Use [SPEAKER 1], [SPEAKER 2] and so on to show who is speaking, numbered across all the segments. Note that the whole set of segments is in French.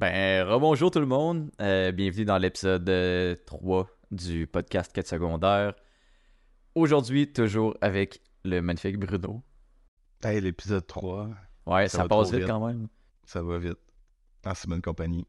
[SPEAKER 1] Ben, rebonjour tout le monde. Euh, bienvenue dans l'épisode euh, 3 du podcast 4 secondaires. Aujourd'hui, toujours avec le magnifique Bruno.
[SPEAKER 2] Hey, l'épisode 3,
[SPEAKER 1] Ouais,
[SPEAKER 2] Ça
[SPEAKER 1] passe vite
[SPEAKER 2] vite.
[SPEAKER 1] quand même.
[SPEAKER 2] ça va vite. En si bonne compagnie.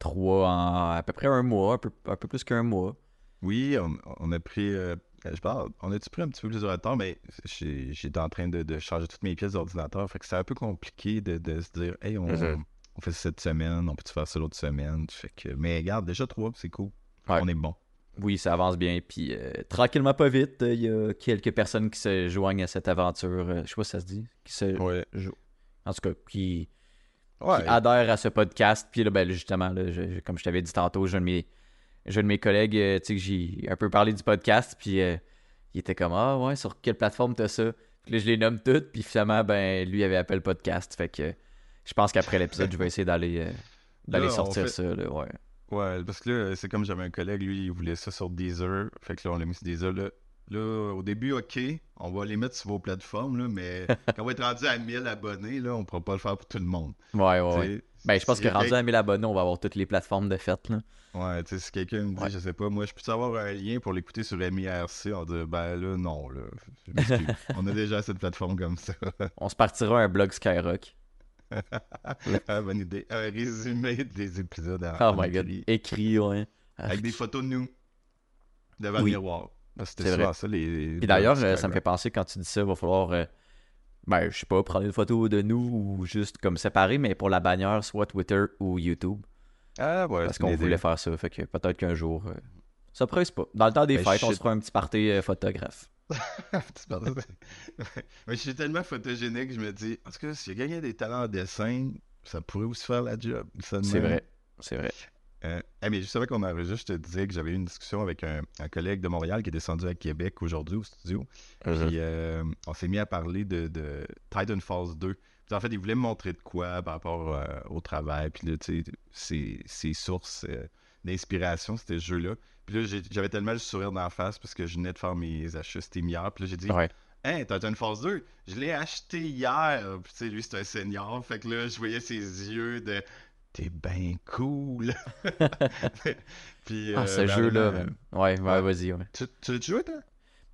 [SPEAKER 1] 3 en à peu près un mois, un peu, un peu plus qu'un mois.
[SPEAKER 2] Oui, on, on a pris. euh, je parle, on a-tu pris un petit peu plus de retard, mais j'étais en train de, de changer toutes mes pièces d'ordinateur. Fait que c'est un peu compliqué de, de se dire, hey, on,
[SPEAKER 1] Mhm.
[SPEAKER 2] On fait ça cette semaine, on peut-tu faire ça l'autre semaine? Fait que, mais regarde, déjà 3, c'est cool.
[SPEAKER 1] Ouais.
[SPEAKER 2] On est bon.
[SPEAKER 1] Oui, ça avance bien. Puis euh, tranquillement, pas vite, euh, il y a quelques personnes qui se joignent à cette aventure. euh, je sais pas si ça se dit. Qui se
[SPEAKER 2] Ouais.
[SPEAKER 1] jo- En tout cas, qui,
[SPEAKER 2] Ouais.
[SPEAKER 1] qui adhèrent à ce podcast. Puis là, ben, justement, là, je- je- comme je t'avais dit tantôt, j'ai un de mes, j'ai un de mes collègues, euh, tu sais, que j'ai un peu parlé du podcast. Puis euh, il était comme, ah ouais, sur quelle plateforme t'as ça? Puis là, je les nomme toutes. Puis finalement, ben, lui avait appelé le podcast. Fait que je pense qu'après l'épisode, je vais essayer d'aller euh, d'aller sortir
[SPEAKER 2] fait-
[SPEAKER 1] ça. Là, ouais.
[SPEAKER 2] Ouais, parce que là, c'est comme j'avais un collègue, lui, il voulait ça sur Deezer. Fait que là, on l'a mis sur Deezer. Là, là, au début, OK, on va les mettre sur vos plateformes, là, mais quand on va être rendu à 1000 abonnés, là, on pourra pas le faire pour tout le monde.
[SPEAKER 1] Ouais, ouais, Ben, je pense
[SPEAKER 2] si
[SPEAKER 1] que rendu à 1000 abonnés, on va avoir toutes les plateformes de fête. Là.
[SPEAKER 2] Ouais, tu sais, si quelqu'un me dit,
[SPEAKER 1] Ouais.
[SPEAKER 2] je sais pas, moi, je peux avoir un lien pour l'écouter sur MIRC, on dit, ben là, non, là. on a déjà cette plateforme comme ça.
[SPEAKER 1] On se partira un blog Skyrock.
[SPEAKER 2] Ah, bonne idée. Un résumé des épisodes en,
[SPEAKER 1] Oh my god.
[SPEAKER 2] écrit,
[SPEAKER 1] Écrit, ouais.
[SPEAKER 2] Avec des photos de nous devant
[SPEAKER 1] Oui.
[SPEAKER 2] le miroir. C'était souvent ça, les.
[SPEAKER 1] Puis d'ailleurs, euh, ça me fait penser quand tu dis ça, il va falloir, euh, ben, je sais pas, prendre une photo de nous ou juste comme séparer, mais pour la bannière, soit Twitter ou YouTube.
[SPEAKER 2] Ah, ouais,
[SPEAKER 1] parce qu'on voulait faire ça. Fait que peut-être qu'un jour, euh, ça presse pas. Dans le temps des
[SPEAKER 2] Ben,
[SPEAKER 1] fêtes, on se fera un petit party euh, photographe.
[SPEAKER 2] De- Mais je suis tellement photogénique, je me dis, en tout cas, y a quelqu'un des talents en dessin, ça pourrait aussi faire la job. de
[SPEAKER 1] C'est vrai. C'est vrai.
[SPEAKER 2] Euh, eh, mais juste avant qu'on enregistre, je te disais que j'avais eu une discussion avec un, un collègue de Montréal qui est descendu à Québec aujourd'hui au studio.
[SPEAKER 1] Mhm.
[SPEAKER 2] Puis euh, on s'est mis à parler de, de Titan Falls 2. Puis en fait, il voulait me montrer de quoi par rapport euh, au travail. Puis là, tu sais, ses, ses sources euh, d'inspiration, c'était ce jeu-là. Puis là, j'avais tellement le sourire d'en face parce que je venais de faire mes achats Steam hier. Puis là, j'ai dit,
[SPEAKER 1] Ouais.
[SPEAKER 2] Hein, Titan Falls 2, je l'ai acheté hier. Puis tu sais, lui, c'est un senior. Fait que là, je voyais ses yeux de T'es bien cool. Puis,
[SPEAKER 1] Ah,
[SPEAKER 2] euh,
[SPEAKER 1] ce
[SPEAKER 2] ben,
[SPEAKER 1] jeu-là. Ouais, ouais,
[SPEAKER 2] ouais.
[SPEAKER 1] vas-y, ouais.
[SPEAKER 2] Tu, tu l'as joué, toi?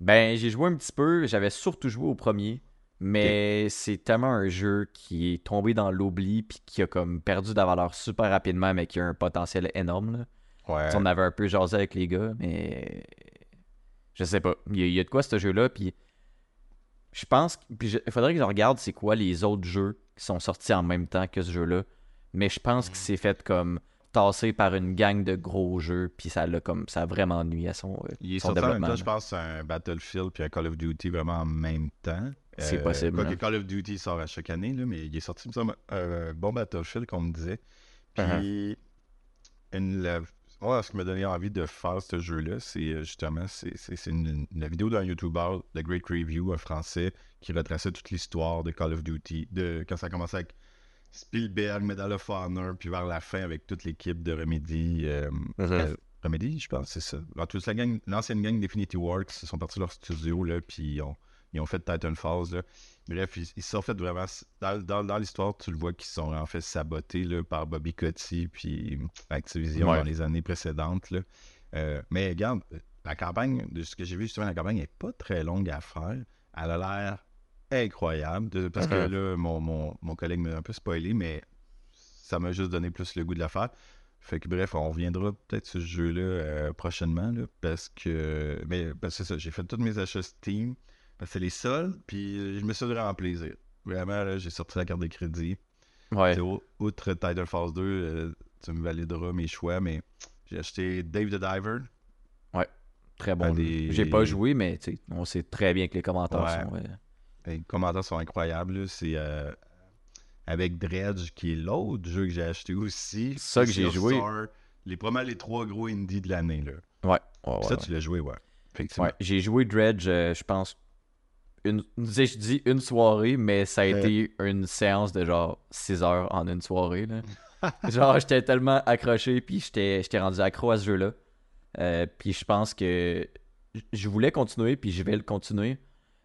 [SPEAKER 1] Ben, j'ai joué un petit peu. J'avais surtout joué au premier. Mais c'est tellement un jeu qui est tombé dans l'oubli puis qui a comme perdu de la valeur super rapidement, mais qui a un potentiel énorme. Là.
[SPEAKER 2] Ouais.
[SPEAKER 1] On avait un peu jasé avec les gars, mais je sais pas. Il y, a- il y a de quoi ce jeu-là, puis je pense. Puis je- il faudrait que je regarde c'est quoi les autres jeux qui sont sortis en même temps que ce jeu-là. Mais je pense que c'est fait comme tassé par une gang de gros jeux, puis ça l'a comme ça a vraiment nuit à son, euh,
[SPEAKER 2] Il est
[SPEAKER 1] son
[SPEAKER 2] sorti en même
[SPEAKER 1] développement.
[SPEAKER 2] temps, je pense, un Battlefield puis un Call of Duty vraiment en même temps.
[SPEAKER 1] C'est
[SPEAKER 2] Euh,
[SPEAKER 1] possible,
[SPEAKER 2] quoique
[SPEAKER 1] hein.
[SPEAKER 2] Call of Duty sort à chaque année, là, mais il est sorti, il me semble, un bon Battlefield, comme on me disait. Puis,
[SPEAKER 1] Uh-huh.
[SPEAKER 2] une, la- moi, ce qui m'a donné envie de faire ce jeu-là, c'est euh, justement, c'est c'est- c'est une, une vidéo d'un YouTuber, The Great Review, un français, qui retraçait toute l'histoire de Call of Duty, de quand ça a commencé avec Spielberg, Medal of Honor, puis vers la fin avec toute l'équipe de Remedy. euh, euh, Remedy, je pense, c'est ça. En tout cas, la gang- l'ancienne gang d'Infinity Works, ils sont partis de leur studio, là, puis ils ont, ils ont fait Titanfall. Là. Bref, ils se sont fait vraiment. Dans, dans- dans l'histoire, tu le vois qu'ils sont en fait sabotés là, par Bobby Kotick puis Activision
[SPEAKER 1] Ouais.
[SPEAKER 2] dans les années précédentes. Là. Euh, mais regarde, la campagne, de ce que j'ai vu justement, la campagne n'est pas très longue à faire. Elle a l'air incroyable. de- parce que
[SPEAKER 1] Mhm.
[SPEAKER 2] là, mon, mon, mon collègue m'a un peu spoilé, mais ça m'a juste donné plus le goût de la faire. Fait que bref, on reviendra peut-être sur ce jeu-là euh, prochainement, là, parce que... Mais parce que c'est ça, j'ai fait tous mes achats Steam, c'est les soldes, puis je me suis donné en plaisir. Vraiment, là, j'ai sorti la carte de crédit.
[SPEAKER 1] Ouais.
[SPEAKER 2] C'est au- outre Titanfall 2, euh, tu me valideras mes choix, mais j'ai acheté Dave the Diver.
[SPEAKER 1] Très bon.
[SPEAKER 2] Des-
[SPEAKER 1] J'ai pas joué, mais on sait très bien que les commentaires
[SPEAKER 2] Ouais.
[SPEAKER 1] sont. euh,
[SPEAKER 2] Les commentaires sont incroyables. là. C'est euh, avec Dredge, qui est l'autre jeu que j'ai acheté aussi.
[SPEAKER 1] Ça que
[SPEAKER 2] C'est
[SPEAKER 1] j'ai joué.
[SPEAKER 2] Star, les, probablement les trois gros indies de l'année. là.
[SPEAKER 1] Ouais. ouais, ouais,
[SPEAKER 2] ça,
[SPEAKER 1] ouais.
[SPEAKER 2] tu l'as joué, ouais. Effectivement.
[SPEAKER 1] Ouais, j'ai joué Dredge, euh, je pense, une, je dis une soirée, mais ça a été une séance de genre 6 heures en une soirée. Là. genre, j'étais tellement accroché, puis j'étais j'étais rendu accro à ce jeu-là. Euh, puis je pense que je voulais continuer, puis je vais le continuer,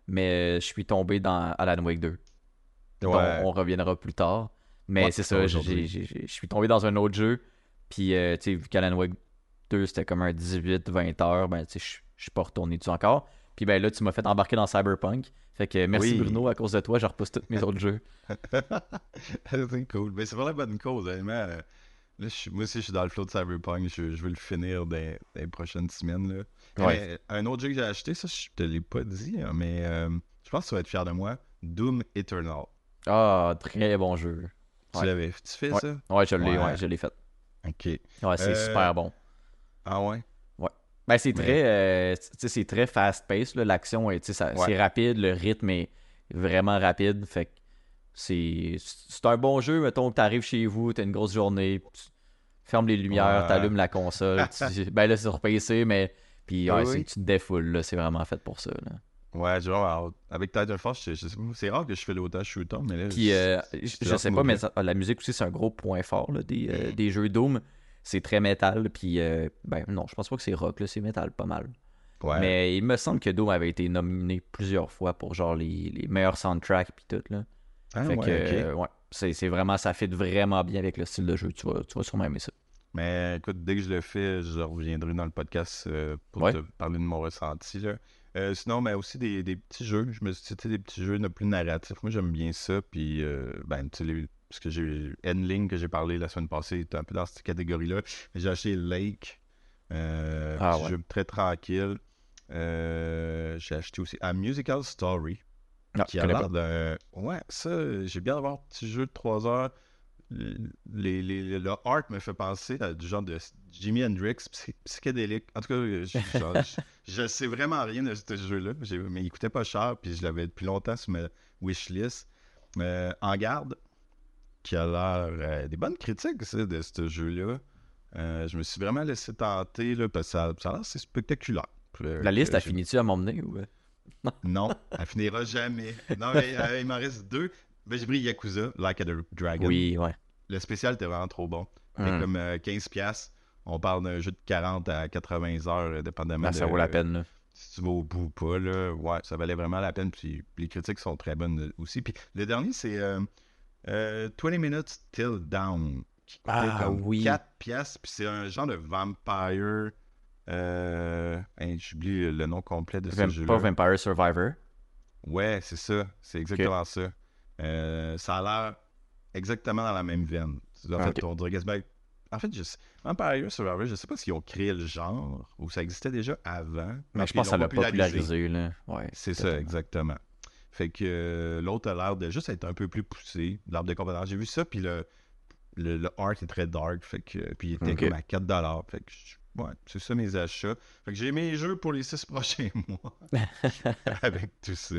[SPEAKER 1] mais euh, je suis tombé dans Alan Wake 2. dont
[SPEAKER 2] Ouais.
[SPEAKER 1] on reviendra plus tard. Mais c'est
[SPEAKER 2] ça,
[SPEAKER 1] je suis tombé dans un autre jeu. Puis, euh, tu sais, vu qu'Alan Wake 2, c'était comme un 18-20 heures, ben, tu sais, je je suis pas retourné dessus encore. Puis, ben là, tu m'as fait embarquer dans Cyberpunk. Fait que merci
[SPEAKER 2] Oui.
[SPEAKER 1] Bruno, à cause de toi, je repousse tous mes autres jeux.
[SPEAKER 2] c'est cool. Mais c'est pour la bonne cause, euh, Là, je suis- moi aussi, je suis dans le flow de Cyberpunk. Je, je veux le finir dans, les prochaines semaines. Là.
[SPEAKER 1] Ouais.
[SPEAKER 2] Mais un autre jeu que j'ai acheté, ça, je te l'ai pas dit, hein, mais euh, je pense que tu vas être fier de moi. Doom Eternal.
[SPEAKER 1] Ah, très bon jeu.
[SPEAKER 2] Tu
[SPEAKER 1] Ouais.
[SPEAKER 2] l'avais tu fais
[SPEAKER 1] Ouais.
[SPEAKER 2] ça?
[SPEAKER 1] Ouais, je l'ai,
[SPEAKER 2] ouais,
[SPEAKER 1] je l'ai fait.
[SPEAKER 2] Ok.
[SPEAKER 1] Ouais, c'est
[SPEAKER 2] Euh,
[SPEAKER 1] super bon.
[SPEAKER 2] Ah ouais?
[SPEAKER 1] Ben, c'est
[SPEAKER 2] Mais-
[SPEAKER 1] très, euh, c'est très fast-paced, là. l'action,
[SPEAKER 2] Ouais.
[SPEAKER 1] c'est rapide, le rythme est vraiment rapide, fait c'est un bon jeu, mettons que t'arrives chez vous, t'as une grosse journée, tu fermes les lumières,
[SPEAKER 2] Ouais.
[SPEAKER 1] t'allumes la console, tu- ben là c'est sur PC, mais puis
[SPEAKER 2] Ah
[SPEAKER 1] ouais,
[SPEAKER 2] oui.
[SPEAKER 1] c'est- tu te défoules, c'est vraiment fait pour ça, là.
[SPEAKER 2] Ouais, hâte. Avec c'est rare que je fais l'autage shooter, mais là.
[SPEAKER 1] Puis
[SPEAKER 2] je-
[SPEAKER 1] euh, je je sais pas, mais ça- la musique aussi c'est un gros point fort là, des, euh, des jeux Doom, c'est très métal, puis euh, ben non, je pense pas que c'est rock, là, c'est métal pas mal.
[SPEAKER 2] Ouais.
[SPEAKER 1] Mais il me semble que Doom avait été nominé plusieurs fois pour genre les, les meilleurs soundtracks puis tout là.
[SPEAKER 2] Ah,
[SPEAKER 1] fait
[SPEAKER 2] ouais,
[SPEAKER 1] que euh, ouais, c'est c'est vraiment ça fit vraiment bien avec le style de jeu. Tu vas, tu vas sûrement aimer ça.
[SPEAKER 2] Mais écoute, dès que je le fais, je reviendrai dans le podcast euh, pour
[SPEAKER 1] Ouais.
[SPEAKER 2] te parler de mon ressenti. Là. Euh, sinon, mais aussi des, des petits jeux. Je me suis dit, des petits jeux peu plus narratifs. Moi, j'aime bien ça. Puis, euh, ben, tu sais, les- parce que j'ai Endling que j'ai parlé la semaine passée, était un peu dans cette catégorie-là. J'ai acheté Lake. Euh,
[SPEAKER 1] Ah, ouais.
[SPEAKER 2] jeu très tranquille. Euh, j'ai acheté aussi A Musical Story.
[SPEAKER 1] Ah,
[SPEAKER 2] qui a l'air d'un. Ouais, ça, j'ai bien d'avoir un petit jeu de 3 heures. Les, les- les- le art me fait penser à du genre de Jimi Hendrix psy- psychédélique. En tout cas, je, genre, je- je sais vraiment rien de ce jeu-là, mais il coûtait pas cher, puis je l'avais depuis longtemps sur ma wishlist. Euh, en garde, qui a l'air euh, des bonnes critiques ça, de ce jeu-là. Euh, je me suis vraiment laissé tenter là, parce que ça, ça a l'air assez spectaculaire. Euh,
[SPEAKER 1] La liste a fini-tu à m'emmener ou
[SPEAKER 2] non, elle finira jamais. Non, mais euh, il m'en reste deux. Ben, j'ai pris Yakuza, Like a Dragon.
[SPEAKER 1] Oui, ouais.
[SPEAKER 2] Le spécial était vraiment trop bon.
[SPEAKER 1] Hum.
[SPEAKER 2] comme euh, 15$. piastres. On parle d'un jeu de 40 à 80 heures, dépendamment
[SPEAKER 1] Ben, ça
[SPEAKER 2] de-
[SPEAKER 1] vaut la peine. Là.
[SPEAKER 2] Si tu vas au bout ou pas. Là. Ouais, ça valait vraiment la peine. Puis les critiques sont très bonnes aussi. Puis le dernier, c'est euh, euh, 20 Minutes Till Down. Qui coûtait
[SPEAKER 1] Ah,
[SPEAKER 2] comme
[SPEAKER 1] oui.
[SPEAKER 2] 4 piastres. Puis c'est un genre de vampire. Euh... J'oublie le nom complet de ce
[SPEAKER 1] Vamp-
[SPEAKER 2] jeu-là.
[SPEAKER 1] pas Vampire Survivor.
[SPEAKER 2] Ouais, c'est ça. C'est exactement ça. Euh, ça a l'air exactement dans la même veine. En
[SPEAKER 1] Ah,
[SPEAKER 2] fait,
[SPEAKER 1] ok.
[SPEAKER 2] on dirait quasiment- En fait, je sais... Vampire Survivor, je sais pas s'ils ont créé le genre ou ça existait déjà avant.
[SPEAKER 1] Mais je pense que ça l'a popularisé. Là. Ouais,
[SPEAKER 2] C'est ça, exactement. Fait que euh, l'autre a l'air de juste être un peu plus poussé, l'arbre de compétence. J'ai vu ça, puis le, le, le art est très dark, fait que, puis il était comme à 4$. Fait que, ouais, c'est ça mes achats. Fait que j'ai mes jeux pour les 6 prochains mois avec tout ça.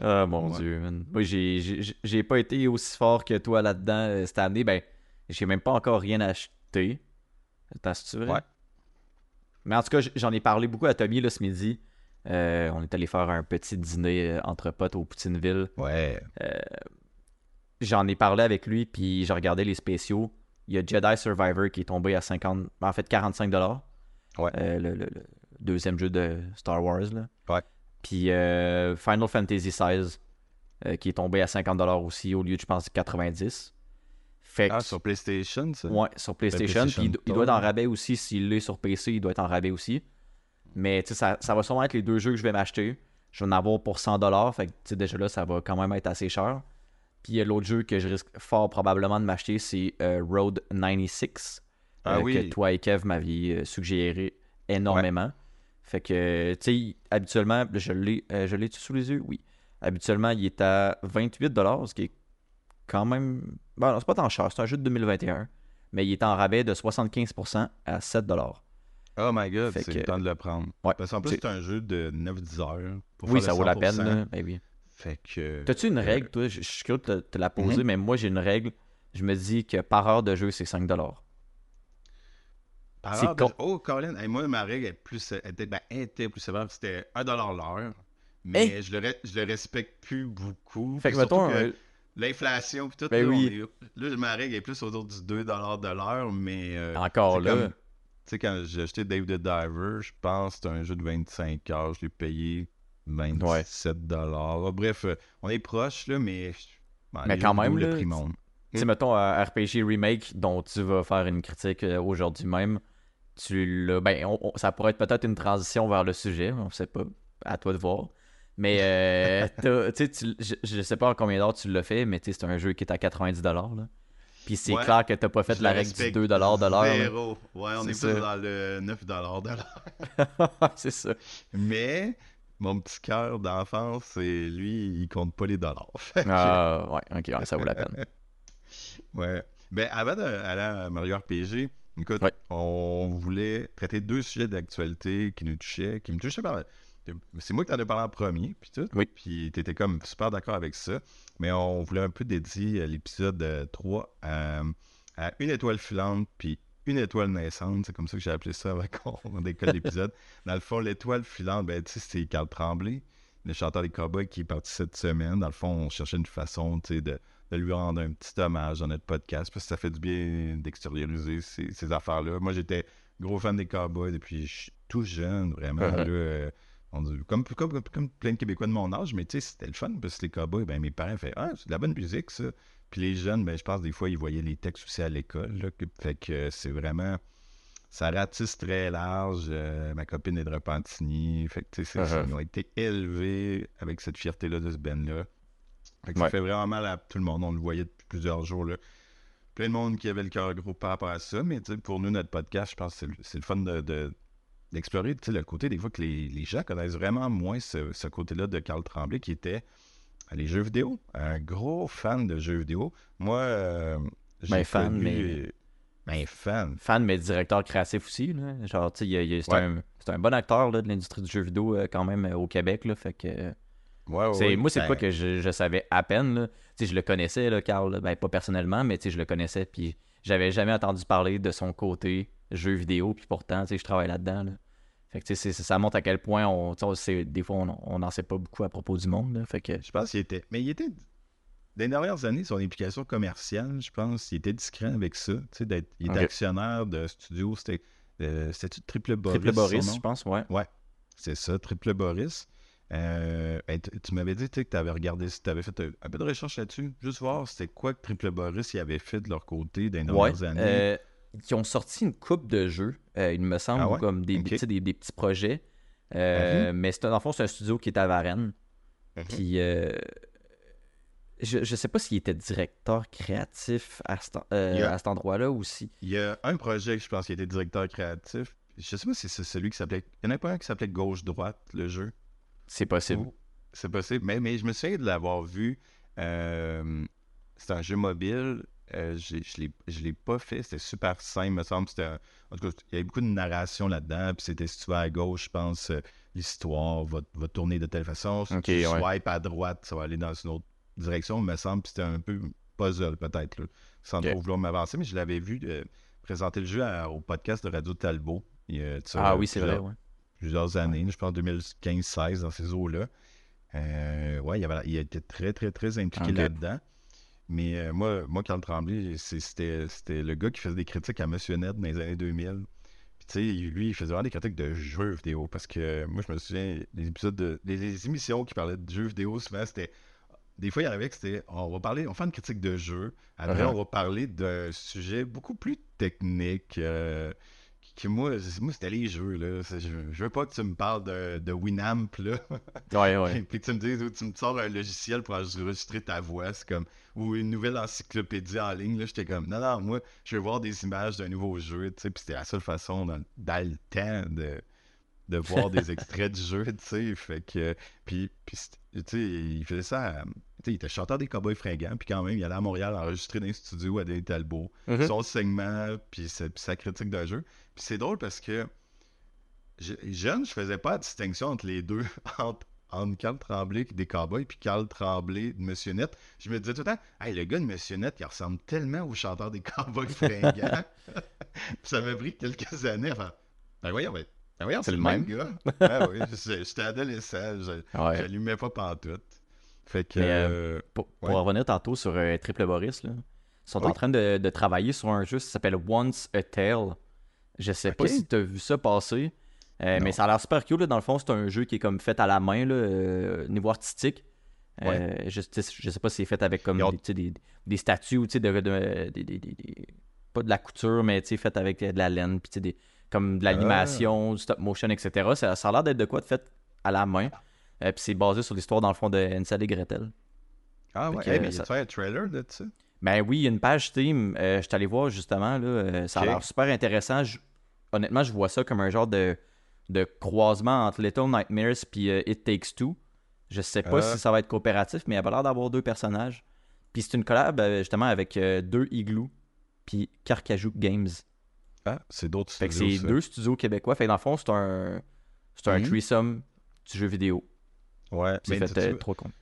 [SPEAKER 1] Ah mon
[SPEAKER 2] Ouais.
[SPEAKER 1] dieu, man. Moi, j'ai- pas été aussi fort que toi là-dedans euh, cette année. Ben, j'ai même pas encore rien acheté. Attends, c'est vrai?
[SPEAKER 2] Ouais.
[SPEAKER 1] Mais en tout cas, j'en ai parlé beaucoup à Tommy là, ce midi. Euh, on est allé faire un petit dîner euh, entre potes au Poutineville.
[SPEAKER 2] Ouais.
[SPEAKER 1] J'en ai parlé avec lui, puis j'ai regardé les spéciaux. Il y a Jedi Survivor qui est tombé à 50, en fait 45 dollars.
[SPEAKER 2] Ouais.
[SPEAKER 1] le, le- le deuxième jeu de Star Wars là.
[SPEAKER 2] Ouais.
[SPEAKER 1] Puis euh, Final Fantasy XVI euh, qui est tombé à 50 dollars aussi au lieu de je pense 90. Fait que
[SPEAKER 2] Ah, sur PlayStation, ça?
[SPEAKER 1] ouais, sur PlayStation,
[SPEAKER 2] PlayStation
[SPEAKER 1] puis il, il doit être en rabais aussi s'il l'est sur PC, il doit être en rabais aussi. Mais ça, ça va sûrement être les deux jeux que je vais m'acheter. Je vais en avoir pour 100 dollars, fait que déjà là ça va quand même être assez cher. Puis il y a l'autre jeu que je risque fort probablement de m'acheter, c'est euh, Road 96.
[SPEAKER 2] Ah
[SPEAKER 1] euh,
[SPEAKER 2] oui.
[SPEAKER 1] Que toi et Kev m'aviez euh, suggéré énormément. Fait que, tu sais, habituellement, je l'ai euh, sous les yeux, oui. Habituellement, il est à 28$, ce qui est quand même. Bon, c'est pas tant cher, c'est un jeu de 2021. Mais il est en rabais de 75% à 7$.
[SPEAKER 2] Oh my god, c'est
[SPEAKER 1] que-
[SPEAKER 2] le temps de le prendre.
[SPEAKER 1] Ouais,
[SPEAKER 2] Parce qu'en plus,
[SPEAKER 1] c'est-
[SPEAKER 2] un jeu de 9-10 heures. pour
[SPEAKER 1] Oui,
[SPEAKER 2] faire
[SPEAKER 1] ça vaut la peine,
[SPEAKER 2] 100%.
[SPEAKER 1] là. Ben oui.
[SPEAKER 2] Fait que.
[SPEAKER 1] T'as-tu une
[SPEAKER 2] Euh,
[SPEAKER 1] règle, toi? Je suis curieux de te, la poser,
[SPEAKER 2] Mhm.
[SPEAKER 1] mais moi, j'ai une règle. Je me dis que par heure de jeu, c'est 5$.
[SPEAKER 2] Par heure de-
[SPEAKER 1] con.
[SPEAKER 2] Oh, Colin, hey, moi, ma règle est plus, elle était, ben, elle était plus sévère. C'était 1$ l'heure. Mais je, le re- je le respecte plus beaucoup.
[SPEAKER 1] Fait que, mettons,
[SPEAKER 2] que
[SPEAKER 1] euh,
[SPEAKER 2] L'inflation, puis tout,
[SPEAKER 1] Ben
[SPEAKER 2] là,
[SPEAKER 1] oui.
[SPEAKER 2] est- là, ma règle est plus autour du 2$ de l'heure, mais. euh,
[SPEAKER 1] encore là.
[SPEAKER 2] comme- sais, quand j'ai acheté Dave the Diver, je pense que c'était un jeu de 25 heures. Je l'ai payé 27 dollars. Bref, euh, on est proche, là, mais.
[SPEAKER 1] Mais quand même,
[SPEAKER 2] le prix.
[SPEAKER 1] Tu sais, mettons, un RPG Remake dont tu vas faire une critique euh, aujourd'hui même, tu l'as. Ben, on- on- ça pourrait être peut-être une transition vers le sujet, on sait pas. À toi de voir. Mais, euh, tu je, je sais pas en combien d'heures tu l'as fait, mais c'est un jeu qui est à 90$. Là. Puis c'est
[SPEAKER 2] Ouais.
[SPEAKER 1] clair que t'as pas fait la
[SPEAKER 2] le
[SPEAKER 1] règle du
[SPEAKER 2] respecte
[SPEAKER 1] 2$ de l'heure.
[SPEAKER 2] Ouais, on
[SPEAKER 1] C'est
[SPEAKER 2] est, plus dans le 9 de l'heure.
[SPEAKER 1] c'est ça.
[SPEAKER 2] Mais mon petit cœur d'enfance, c'est lui, il compte pas les dollars.
[SPEAKER 1] Ah, ouais, ok, ouais, ça vaut la peine.
[SPEAKER 2] Ouais. Ben, avant d'aller à Mario RPG, écoute,
[SPEAKER 1] Ouais.
[SPEAKER 2] on voulait traiter deux sujets d'actualité qui nous touchaient, qui me touchaient par. C'est moi qui t'en ai parlé en premier, puis tout.
[SPEAKER 1] Oui.
[SPEAKER 2] Puis t'étais comme super d'accord avec ça. Mais on voulait un peu dédier euh, l'épisode euh, 3 à, à une étoile filante, puis une étoile naissante. C'est comme ça que j'ai appelé ça avant qu'on décolle l'épisode. Dans le fond, l'étoile filante, ben, tu sais, c'est Carl Tremblay, le chanteur des Cowboys qui est parti cette semaine. Dans le fond, on cherchait une façon, tu sais, de de lui rendre un petit hommage dans notre podcast parce que ça fait du bien d'extérioriser ces, ces affaires-là. Moi, j'étais gros fan des Cowboys depuis je suis tout jeune, vraiment.
[SPEAKER 1] Uh-huh.
[SPEAKER 2] là, euh, on comme, comme, comme, comme plein de Québécois de mon âge, mais tu sais, c'était le fun parce que les Cowboys, ben, mes parents faisaient Ah, c'est de la bonne musique, ça. Puis les jeunes, ben, je pense des fois, ils voyaient les textes aussi à l'école. Fait que c'est vraiment. Ça ratisse très large. Euh, ma copine est de Repentigny. Fait que, tu sais,
[SPEAKER 1] Uh-huh.
[SPEAKER 2] ils ont été élevés avec cette fierté-là de ce band-là. Fait que ça fait vraiment mal à tout le monde. On le voyait depuis plusieurs jours. Là. Plein de monde qui avait le cœur gros par rapport à ça. Mais pour nous, notre podcast, je pense que c'est le, c'est le fun de, de- d'explorer le côté des fois que les, les gens connaissent vraiment moins ce, ce côté-là de Carl Tremblay qui était les jeux vidéo. Un gros fan de jeux vidéo. Moi, euh, j'ai
[SPEAKER 1] Ben, fan,
[SPEAKER 2] connu-
[SPEAKER 1] mais-
[SPEAKER 2] Ben, fan.
[SPEAKER 1] Fan, mais directeur créatif aussi. Là. Genre, tu sais, c'est
[SPEAKER 2] Ouais.
[SPEAKER 1] un, bon acteur là, de l'industrie du jeu vidéo euh, quand même euh, au Québec. Là, fait que,
[SPEAKER 2] Ouais, ouais,
[SPEAKER 1] c'est,
[SPEAKER 2] ouais.
[SPEAKER 1] moi, c'est
[SPEAKER 2] Ben,
[SPEAKER 1] quoi que je, je savais à peine. Tu sais, je le connaissais, là, Carl. Ben, pas personnellement, mais tu sais, je le connaissais. Puis j'avais jamais entendu parler de son côté jeu vidéo. Puis pourtant, tu sais, je travaille là-dedans. Là. Fait que tu sais, ça montre à quel point on, tu sais, des fois on n'en sait pas beaucoup à propos du monde. là. Fait que,
[SPEAKER 2] Je pense qu'il était. Mais il était. Dans les dernières années, son implication commerciale, je pense, il était discret avec ça. Tu sais, d'être, il était actionnaire de studio. C'était. euh, c'était-tu Triple Boris?
[SPEAKER 1] Triple Boris, je pense, ouais.
[SPEAKER 2] C'est ça, Triple Boris. Euh, ben, tu tu m'avais dit que tu avais regardé, tu avais fait un, un peu de recherche là-dessus. Juste voir c'était quoi que Triple Boris y avait fait de leur côté dans les
[SPEAKER 1] Ouais.
[SPEAKER 2] dernières années.
[SPEAKER 1] euh, qui ont sorti une coupe de jeux, euh, il me semble,
[SPEAKER 2] Ah ouais?
[SPEAKER 1] comme des, des, des- des petits projets. Euh, Mais c'est, dans le fond, c'est un studio qui est à Varennes. Puis, euh, je, je sais pas s'il était directeur créatif à, euh,
[SPEAKER 2] a-
[SPEAKER 1] à cet endroit-là aussi.
[SPEAKER 2] Il y a un projet que je pense qui était directeur créatif. Je sais pas si c'est celui qui s'appelait. Il y en a pas un qui s'appelait Gauche-Droite, le jeu?
[SPEAKER 1] C'est possible.
[SPEAKER 2] C'est possible. Mais, mais je me souviens de l'avoir vu. c'est un jeu mobile. Euh, je je l'ai pas fait. C'était super simple, me semble. C'était un- En tout cas, il y avait beaucoup de narration là-dedans. Puis c'était si tu vas à gauche, je pense, euh, l'histoire va, va tourner de telle façon. Si tu
[SPEAKER 1] ouais.
[SPEAKER 2] swipes à droite, ça va aller dans une autre direction, me semble. Puis c'était un peu puzzle, peut-être, sans trop vouloir m'avancer. Mais je l'avais vu euh, présenter le jeu à- au podcast de Radio Talbot.
[SPEAKER 1] Ah oui, c'est vrai,
[SPEAKER 2] plusieurs-
[SPEAKER 1] ouais.
[SPEAKER 2] plusieurs années, je pense 2015-16 dans ces eaux-là. Ouais, il, avait, il était très, très, très impliqué là-dedans. Mais euh, moi, moi, Carl Tremblay, c'était le gars qui faisait des critiques à Monsieur Net dans les années 2000. Puis tu sais, lui, il faisait vraiment des critiques de jeux vidéo. Parce que moi, je me souviens, les épisodes de. Les, les émissions qui parlaient de jeux vidéo, souvent, c'était. Des fois, il arrivait que c'était. On va parler, on va faire une critique de jeu. Après,
[SPEAKER 1] Uh-huh.
[SPEAKER 2] on va parler d'un sujet beaucoup plus technique. euh, moi, moi c'était les jeux. Là. Je, je veux pas que tu me parles de, de Winamp. Là.
[SPEAKER 1] Ouais, ouais.
[SPEAKER 2] Puis que tu me dises tu me sors un logiciel pour enregistrer ta voix. C'est comme. Ou une nouvelle encyclopédie en ligne. Là, j'étais comme. Non, non, moi, je veux voir des images d'un nouveau jeu. tu sais, Puis c'était la seule façon dans, dans le temps de, de voir des extraits du jeu. tu sais, Fait que. Puis, puis c'était- tu sais, il faisait ça. à- il était chanteur des Cowboys fringants. Puis quand même, il allait à Montréal enregistrer dans les studios à Denis Talbot
[SPEAKER 1] Mhm.
[SPEAKER 2] son segment, puis sa, critique d'un jeu. Puis c'est drôle parce que je- jeune, je faisais pas la distinction entre les deux, entre, entre Carl Tremblay des Cowboys puis Carl Tremblay de Monsieur Net. Je me disais tout le temps, hey, le gars de Monsieur Net, il ressemble tellement au chanteur des Cowboys fringants. Puis ça m'a pris quelques années. Enfin, ben voyons, ben, ben voyons, c'est le même, gars. Ah oui, j'étais adolescent, je
[SPEAKER 1] Ouais.
[SPEAKER 2] j'allumais pas pantoute. Fait que.
[SPEAKER 1] Mais,
[SPEAKER 2] euh,
[SPEAKER 1] Pour, revenir tantôt sur euh, Triple Boris, là, ils sont
[SPEAKER 2] Oui.
[SPEAKER 1] en train de, de travailler sur un jeu qui s'appelle Once a Tale. Je sais pas si tu as vu ça passer, euh, mais ça a l'air super cool. là. Dans le fond, c'est un jeu qui est comme fait à la main, là, euh, niveau artistique. Euh, je, je sais pas si c'est fait avec comme des, statues, tu sais, de, pas de la couture, mais fait avec de la laine, puis comme de l'animation, du stop motion, etc. Ça, ça a l'air d'être de quoi de fait à la main. Euh, puis c'est basé sur l'histoire, dans le fond, de Hansel et Gretel.
[SPEAKER 2] Ah ouais, hey, mais
[SPEAKER 1] ça-
[SPEAKER 2] un trailer de ça?
[SPEAKER 1] Ben oui, il y a une page Steam. Euh, je suis allé voir justement. Là, euh, ça a l'air super intéressant. Je- honnêtement, je vois ça comme un genre de, de croisement entre Little Nightmares euh, It Takes Two. Je sais pas
[SPEAKER 2] Ah.
[SPEAKER 1] si ça va être coopératif, mais il a l'air d'avoir deux personnages. Puis c'est une collab euh, justement avec euh, deux Igloo puis Carcajou Games.
[SPEAKER 2] Ah, c'est d'autres
[SPEAKER 1] Fait que
[SPEAKER 2] studios,
[SPEAKER 1] c'est deux studios québécois. Fait que dans le fond, c'est un, c'est un
[SPEAKER 2] Mhm.
[SPEAKER 1] threesome du jeu vidéo.
[SPEAKER 2] Ouais,
[SPEAKER 1] C'est
[SPEAKER 2] mais
[SPEAKER 1] fait
[SPEAKER 2] tu-
[SPEAKER 1] euh,
[SPEAKER 2] tu-
[SPEAKER 1] trois comptes.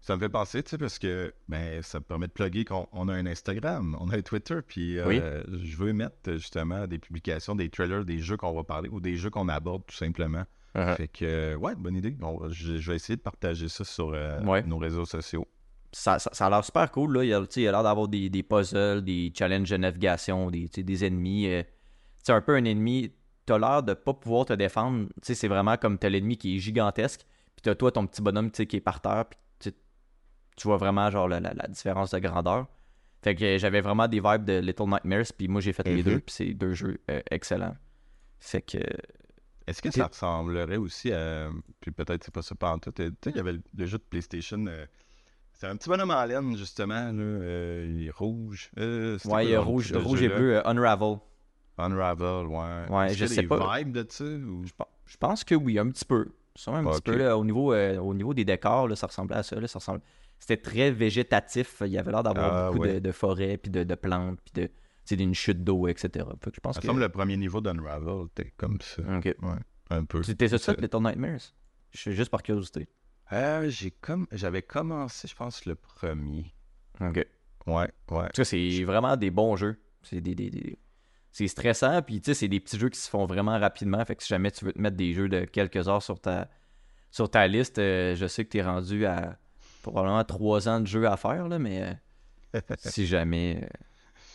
[SPEAKER 2] ça me fait penser, tu sais, parce que ben, ça me permet de plugger qu'on on a un Instagram, on a un Twitter, puis euh,
[SPEAKER 1] Oui.
[SPEAKER 2] je veux mettre justement des publications, des trailers, des jeux qu'on va parler ou des jeux qu'on aborde tout simplement.
[SPEAKER 1] Uh-huh.
[SPEAKER 2] Fait que, euh, ouais, bonne idée. On je, je vais essayer de partager ça sur euh,
[SPEAKER 1] Ouais.
[SPEAKER 2] nos réseaux sociaux.
[SPEAKER 1] ça, ça, ça a l'air super cool. Là. Il y a, tu il l'air d'avoir des, des puzzles, des challenges de navigation, des, tu des ennemis. euh. Tu sais, un peu un ennemi, t'as l'air de pas pouvoir te défendre. Tu sais, c'est vraiment comme t'as l'ennemi qui est gigantesque, puis t'as toi ton petit bonhomme tu sais, qui est par terre, puis tu, vois vraiment genre la, la- la différence de grandeur. Fait que euh, j'avais vraiment des vibes de Little Nightmares, puis moi j'ai fait les
[SPEAKER 2] Mhm.
[SPEAKER 1] deux, puis c'est deux jeux euh, excellents. Fait que
[SPEAKER 2] Est-ce que ça ressemblerait aussi à. Puis peut-être c'est pas ça pas en tout. Tu sais, il y avait le, jeu de PlayStation. euh, c'est un petit bonhomme en laine, justement. Là, euh, il est rouge. Euh,
[SPEAKER 1] ouais, il
[SPEAKER 2] de
[SPEAKER 1] rouge, rouge et bleu, euh, Unravel.
[SPEAKER 2] Unravel, ouais.
[SPEAKER 1] Ouais, je sais
[SPEAKER 2] des
[SPEAKER 1] pas.
[SPEAKER 2] vibes de ça ou...
[SPEAKER 1] Je pense que oui, un petit peu. Ça, un petit peu. Là, au, niveau, euh, au niveau des décors, là, ça ressemblait à ça. là, ça ressemblait... C'était très végétatif. Il y avait l'air d'avoir
[SPEAKER 2] Ah,
[SPEAKER 1] beaucoup de,
[SPEAKER 2] ouais.
[SPEAKER 1] de forêts, puis de, de plantes, puis de, d'une chute d'eau, etc. Fait que je pense
[SPEAKER 2] Ça
[SPEAKER 1] que...
[SPEAKER 2] semble le premier niveau d'Unravel, t'es comme ça.
[SPEAKER 1] Ok.
[SPEAKER 2] Un peu.
[SPEAKER 1] C'était ça,
[SPEAKER 2] Ça-
[SPEAKER 1] Little Nightmares? Je suis juste par curiosité.
[SPEAKER 2] Euh, j'ai comme... J'avais commencé, je pense, le premier.
[SPEAKER 1] Ok.
[SPEAKER 2] Ouais, ouais.
[SPEAKER 1] Tout cas, c'est vraiment des bons jeux. C'est des, des- des- C'est stressant, puis tu sais, c'est des petits jeux qui se font vraiment rapidement. Fait que si jamais tu veux te mettre des jeux de quelques heures sur ta, sur ta liste, euh, je sais que tu es rendu à probablement trois ans de jeu à faire, là, mais euh, si jamais euh,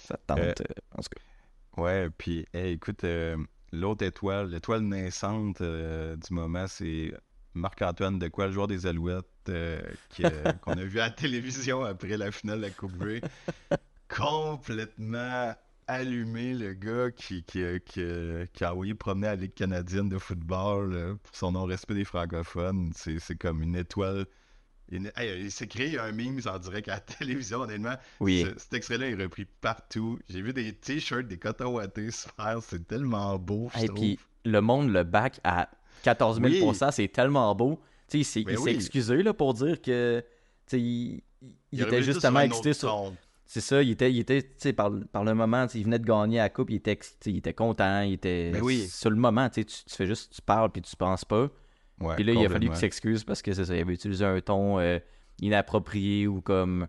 [SPEAKER 1] ça te tente. En tout cas.
[SPEAKER 2] Ouais, puis hey, écoute, l'autre étoile, l'étoile naissante du moment, c'est Marc-Antoine de quoi, le joueur des Alouettes, qu'on a vu à la télévision après la finale de la Coupe Grey. Complètement allumé, le gars qui, qui, euh, qui, euh, qui a envoyé promener à la Ligue canadienne de football euh, pour son non-respect des francophones. C'est, comme une étoile. une- hey, il s'est créé un meme en direct à la télévision, honnêtement.
[SPEAKER 1] Oui.
[SPEAKER 2] Ce- cet extrait-là est repris partout. J'ai vu des t-shirts, des cotons wattés se faire. C'est tellement beau,
[SPEAKER 1] Et puis le monde le back à 14 000
[SPEAKER 2] Oui.
[SPEAKER 1] c'est tellement beau. Il s'est
[SPEAKER 2] oui.
[SPEAKER 1] excusé là, pour dire que il, il- était justement excité sur. C'est ça, il était, il était tu sais, par, par le moment, il venait de gagner la coupe, il était, il était content, il était
[SPEAKER 2] Mais oui.
[SPEAKER 1] sur le moment, tu, sais, tu fais juste, tu parles puis tu penses pas.
[SPEAKER 2] Ouais,
[SPEAKER 1] puis là, il a fallu qu'il s'excuse parce que c'est ça, il avait utilisé un ton euh, inapproprié ou comme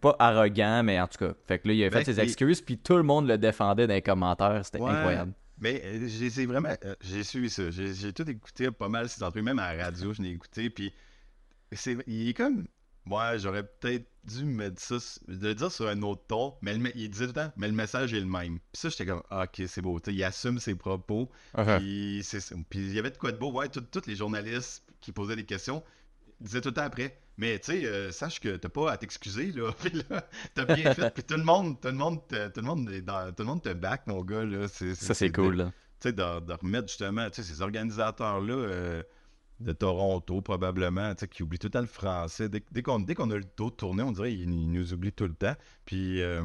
[SPEAKER 1] pas arrogant, mais en tout cas. Fait que là, il a fait
[SPEAKER 2] Ben,
[SPEAKER 1] ses
[SPEAKER 2] et-
[SPEAKER 1] excuses, puis tout le monde le défendait dans les commentaires, c'était
[SPEAKER 2] Ouais.
[SPEAKER 1] incroyable.
[SPEAKER 2] Mais euh, j'ai vraiment. euh, j'ai suivi ça. J'ai j'ai tout écouté pas mal ces entrevues, même à la radio, je l'ai écouté. Puis c'est, il est comme. Ouais, j'aurais peut-être dû mettre ça, de le dire sur un autre ton, mais le il disait tout le temps, mais le message est le même. Puis ça, j'étais comme, ah, ok, c'est beau. tu sais, il assume ses propos.
[SPEAKER 1] Uh-huh.
[SPEAKER 2] Puis, c'est ça. Puis il y avait de quoi de beau. Ouais, tous les journalistes qui posaient des questions disaient tout le temps après. Mais tu sais, euh, sache que t'as pas à t'excuser, là. Puis là, t'as bien fait. Puis tout le monde, tout le monde, tout le monde, est dans- tout le monde te back, mon gars, là. C'est,
[SPEAKER 1] Ça, c'est cool, là.
[SPEAKER 2] tu sais, de, de remettre justement, tu sais, ces organisateurs-là euh, de Toronto, probablement, qui oublient tout le temps le français. Dès, dès qu'on a le dos tourné, on dirait qu'ils ils nous oublient tout le temps. Puis, euh,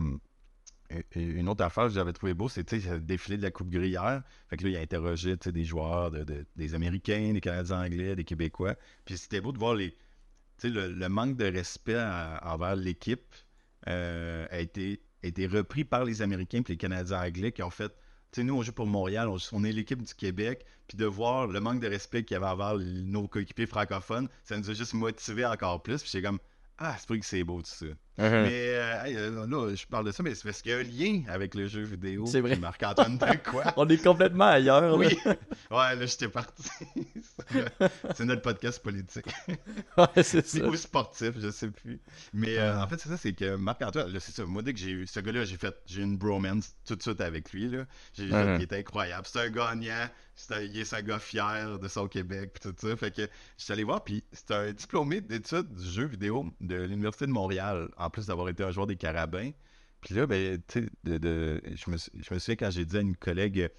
[SPEAKER 2] une autre affaire que j'avais trouvé beau, c'est, le défilé de la Coupe Gruyère. Fait que là, il a interrogé, des joueurs, de, de- des Américains, des Canadiens anglais, des Québécois. Puis c'était beau de voir les, le, le manque de respect envers l'équipe euh, a, été, a été repris par les Américains et les Canadiens anglais qui ont fait sais, nous, on joue pour Montréal, on, est l'équipe du Québec, puis de voir le manque de respect qu'il y avait envers nos coéquipiers francophones, ça nous a juste motivé encore plus. Puis j'ai comme, ah, c'est vrai que c'est beau tout ça.
[SPEAKER 1] Uh-huh.
[SPEAKER 2] Mais euh, euh, là, je parle de ça, mais c'est parce qu'il y a un lien avec le jeu vidéo.
[SPEAKER 1] C'est vrai.
[SPEAKER 2] Marc-Antoine quoi?
[SPEAKER 1] On est complètement ailleurs, là.
[SPEAKER 2] Oui. Ouais, là, j'étais parti. c'est notre podcast politique.
[SPEAKER 1] ouais, c'est ça.
[SPEAKER 2] Ou sportif, je sais plus. Mais euh, en fait, c'est ça, c'est que Marc-Antoine, c'est ça. Moi, dès que j'ai eu ce gars-là, j'ai fait, j'ai une bromance tout de suite avec lui, là. J'ai vu
[SPEAKER 1] Mhm.
[SPEAKER 2] qu'il était incroyable. C'est un gagnant. C'est un, il est un gars fier de son Québec, puis tout ça. Fait que je suis allé voir, puis c'est un diplômé d'études du jeu vidéo de l'Université de Montréal, en plus d'avoir été un joueur des Carabins. Puis là, ben, tu sais, je, me, sou- je me souviens quand j'ai dit à une collègue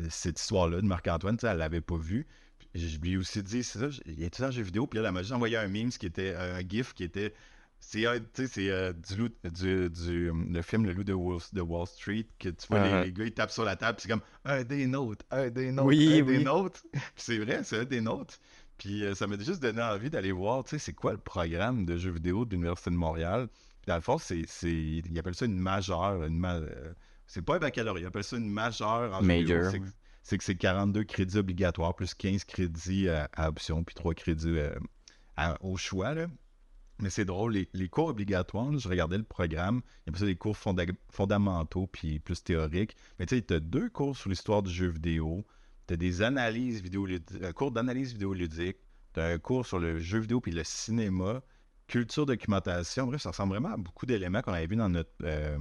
[SPEAKER 2] euh, cette histoire-là de Marc-Antoine, elle l'avait pas vu. Puis Je lui ai aussi dit, c'est ça, il étudiant en jeu vidéo, puis là, elle m'a juste envoyé un meme qui était un gif qui était. C'est euh, du, loup- du, du, le film Le loup de Wall, de Wall Street, que tu vois, les-
[SPEAKER 1] Uh-huh.
[SPEAKER 2] les, gars, ils tapent sur la table, c'est comme un des nôtres, un des nôtres,
[SPEAKER 1] Oui,
[SPEAKER 2] un des
[SPEAKER 1] oui.
[SPEAKER 2] nôtres. Puis c'est vrai, c'est un des nôtres. Puis euh, ça m'a juste donné envie d'aller voir, tu sais, c'est quoi le programme de jeux vidéo de l'Université de Montréal? Puis dans le fond, c'est, c'est, ils appellent ça une majeure, une ma- euh, c'est pas un baccalauréat, ils appellent ça une majeure en jeux vidéo.
[SPEAKER 1] Major,
[SPEAKER 2] C'est que- c'est que c'est 42 crédits obligatoires, plus 15 crédits à, à option, puis 3 crédits euh, à- au choix. Là. Mais c'est drôle, les, les cours obligatoires, là, je regardais le programme, il y a ça des cours fonda- fondamentaux puis plus théoriques. Mais tu sais, tu as deux cours sur l'histoire du jeu vidéo, tu as des analyses vidéoludiques, un cours d'analyse vidéoludique, tu as un cours sur le jeu vidéo puis le cinéma, culture, documentation. Bref, ça ressemble vraiment à beaucoup d'éléments qu'on avait vus dans notre euh,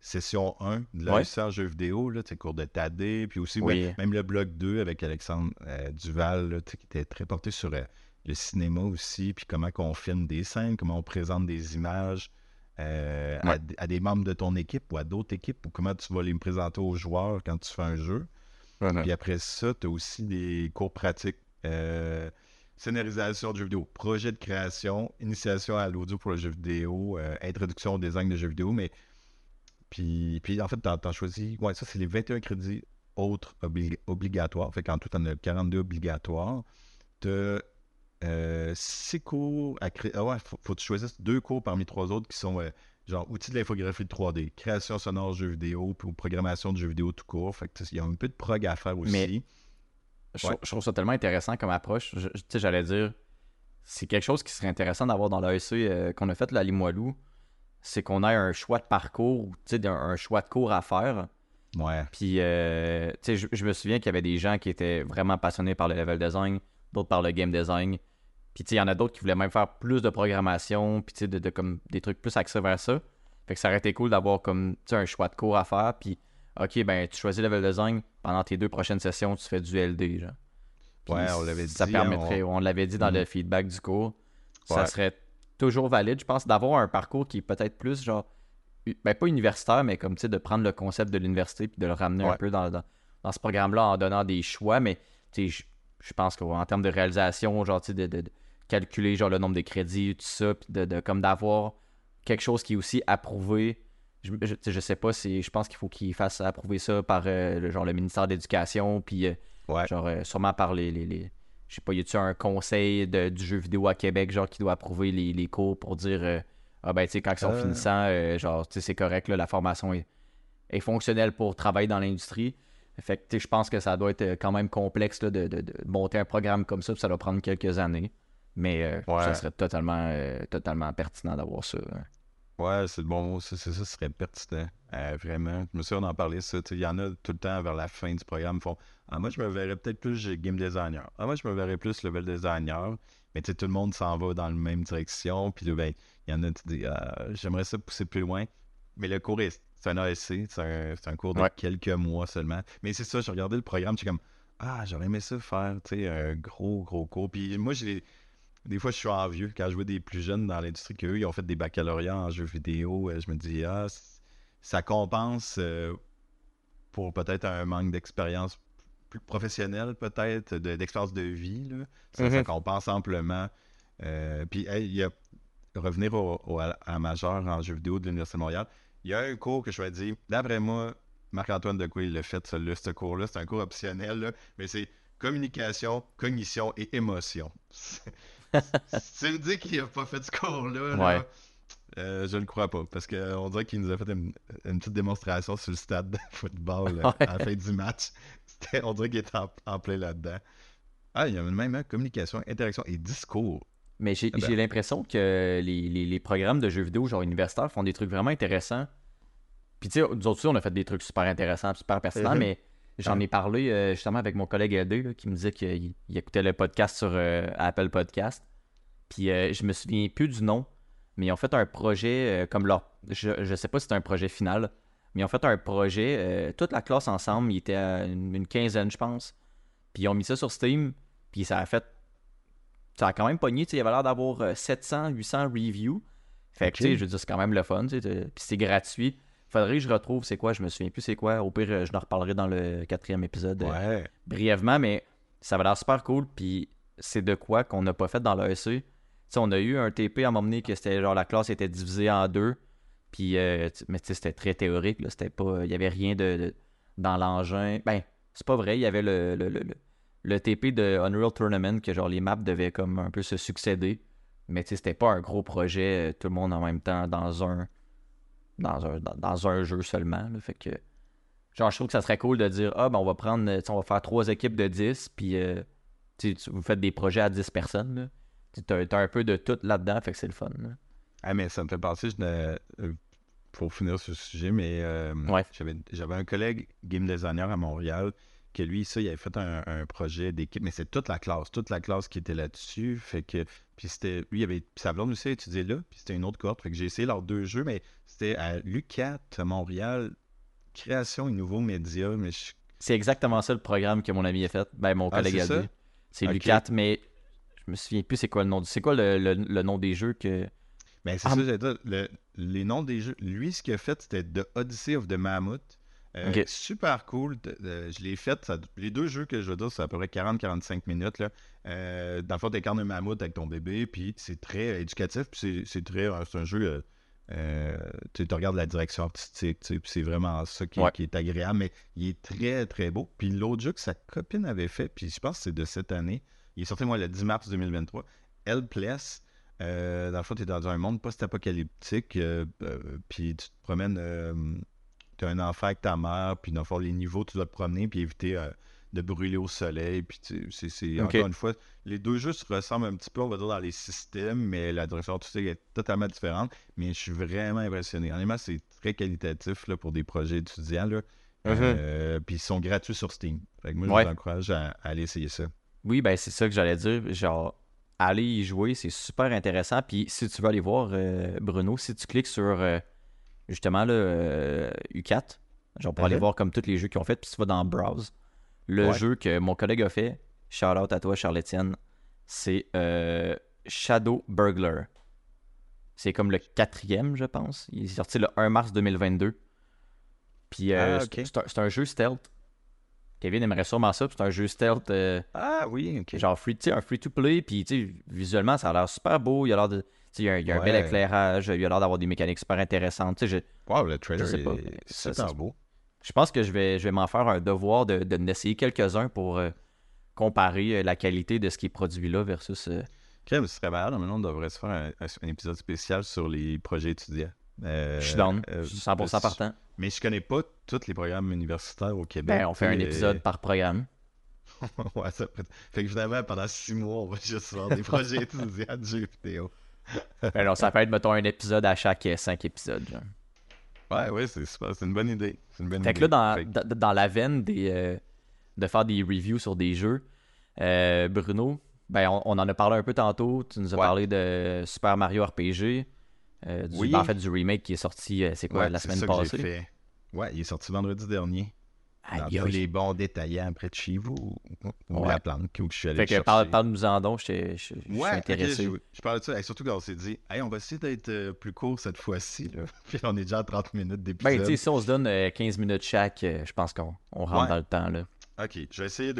[SPEAKER 2] session 1 de la
[SPEAKER 1] Ouais.
[SPEAKER 2] Jeu vidéo, là, cours de Tadé, puis aussi
[SPEAKER 1] Oui.
[SPEAKER 2] même le bloc 2 avec Alexandre euh, Duval, là, qui était très porté sur euh, le cinéma aussi, puis comment on filme des scènes, comment on présente des images euh, à
[SPEAKER 1] Ouais.
[SPEAKER 2] à, des membres de ton équipe ou à d'autres équipes, ou comment tu vas les présenter aux joueurs quand tu fais un jeu. Puis après ça, tu as aussi des cours pratiques. euh, scénarisation de jeux vidéo, projet de création, initiation à l'audio pour le jeu vidéo, euh, introduction au design de jeux vidéo, mais puis, puis en fait, t'en as choisi, ouais, ça c'est les 21 crédits autres obli- obligatoires, fait qu'en tout, t'en as 42 obligatoires. T'as euh, 6 cours à créer, ah ouais, faut, faut que tu choisisses deux cours parmi trois autres qui sont euh, genre outils de l'infographie de 3D, création sonore jeux vidéo, puis programmation de jeux vidéo tout court, fait que il y a un peu de prog à faire aussi.
[SPEAKER 1] Mais- Je,
[SPEAKER 2] Ouais.
[SPEAKER 1] trouve- je trouve ça tellement intéressant comme approche. Tu sais, j'allais dire, c'est quelque chose qui serait intéressant d'avoir dans l'AEC euh, qu'on a fait la Limoilou. C'est qu'on ait un choix de parcours, ou, tu sais, un choix de cours à faire.
[SPEAKER 2] Ouais.
[SPEAKER 1] Puis, euh, tu sais, je, je me souviens qu'il y avait des gens qui étaient vraiment passionnés par le level design, d'autres par le game design. Puis, tu sais, il y en a d'autres qui voulaient même faire plus de programmation, puis, tu sais, de, de- comme, des trucs plus axés vers ça. Fait que ça aurait été cool d'avoir comme, tu sais, un choix de cours à faire. Puis, OK, ben, tu choisis level design. Pendant tes deux prochaines sessions, tu fais du LD, genre. Puis
[SPEAKER 2] Ouais, on l'avait
[SPEAKER 1] Ça
[SPEAKER 2] dit,
[SPEAKER 1] permettrait, on, l'avait dit dans le feedback du cours. Ça serait toujours valide, je pense, d'avoir un parcours qui est peut-être plus, genre, ben, pas universitaire, mais comme, tu sais, de prendre le concept de l'université puis de le ramener un peu dans, dans, dans ce programme-là en donnant des choix. Mais, tu sais, je- je pense qu'en termes de réalisation, genre, tu sais, de, de- de calculer, genre, le nombre de crédits, tout ça, puis de, de- comme d'avoir quelque chose qui est aussi approuvé. Je, je, sais, je sais pas si je pense qu'il faut qu'il fasse approuver ça par euh, le, genre le ministère de l'Éducation puis euh,
[SPEAKER 2] Ouais.
[SPEAKER 1] genre euh, sûrement par les, les, les- je sais pas y a-tu un conseil de- du jeu vidéo à Québec genre qui doit approuver les, les cours pour dire ah ben tu sais quand ils sont finissants genre tu sais c'est correct là, la formation est, est fonctionnelle pour travailler dans l'industrie fait que je pense que ça doit être quand même complexe là, de, de- de monter un programme comme ça puis ça doit prendre quelques années mais euh,
[SPEAKER 2] Ouais.
[SPEAKER 1] ça serait totalement euh, totalement pertinent d'avoir ça hein.
[SPEAKER 2] Ouais, c'est le bon mot. Ça, c'est ça, ce serait pertinent. Euh, vraiment. Je me souviens, on en parlait, ça. Il y en a tout le temps vers la fin du programme. Font Ah, moi, je me verrais peut-être plus game designer. Ah, moi, je me verrais plus level designer. Mais tout le monde s'en va dans la même direction. Puis ben, il y en a, tu dis Ah, J'aimerais ça pousser plus loin. Mais le cours, est- c'est un ASC. C'est un, cours de
[SPEAKER 1] Ouais.
[SPEAKER 2] quelques mois seulement. Mais c'est ça, j'ai regardé le programme. Suis comme Ah, j'aurais aimé ça faire, tu sais, un gros, gros cours. Puis moi, j'ai. Des fois, je suis envieux. Quand je vois des plus jeunes dans l'industrie qu'eux, ils ont fait des baccalauréats en jeux vidéo, euh, je me dis, ah, ça compense euh, pour peut-être un manque d'expérience plus professionnelle, peut-être, de- d'expérience de vie. Là. Ça, ça
[SPEAKER 1] Mhm.
[SPEAKER 2] compense amplement. Euh, puis, hey, il y a, revenir au, au- à la majeure en jeux vidéo de l'Université de Montréal, il y a un cours que je vais dire, d'après moi, Marc-Antoine Decoy il l'a fait, ce cours-là. C'est un cours optionnel, là, mais c'est communication, cognition et émotion. si tu me dis qu'il n'a pas fait ce cours-là, là,
[SPEAKER 1] Ouais.
[SPEAKER 2] euh, je le crois pas. Parce qu'on dirait qu'il nous a fait une, une petite démonstration sur le stade de football euh,
[SPEAKER 1] Ouais.
[SPEAKER 2] à la fin du match. On dirait qu'il était en, en plein là-dedans. Ah, il y a même hein, communication, interaction et discours.
[SPEAKER 1] Mais j'ai
[SPEAKER 2] Ah ben.
[SPEAKER 1] l'impression que les, les- les programmes de jeux vidéo, genre universitaires, font des trucs vraiment intéressants. Puis tu sais, nous autres on a fait des trucs super intéressants, super pertinents,
[SPEAKER 2] Mhm.
[SPEAKER 1] mais J'en
[SPEAKER 2] Ah.
[SPEAKER 1] ai parlé euh, justement avec mon collègue LD là, qui me disait qu'il il écoutait le podcast sur euh, Apple Podcast. Puis euh, je me souviens plus du nom, mais ils ont fait un projet comme leur. Je, je sais pas si c'était un projet final, mais ils ont fait un projet, toute la classe ensemble, il était à une, une quinzaine, je pense. Puis ils ont mis ça sur Steam, puis ça a fait. Ça a quand même pogné, il y avait l'air d'avoir euh, 700, 800 reviews. Fait que, tu sais, je veux dire, c'est quand même le fun, puis c'est gratuit. Faudrait que je retrouve c'est quoi, je me souviens plus c'est quoi. Au pire, euh, je en reparlerai dans le quatrième épisode euh,
[SPEAKER 2] Ouais.
[SPEAKER 1] brièvement, mais ça va l'air super cool. Puis c'est de quoi qu'on n'a pas fait dans sais, on a eu un TP à m'emmener que c'était genre la classe était divisée en deux. Puis, euh, mais tu sais, c'était très théorique. Là, c'était pas, il y avait rien de, de- dans l'engin. Ben, c'est pas vrai. Il y avait le, le, le, le- TP de Unreal Tournament que genre les maps devaient comme un peu se succéder. Mais tu sais, c'était pas un gros projet, tout le monde en même temps dans un dans un, dans, dans un jeu seulement. là. Fait que genre je trouve que ça serait cool de dire ah ben on va prendre euh, on va faire trois équipes de 10 puis euh, vous faites des projets à 10 personnes. Tu as, un peu de tout là-dedans, fait que c'est le fun. là.
[SPEAKER 2] Ah, mais ça me fait penser, je euh, pour finir ce sujet, mais euh,
[SPEAKER 1] Ouais.
[SPEAKER 2] j'avais, un collègue game designer à Montréal que lui, ça, il avait fait un, un projet d'équipe, mais c'est toute la classe, toute la classe qui était là-dessus. Fait que, puis c'était, lui, il avait, sa blonde aussi étudié là, puis c'était une autre cohorte. Fait que j'ai essayé leurs deux jeux, mais c'était à l'UCAT à Montréal, création et nouveaux médias, mais je-
[SPEAKER 1] C'est exactement ça le programme que mon ami a fait. Ben mon
[SPEAKER 2] Ah,
[SPEAKER 1] collègue
[SPEAKER 2] c'est
[SPEAKER 1] a
[SPEAKER 2] ça?
[SPEAKER 1] dit. C'est. Lucat, mais je me souviens plus c'est quoi le nom. du- C'est quoi le, le- le nom des jeux que.
[SPEAKER 2] Ben, c'est
[SPEAKER 1] Ah,
[SPEAKER 2] ça. Le- les noms des jeux. Lui, ce qu'il a fait, c'était The Odyssey of the Mammoth. Euh. Super cool. Je l'ai fait. ça- les deux jeux que je veux dire, c'est à peu près 40-45 minutes. Là. Euh, dans le fond, t'incarnes un mammouth avec ton bébé, puis c'est très éducatif, puis c'est- c'est très. euh, C'est un jeu. Euh, tu regardes la direction artistique, c'est vraiment ça qui, est-
[SPEAKER 1] Ouais.
[SPEAKER 2] qui est agréable, mais il est très, très beau. Puis l'autre jeu que sa copine avait fait, puis je pense que c'est de cette année, il est sorti, moi, le 10 mars 2023, Helpless. Euh, dans le fond, tu es dans un monde post-apocalyptique, euh, euh, puis tu te promènes, tu as un enfant avec ta mère, puis dans le fond, les niveaux, tu dois te promener, puis éviter euh, de brûler au soleil, puis c'est, encore une fois, les deux jeux se ressemblent un petit peu, on va dire, dans les systèmes, mais la direction artistique est totalement différente, mais je suis vraiment impressionné. Honnêtement, c'est très qualitatif là, pour des projets étudiants, là. Euh, puis ils sont gratuits sur Steam. Fait que moi, je
[SPEAKER 1] Ouais.
[SPEAKER 2] vous encourage à, à aller essayer ça.
[SPEAKER 1] Oui, ben c'est ça que j'allais dire. Genre, aller y jouer, c'est super intéressant. Puis si tu veux aller voir, euh, Bruno, si tu cliques sur euh, justement euh, U4, genre pour aller
[SPEAKER 2] Mhm.
[SPEAKER 1] voir comme tous les jeux qu'ils ont fait, puis tu vas dans Browse, le
[SPEAKER 2] Ouais.
[SPEAKER 1] jeu que mon collègue a fait, shout out à toi, Charles-Étienne, c'est euh, Shadow Burglar. C'est comme le quatrième, je pense. Il est sorti le 1 mars 2022. Puis euh,
[SPEAKER 2] Ah,
[SPEAKER 1] c'est-
[SPEAKER 2] ok.
[SPEAKER 1] c'est un, jeu stealth. Kevin aimerait sûrement ça, puis c'est un jeu stealth. euh,
[SPEAKER 2] Ah oui, ok.
[SPEAKER 1] Genre free, un free-to-play, puis visuellement, ça a l'air super beau. Il y a l'air de. tu sais, Il y a un, il y a un bel éclairage, il y a l'air d'avoir des mécaniques super intéressantes. Je,
[SPEAKER 2] Wow, le trailer
[SPEAKER 1] Je sais pas.
[SPEAKER 2] est
[SPEAKER 1] Ça,
[SPEAKER 2] super
[SPEAKER 1] ça
[SPEAKER 2] beau.
[SPEAKER 1] Je pense que je vais, je vais m'en faire un devoir de, de n'essayer quelques-uns pour euh, comparer euh, la qualité de ce qui est produit là versus. euh,
[SPEAKER 2] Crème, ce serait malade. Maintenant, on devrait se faire un, épisode spécial sur les projets étudiants. Euh,
[SPEAKER 1] je suis down.
[SPEAKER 2] euh,
[SPEAKER 1] je suis 100%
[SPEAKER 2] euh,
[SPEAKER 1] partant.
[SPEAKER 2] Mais je connais pas tous les programmes universitaires au Québec.
[SPEAKER 1] Ben, on fait un épisode par programme.
[SPEAKER 2] ouais, ça peut être- Fait que finalement, pendant six mois, on va juste faire des projets étudiants de jeux vidéo.
[SPEAKER 1] Ben non, ça peut être, mettons, un épisode à chaque cinq épisodes. genre.
[SPEAKER 2] Ouais, ouais, c'est super. C'est une bonne idée. C'est une bonne
[SPEAKER 1] Fait que
[SPEAKER 2] idée.
[SPEAKER 1] là, dans,
[SPEAKER 2] Fait que-
[SPEAKER 1] dans, dans la veine des, euh, de faire des reviews sur des jeux, euh, Bruno, ben, on, on en a parlé un peu tantôt. Tu nous as
[SPEAKER 2] Ouais.
[SPEAKER 1] parlé de Super Mario RPG. euh, du,
[SPEAKER 2] Oui.
[SPEAKER 1] ben, en fait, du remake qui est sorti, euh, c'est quoi,
[SPEAKER 2] ouais,
[SPEAKER 1] la semaine
[SPEAKER 2] que
[SPEAKER 1] passée?
[SPEAKER 2] Ouais, il est sorti vendredi dernier.
[SPEAKER 1] Aïe,
[SPEAKER 2] tous
[SPEAKER 1] aïe.
[SPEAKER 2] les bons détaillants près de chez vous. Ou, ou
[SPEAKER 1] Ouais.
[SPEAKER 2] la planque où je suis allé
[SPEAKER 1] Fait que
[SPEAKER 2] chercher.
[SPEAKER 1] parle, parle-nous en donc, je, je- je suis
[SPEAKER 2] Ouais, ok,
[SPEAKER 1] intéressé.
[SPEAKER 2] je, je parle de ça. Hey, surtout quand on s'est dit, hey, on va essayer d'être euh, plus court cette fois-ci. Puis on est déjà à 30 minutes d'épisode.
[SPEAKER 1] Ben, tu sais, si on se donne euh, 15 minutes chaque, euh, je pense qu'on on rentre
[SPEAKER 2] Ouais.
[SPEAKER 1] dans le temps. Là.
[SPEAKER 2] Ok, je vais essayer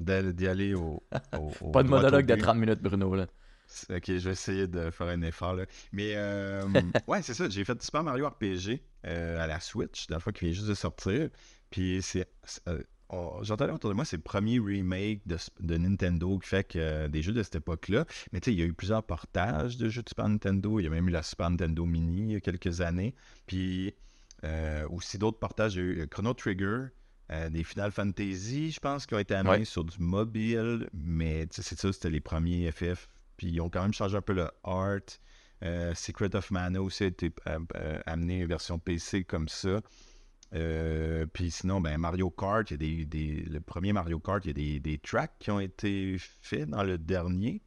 [SPEAKER 2] d'y aller au, au- au
[SPEAKER 1] Pas de monologue de
[SPEAKER 2] but.
[SPEAKER 1] 30 minutes, Bruno. Là.
[SPEAKER 2] Ok, je vais essayer de faire un effort. Là. Mais euh, ouais, c'est ça. J'ai fait Super Mario RPG euh, à la Switch, dans le fois qui vient juste de sortir. Puis c'est. euh, J'entendais autour de moi, c'est le premier remake de, de Nintendo qui fait que euh, des jeux de cette époque-là. Mais tu sais, il y a eu plusieurs portages de jeux de Super Nintendo. Il y a même eu la Super Nintendo Mini il y a quelques années. Puis euh, aussi d'autres portages. Il y a eu Chrono Trigger. euh, des Final Fantasy, je pense, qui ont été amenés
[SPEAKER 1] Ouais.
[SPEAKER 2] sur du mobile, mais tu sais, c'est ça, c'était les premiers FF. Puis ils ont quand même changé un peu le art. Secret of Mana aussi a été amené version PC comme ça. Euh, puis sinon, ben, Mario Kart, il y a des, des- le premier Mario Kart, il y a des, des tracks qui ont été faits dans le dernier.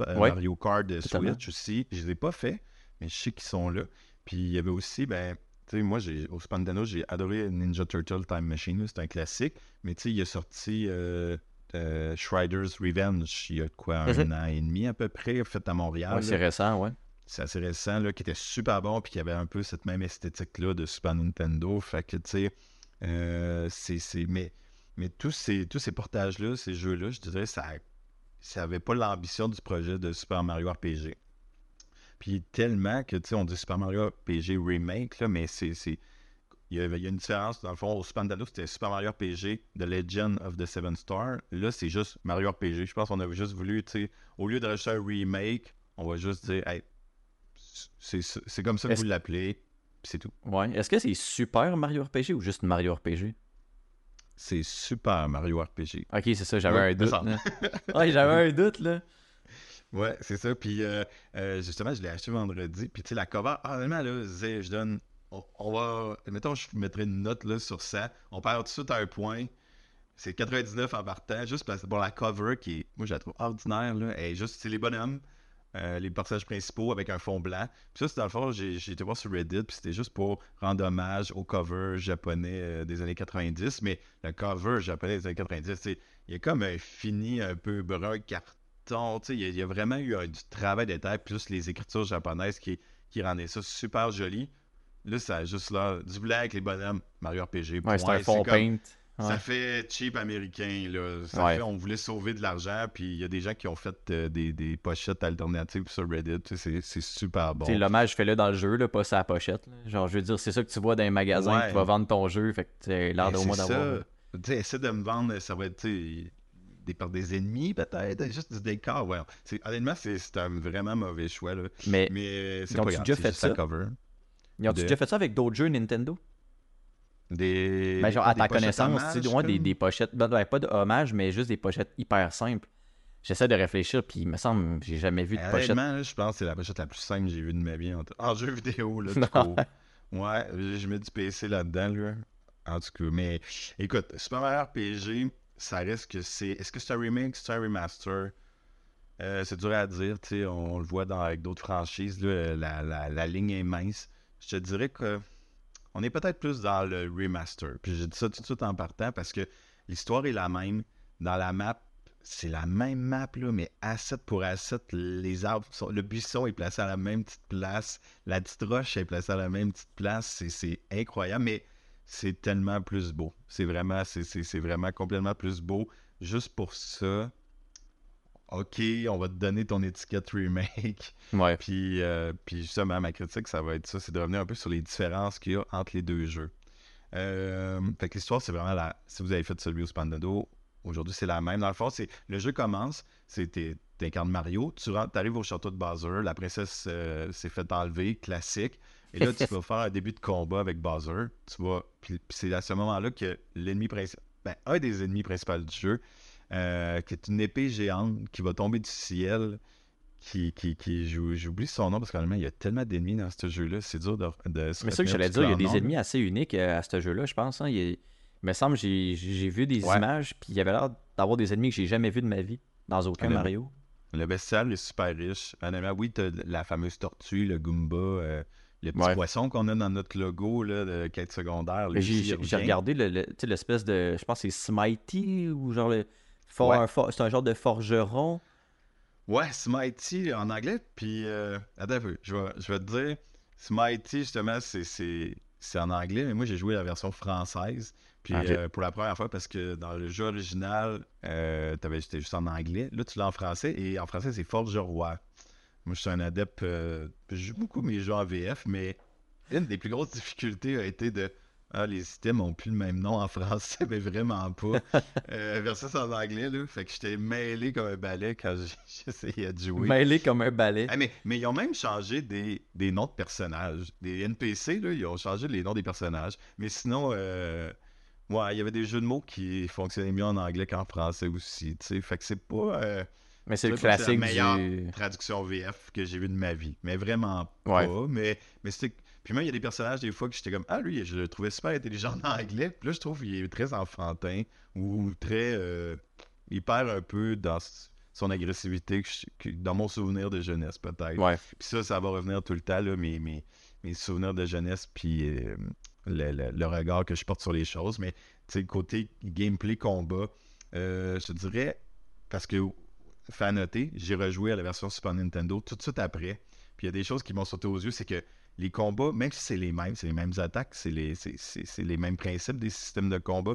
[SPEAKER 2] Euh,
[SPEAKER 1] Ouais,
[SPEAKER 2] Mario Kart de
[SPEAKER 1] totalement.
[SPEAKER 2] Switch aussi. Je les ai pas faits, mais je sais qu'ils sont là. Puis il y avait aussi, ben, tu sais, moi, j'ai, au Nintendo, j'ai adoré Ninja Turtle Time Machine. C'est un classique. Mais tu sais, il a sorti euh, euh, Shredder's Revenge il y a quoi, un
[SPEAKER 1] Mhm.
[SPEAKER 2] an et demi à peu près, fait à Montréal.
[SPEAKER 1] Ouais, c'est récent, ouais.
[SPEAKER 2] C'est assez récent, là, qui était super bon, puis qui avait un peu cette même esthétique-là de Super Nintendo. Fait que, tu sais, euh, c'est, Mais, mais tous ces, tous ces portages-là, ces jeux-là, je dirais, ça ça avait pas l'ambition du projet de Super Mario RPG. Puis tellement que, tu sais, on dit Super Mario RPG Remake, là, mais c'est... Il y, avait- il y a une différence, dans le fond, au Super Nintendo, c'était Super Mario RPG The Legend of the Seven Star. Là, c'est juste Mario RPG. Je pense qu'on avait juste voulu, tu sais, au lieu de rajouter un remake, on va juste dire, hey, c'est c'est comme ça que vous l'appelez, c'est tout.
[SPEAKER 1] Ouais. Est-ce que c'est Super Mario RPG ou juste Mario RPG?
[SPEAKER 2] C'est Super Mario RPG.
[SPEAKER 1] Ok, c'est ça, j'avais
[SPEAKER 2] Ouais,
[SPEAKER 1] un doute. Ouais, j'avais un doute, là.
[SPEAKER 2] Ouais, c'est ça. Puis euh, euh, justement, je l'ai acheté vendredi. Puis tu sais, la cover, ah, honnêtement, là, je donne. On, on va. Mettons, je mettrais une note là, sur ça. On perd tout de suite à un point. C'est 99 en partant. Juste parce que bon, la cover qui est. Moi, je la trouve ordinaire. Là. Elle est juste. C'est les bonhommes. Euh, les personnages principaux avec un fond blanc. Puis ça, c'est dans le fond, j'ai été voir sur Reddit, puis c'était juste pour rendre hommage au cover japonais euh, des années 90. Mais le cover japonais des années 90, tu sais, il est comme un fini un peu brun carton. tu sais, Il y, a- il y a vraiment eu du travail détail, plus les écritures japonaises qui, qui rendaient ça super joli. Là, ça a juste là, du blanc avec les bonhommes, Mario RPG.
[SPEAKER 1] Ouais, c'est un fond
[SPEAKER 2] comme-
[SPEAKER 1] paint.
[SPEAKER 2] Ça fait cheap américain, là. Ça
[SPEAKER 1] Ouais.
[SPEAKER 2] fait, on voulait sauver de l'argent, puis il y a des gens qui ont fait euh, des, des pochettes alternatives sur Reddit. tu C'est super bon.
[SPEAKER 1] Tu L'hommage, fais-le dans le jeu, là, pas sa pochette. là. Genre, je veux dire, c'est ça que tu vois dans un magasin
[SPEAKER 2] Ouais.
[SPEAKER 1] qui va vendre ton jeu. Fait que tu l'air
[SPEAKER 2] Ben,
[SPEAKER 1] au
[SPEAKER 2] c'est
[SPEAKER 1] moins d'avoir.
[SPEAKER 2] Tu essaie de me vendre, ça va être tu des, par des ennemis, peut-être, juste du décor. Ouais. Honnêtement, c'est un vraiment mauvais choix. Là.
[SPEAKER 1] Mais
[SPEAKER 2] Mais euh, c'est pas grave,
[SPEAKER 1] déjà fait ça?
[SPEAKER 2] cover.
[SPEAKER 1] ils ont-tu
[SPEAKER 2] de-
[SPEAKER 1] déjà fait ça avec d'autres jeux Nintendo?
[SPEAKER 2] Des,
[SPEAKER 1] Ben, genre, à ta connaissance,
[SPEAKER 2] hommages,
[SPEAKER 1] tu sais, des, des pochettes. ben, ben, pas de hommage, mais juste des pochettes hyper simples. J'essaie de réfléchir, puis il me semble que j'ai jamais vu de
[SPEAKER 2] Eh,
[SPEAKER 1] pochette.
[SPEAKER 2] Là, je pense que c'est la pochette la plus simple que j'ai vue de ma vie en, en jeu vidéo. Là,
[SPEAKER 1] Non.
[SPEAKER 2] court. Ouais, je mets du PC là-dedans. Là. En tout cas, mais écoute, Super Mario RPG, ça reste que c'est. Est-ce que c'est un remake, c'est un remaster? Euh, C'est dur à dire. tu sais, On, le voit dans, avec d'autres franchises. Là, la, la- la ligne est mince. Je te dirais que on est peut-être plus dans le remaster. Puis j'ai dit ça tout de suite en partant parce que l'histoire est la même. Dans la map, c'est la même map, là, mais asset pour asset, les arbres, le buisson est placé à la même petite place, la petite roche est placée à la même petite place, c'est- incroyable, mais c'est tellement plus beau. C'est vraiment, c'est vraiment complètement plus beau. Juste pour ça, ok, on va te donner ton étiquette remake.
[SPEAKER 1] Ouais.
[SPEAKER 2] Puis, euh, puis justement, ma critique, ça va être ça, c'est de revenir un peu sur les différences qu'il y a entre les deux jeux. Euh, fait que l'histoire, c'est vraiment la. Si vous avez fait celui au Nintendo, aujourd'hui, c'est la même. Dans le fond, c'est le jeu commence, c'est t'incarnes Mario, tu rentres, arrives au château de Bowser, la princesse euh, s'est fait enlever, classique. Et là, tu vas faire un début de combat avec Bowser. Tu vas. Puis, puis c'est à ce moment-là que l'ennemi principal. Ben, un des ennemis principaux du jeu, euh, qui est une épée géante qui va tomber du ciel qui, qui, qui j'ou- j'oublie son nom parce qu'en il y a tellement d'ennemis dans ce jeu-là, c'est dur de, de se
[SPEAKER 1] Mais ça que j'allais dire, il y a des ennemis assez uniques euh, à ce jeu-là, je pense. hein. Il, est- il me semble j'ai j'ai vu des
[SPEAKER 2] Ouais.
[SPEAKER 1] images, puis il y avait l'air d'avoir des ennemis que j'ai jamais vus de ma vie dans aucun
[SPEAKER 2] le-
[SPEAKER 1] Mario.
[SPEAKER 2] Le bestial est super riche. Honnêtement, oui, t'as la fameuse tortue, le Goomba, euh, le petit
[SPEAKER 1] Ouais.
[SPEAKER 2] poisson qu'on a dans notre logo là, de quête secondaire.
[SPEAKER 1] J'ai regardé le- le- l'espèce de. Je pense que c'est Smitey ou genre le. For-
[SPEAKER 2] Ouais.
[SPEAKER 1] un for- C'est un genre de forgeron.
[SPEAKER 2] Ouais, Smitey en anglais. Puis, euh, attends un peu, je vais, je vais te dire, Smitey, justement, c'est, en anglais, mais moi, j'ai joué la version française. Puis,
[SPEAKER 1] Ok.
[SPEAKER 2] euh, pour la première fois, parce que dans le jeu original, euh, t'avais, c'était juste en anglais. Là, tu l'as en français, et en français, c'est Forgeroy. Moi, je suis un adepte. euh, je joue beaucoup mes jeux en VF, mais une des plus grosses difficultés a été de. Ah, les items ont plus le même nom en français, mais vraiment pas. euh, versus en anglais, là. Fait que j'étais mêlé comme un balai quand j'essayais de jouer.
[SPEAKER 1] Mêlé comme un balai.
[SPEAKER 2] Ah, mais, mais ils ont même changé des, des noms de personnages. Des NPC, là, ils ont changé les noms des personnages. Mais sinon, euh, ouais, il y avait des jeux de mots qui fonctionnaient mieux en anglais qu'en français aussi. tu sais. Fait que c'est pas euh,
[SPEAKER 1] Mais c'est le
[SPEAKER 2] c'est la
[SPEAKER 1] classique
[SPEAKER 2] meilleure
[SPEAKER 1] du.
[SPEAKER 2] traduction VF que j'ai vue de ma vie. Mais vraiment pas.
[SPEAKER 1] Ouais.
[SPEAKER 2] Mais, mais c'est. Puis même, il y a des personnages, des fois, que j'étais comme, ah, lui, je le trouvais super intelligent en anglais. Puis là, je trouve qu'il est très enfantin ou très. euh, il perd un peu dans son agressivité, que je- que- dans mon souvenir de jeunesse, peut-être.
[SPEAKER 1] Ouais.
[SPEAKER 2] Puis ça, ça va revenir tout le temps, là, mes, mes, mes souvenirs de jeunesse, puis euh, le, le- le regard que je porte sur les choses. Mais, tu sais, côté gameplay combat, euh, je te dirais, parce que, fait à noter, j'ai rejoué à la version Super Nintendo tout de suite après. Puis il y a des choses qui m'ont sauté aux yeux, c'est que les combats, même si c'est les mêmes, c'est les mêmes attaques, c'est les, mêmes principes des systèmes de combat,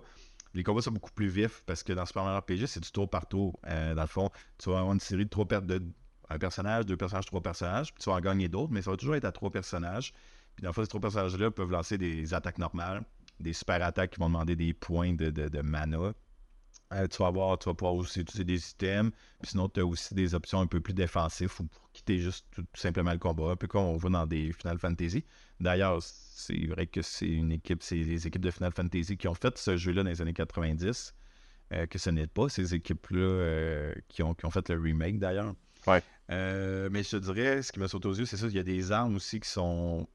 [SPEAKER 2] les combats sont beaucoup plus vifs parce que dans Super Mario RPG, c'est du tour par tour. Euh, dans le fond, tu vas avoir une série de trois per- de un personnage, deux personnages, trois personnages, puis tu vas en gagner d'autres, mais ça va toujours être à trois personnages. Puis dans le fond, ces trois personnages-là peuvent lancer des attaques normales, des super attaques qui vont demander des points de mana. Euh, tu vas avoir, tu vas pouvoir aussi utiliser des items, puis sinon tu as aussi des options un peu plus défensives ou pour quitter juste tout, tout simplement le combat, un peu comme on voit dans des Final Fantasy. D'ailleurs, c'est vrai que c'est une équipe, c'est les équipes de Final Fantasy qui ont fait ce jeu-là dans les années 90, euh, que ce n'est pas ces équipes-là euh, qui, ont, qui ont fait le remake d'ailleurs.
[SPEAKER 1] Ouais.
[SPEAKER 2] Mais je te dirais, ce qui me saute aux yeux, c'est ça, il y a des armes aussi qui sont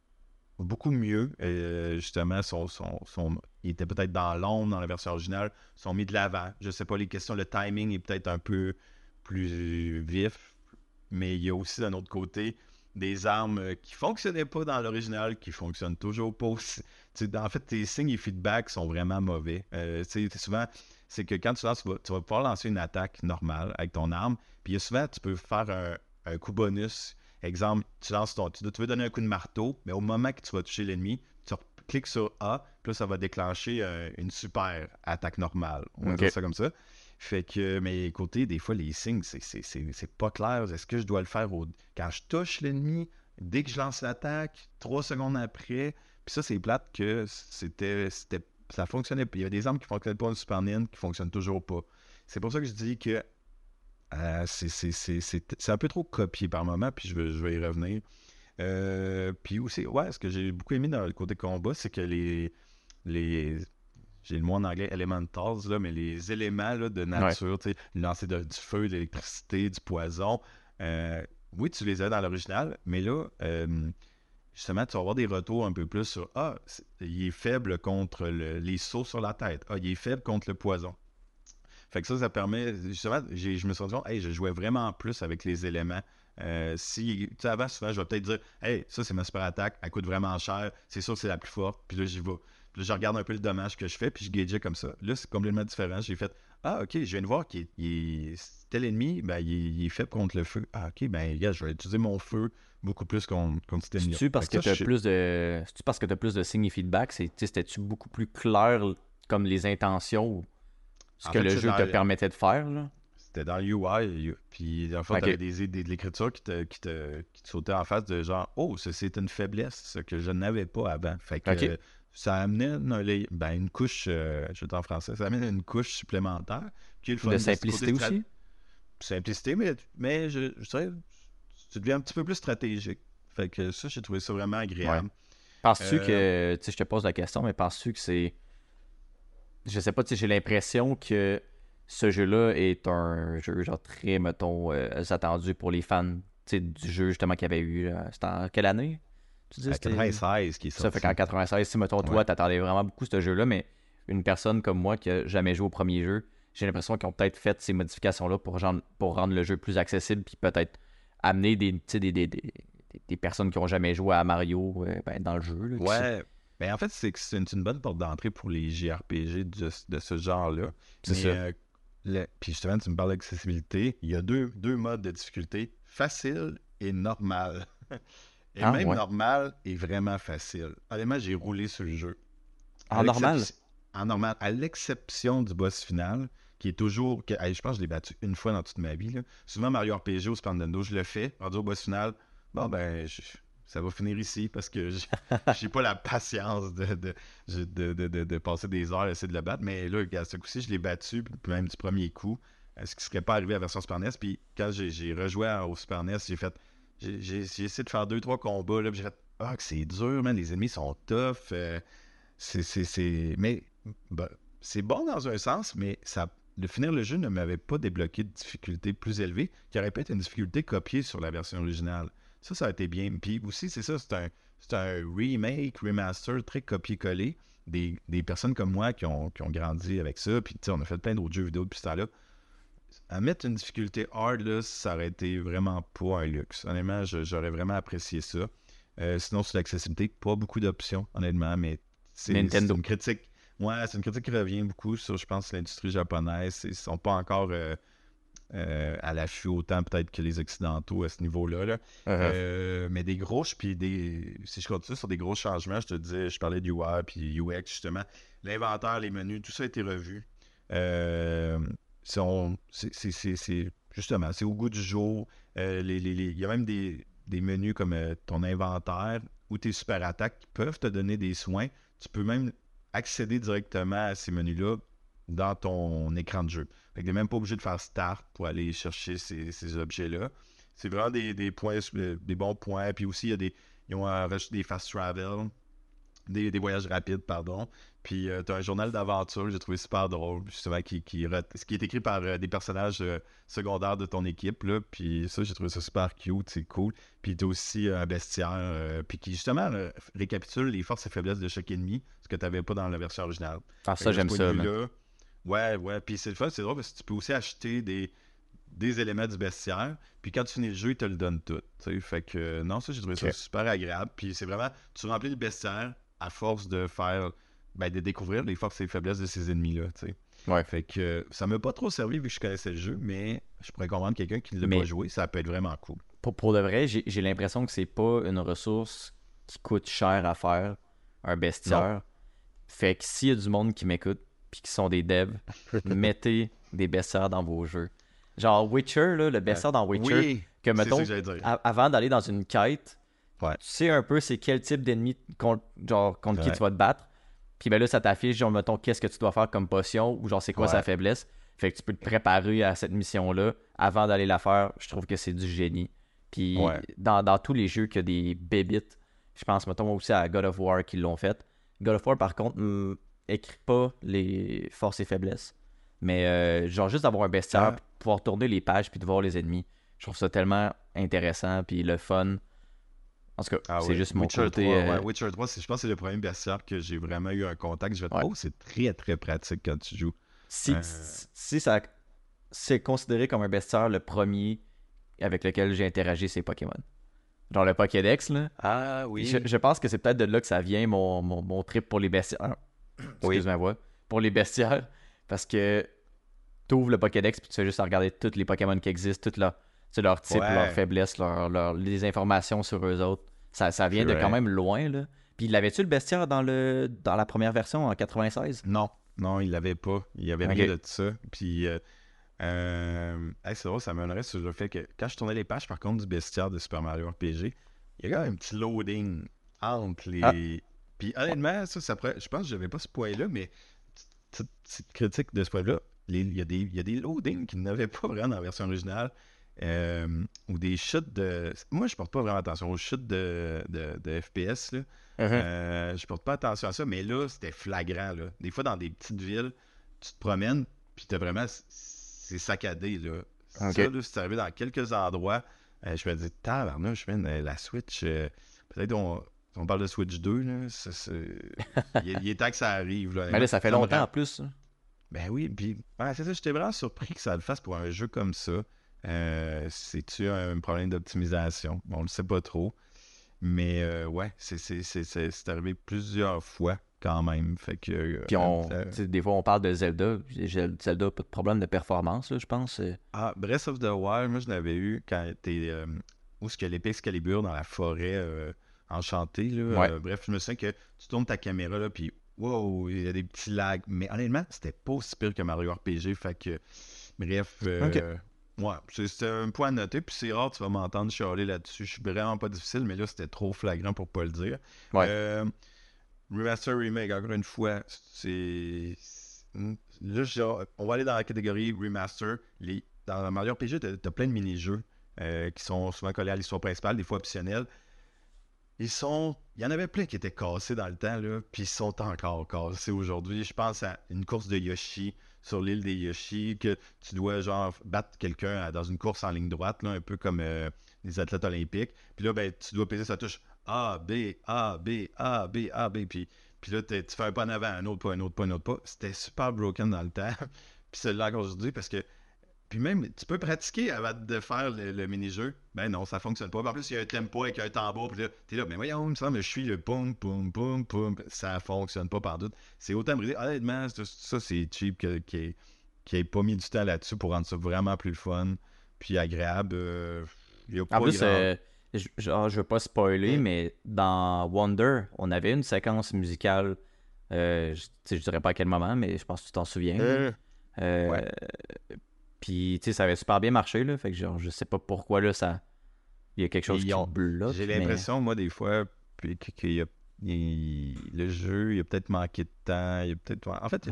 [SPEAKER 2] beaucoup mieux. euh, justement, sont, sont, sont- ils étaient peut-être dans l'ombre dans la version originale, sont mis de l'avant. Je sais pas les questions, le timing est peut-être un peu plus vif, mais il y a aussi d'un autre côté des armes euh, qui fonctionnaient pas dans l'original, qui fonctionnent toujours pas. en fait, tes signes et feedbacks sont vraiment mauvais. Euh, souvent, c'est que quand tu lances, tu vas, tu vas pouvoir lancer une attaque normale avec ton arme, puis il souvent, tu peux faire un, un coup bonus. Exemple, tu lances ton. Tu, tu veux donner un coup de marteau, mais au moment que tu vas toucher l'ennemi, tu cliques sur A, puis là, ça va déclencher euh, une super attaque normale. On va dire ça comme ça. Fait que, mais côté, des fois, les signes, c'est- pas clair. Est-ce que je dois le faire au- quand je touche l'ennemi, dès que je lance l'attaque, trois secondes après? Puis ça, c'est plate que c'était, c'était, ça fonctionnait pas. Il y a des armes qui fonctionnent pas au Super Nintendo qui fonctionnent toujours pas. C'est pour ça que je dis que euh, c'est, un peu trop copié par moment, puis je vais, je vais y revenir. Euh, puis aussi, ouais, ce que j'ai beaucoup aimé dans le côté combat, c'est que les, les j'ai le mot en anglais elementals, là, mais les éléments là, de nature, tu sais, lancer de- du feu, de l'électricité, du poison, euh, oui, tu les as dans l'original, mais là, euh, justement, tu vas avoir des retours un peu plus sur Ah, il est faible contre le- les sauts sur la tête. Ah, il est faible contre le poison. Fait que ça, ça permet. Justement, je me suis rendu compte, hey, je jouais vraiment plus avec les éléments. Euh, si, tu sais, avant, souvent, je vais peut-être dire, hey, ça, c'est ma super attaque, elle coûte vraiment cher, c'est sûr que c'est la plus forte, puis là, j'y vais. Puis là, je regarde un peu le dommage que je fais, puis je gageais comme ça. Là, c'est complètement différent. J'ai fait, ah, ok, je viens de voir qu'il est, tel ennemi, ben, il, est- il est faible contre le feu. Ah, ok, ben, gars, je vais utiliser mon feu beaucoup plus contre, contre cet ennemi.
[SPEAKER 1] C'est-tu parce que tu as plus de. Parce que tu plus de signes et feedback? C'est- tu sais, C'était-tu beaucoup plus clair comme les intentions ou ce
[SPEAKER 2] En
[SPEAKER 1] que
[SPEAKER 2] fait,
[SPEAKER 1] le jeu te permettait de faire? Là?
[SPEAKER 2] C'était dans le UI, puis en fait, t'avais des, des, de l'écriture qui te, qui, te, qui te sautait en face de genre, oh, c'est une faiblesse, ce que je n'avais pas avant. Fait que ça amenait une, ben, une couche, euh, je en français, ça amène une couche supplémentaire. Qui est le fun
[SPEAKER 1] De simplicité aussi?
[SPEAKER 2] Simplicité, mais, mais je, je dirais, tu deviens un petit peu plus stratégique. Fait que ça, j'ai trouvé ça vraiment agréable.
[SPEAKER 1] Penses-tu
[SPEAKER 2] Euh,
[SPEAKER 1] que. Tu sais, je te pose la question, mais penses-tu que c'est. Je sais pas, tu sais, j'ai l'impression que ce jeu-là est un jeu, genre, très, mettons, euh, attendu pour les fans du jeu, justement, qu'il y avait eu. là. C'était en quelle année? Tu dis
[SPEAKER 2] À
[SPEAKER 1] c'était-
[SPEAKER 2] 96 qui est
[SPEAKER 1] Ça fait qu'en 96, si mettons, toi,
[SPEAKER 2] Ouais.
[SPEAKER 1] t'attendais vraiment beaucoup ce jeu-là, mais une personne comme moi qui a jamais joué au premier jeu, j'ai l'impression qu'ils ont peut-être fait ces modifications-là pour, rendre- pour rendre le jeu plus accessible, puis peut-être amener des, des, des, des, personnes qui ont jamais joué à Mario euh, ben, dans le jeu. là,
[SPEAKER 2] Ouais. Ben, en fait, c'est que c'est une, une bonne porte d'entrée pour les JRPG de, de ce genre-là.
[SPEAKER 1] C'est
[SPEAKER 2] Mais,
[SPEAKER 1] ça.
[SPEAKER 2] euh, le- puis justement, tu me parles d'accessibilité. Il y a deux, deux modes de difficulté, facile et normal. et
[SPEAKER 1] Ah,
[SPEAKER 2] même
[SPEAKER 1] ouais.
[SPEAKER 2] normal est vraiment facile. Honnêtement, j'ai roulé sur le jeu.
[SPEAKER 1] En normal?
[SPEAKER 2] En normal, à l'exception du boss final, qui est toujours. que- je pense que je l'ai battu une fois dans toute ma vie. là. Souvent, Mario RPG ou Super Nintendo, je le fais. Rendu au boss final, bon, ben, je- ça va finir ici parce que j'ai pas la patience de, de, de, de- de- passer des heures à essayer de le battre. Mais là, à ce coup-ci, je l'ai battu, puis même du premier coup. Ce qui serait pas arrivé à la version Super NES? Puis quand j'ai rejoué au Super NES, j'ai fait. J'ai essayé de faire deux, trois combats. Là, puis j'ai fait. Ah, que c'est dur, man. Les ennemis sont tough. euh, c'est. Mais ben, c'est bon dans un sens, mais ça, de finir le jeu ne m'avait pas débloqué de difficulté plus élevée, qui aurait pu être une difficulté copiée sur la version originale. Ça, ça a été bien. Puis aussi, c'est ça, c'est un, c'est un remake, remaster très copié-collé. Des, des personnes comme moi qui ont, qui ont grandi avec ça, puis tu sais, on a fait plein d'autres jeux vidéo depuis ce temps-là. À mettre une difficulté hard, là, ça aurait été vraiment pas un luxe. Honnêtement, j'aurais vraiment apprécié ça. Euh, sinon, sur l'accessibilité, pas beaucoup d'options, honnêtement, mais c'est une critique. Ouais, c'est une critique qui revient beaucoup sur, je pense, l'industrie japonaise. Ils sont pas encore euh, euh, à l'affût autant peut-être que les Occidentaux à ce niveau-là. là. Euh, mais des gros, puis des, si je continue sur des gros changements, je te disais, je parlais de UI puis UX justement, l'inventaire, les menus, tout ça a été revu. Euh, c'est- justement, c'est au goût du jour. Les- les- les- Il y a même des, des menus comme ton inventaire ou tes super attaques qui peuvent te donner des soins. Tu peux même accéder directement à ces menus-là dans ton écran de jeu. Fait que t'es même pas obligé de faire start pour aller chercher ces, ces objets-là. C'est vraiment des, des points, euh, des bons points. Puis aussi, il y a des, ils ont euh, rajouté des fast travel, des, des voyages rapides, pardon. Puis tu as un journal d'aventure que j'ai trouvé super drôle, justement, qui, qui, qui est écrit par euh, des personnages euh, secondaires de ton équipe. Là. Puis ça, j'ai trouvé ça super cute, c'est cool. Puis tu as aussi un bestiaire, euh, puis qui justement euh, récapitule les forces et faiblesses de chaque ennemi, ce que tu n'avais pas dans la version originale.
[SPEAKER 1] Ah, ça, j'aime ça.
[SPEAKER 2] Ouais, ouais. Puis c'est le fun, c'est drôle parce que tu peux aussi acheter des, des éléments du bestiaire. Puis quand tu finis le jeu, ils te le donnent tout. tu sais. Fait que euh, non, ça, j'ai trouvé ça super agréable. Puis c'est vraiment, tu remplis le bestiaire à force de faire, ben, de découvrir les forces et les faiblesses de ces ennemis-là. tu sais.
[SPEAKER 1] Ouais.
[SPEAKER 2] Fait que euh, ça m'a pas trop servi vu que je connaissais le jeu, mais je pourrais comprendre quelqu'un qui ne l'a
[SPEAKER 1] Mais-
[SPEAKER 2] pas joué, ça peut être vraiment cool.
[SPEAKER 1] Pour, pour de vrai, j'ai j'ai l'impression que c'est pas une ressource qui coûte cher à faire, un bestiaire. Fait que s'il y a du monde qui m'écoute puis qui sont des devs, mettez des bestiaires dans vos jeux. Genre Witcher, là, le bestiaire dans Witcher,
[SPEAKER 2] oui,
[SPEAKER 1] que mettons,
[SPEAKER 2] que dire.
[SPEAKER 1] avant d'aller dans une quête,
[SPEAKER 2] Ouais.
[SPEAKER 1] tu sais un peu c'est quel type d'ennemi contre, genre, contre qui tu vas te battre. Puis ben là, ça t'affiche, genre, mettons, qu'est-ce que tu dois faire comme potion ou genre, c'est quoi
[SPEAKER 2] Ouais.
[SPEAKER 1] sa faiblesse. Fait que tu peux te préparer à cette mission-là avant d'aller la faire. Je trouve que c'est du génie. Puis dans, dans tous les jeux qui a des bébites, je pense, mettons, aussi à God of War qui l'ont fait. God of War, par contre, écrit pas les forces et faiblesses. Mais euh, genre, juste d'avoir un bestiaire,
[SPEAKER 2] Ah.
[SPEAKER 1] pouvoir tourner les pages puis de voir les ennemis, je trouve ça tellement intéressant. Puis le fun. En tout cas,
[SPEAKER 2] Ah
[SPEAKER 1] c'est
[SPEAKER 2] oui.
[SPEAKER 1] juste mon
[SPEAKER 2] Witcher
[SPEAKER 1] côté.
[SPEAKER 2] 3,
[SPEAKER 1] euh,
[SPEAKER 2] ouais, Witcher 3, c'est- je pense que c'est le premier bestiaire que j'ai vraiment eu un contact. Je vais te
[SPEAKER 1] Ouais.
[SPEAKER 2] oh, c'est très très pratique quand tu joues.
[SPEAKER 1] Si,
[SPEAKER 2] Euh.
[SPEAKER 1] si- ça c'est considéré comme un bestiaire, le premier avec lequel j'ai interagi, c'est Pokémon. Genre le Pokédex, là.
[SPEAKER 2] Ah
[SPEAKER 1] Je, je pense que c'est peut-être de là que ça vient mon, mon, mon trip pour les bestiaires. Excuse ma voix. Pour les bestiaires. Parce que tu ouvres le Pokédex puis tu fais juste à regarder tous les Pokémon qui existent, tous leurs leurs types,
[SPEAKER 2] Ouais.
[SPEAKER 1] leurs faiblesses, leurs, leurs- les informations sur eux autres. Ça, ça vient de
[SPEAKER 2] vrai.
[SPEAKER 1] quand même loin, là. Puis l'avais-tu le bestiaire dans, le, dans la première version en 96
[SPEAKER 2] Non, non, il l'avait pas. Il y avait rien de ça. Puis, euh, euh, hey, c'est drôle, ça m'aimerait sur le fait que quand je tournais les pages, par contre, du bestiaire de Super Mario RPG, il y a quand même un petit loading entre les.
[SPEAKER 1] Ah.
[SPEAKER 2] Puis, honnêtement, ça, ça pourrait- je pense que j'avais pas ce point-là, mais petite, critique de ce point-là, il y, a des- il y a des loadings qui n'avaient pas vraiment dans la version originale. euh, ou des chutes de. Moi, je porte pas vraiment attention aux chutes de, de, de FPS. Là. Euh, je porte pas attention à ça, mais là, c'était flagrant. Là. Des fois, dans des petites villes, tu te promènes, puis t'as vraiment. C'est saccadé. Là. Ça, là, c'est arrivé dans quelques endroits. euh, je me dis, tabarnouche, euh, la Switch. Peut-être on, on parle de Switch 2. Là, il, est, il est temps que ça arrive. Là.
[SPEAKER 1] Mais là, ça fait longtemps en plus. hein.
[SPEAKER 2] ben oui, puis ouais, c'est ça, j'étais vraiment surpris que ça le fasse pour un jeu comme ça. Euh, C'est-tu un problème d'optimisation? On le sait pas trop. Mais euh, ouais, c'est- arrivé plusieurs fois quand même. Fait que. euh,
[SPEAKER 1] Puis on, des fois, on parle de Zelda. Zelda, pas de problème de performance, là, je pense.
[SPEAKER 2] Ah, Breath of the Wild, moi je l'avais eu quand t'es. Où est-ce que l'épée Excalibur dans la forêt enchantée, là.
[SPEAKER 1] Ouais.
[SPEAKER 2] Euh, bref, je me souviens que tu tournes ta caméra, là, puis wow, il y a des petits lags. Mais honnêtement, c'était pas aussi pire que Mario RPG. Fait que. Bref. euh. Ouais, c'est un point à noter, puis c'est rare, tu vas m'entendre chialer là-dessus. Je suis vraiment pas difficile, mais là, c'était trop flagrant pour pas le dire.
[SPEAKER 1] Ouais.
[SPEAKER 2] Euh, remaster Remake, encore une fois, c'est. Là, on va aller dans la catégorie Remaster. Les... Dans Mario RPG, t'as as plein de mini-jeux qui sont souvent collés à l'histoire principale, des fois optionnels. Ils sont. Il y en avait plein qui étaient cassés dans le temps, là, puis ils sont encore cassés aujourd'hui. Je pense à une course de Yoshi sur l'île des Yoshi, que tu dois genre battre quelqu'un dans une course en ligne droite, là, un peu comme euh, les athlètes olympiques. Puis là, ben, tu dois peser sa touche A, B, A, B, A, B, A, B. Puis, puis là, tu fais un pas en avant, un autre pas, un autre pas, un autre pas. C'était super broken dans le temps. puis c'est là aujourd'hui parce que puis même, tu peux pratiquer avant de faire le, mini-jeu. Ben non, ça fonctionne pas. En plus, il y a un tempo avec un tambour. Puis là, t'es là, mais voyons, il me semble, je suis le poum, poum, poum, poum. Ça fonctionne pas par doute. C'est autant brisé. Honnêtement, ça, c'est cheap qui n'ait pas mis du temps là-dessus pour rendre ça vraiment plus fun. Puis agréable. Euh,
[SPEAKER 1] il y a pas en plus, euh, je, genre, je veux pas spoiler, mais dans Wonder, on avait une séquence musicale. Euh, je, je dirais pas à quel moment, mais je pense que tu t'en souviens. Euh, ouais. Puis, tu sais, ça avait super bien marché, là. Fait que, genre, je sais pas pourquoi, là, ça. Il y a quelque chose qui bloque.
[SPEAKER 2] J'ai l'impression, moi, des fois, qu'il y a. le jeu, il a peut-être manqué de temps. Il a peut-être. En fait,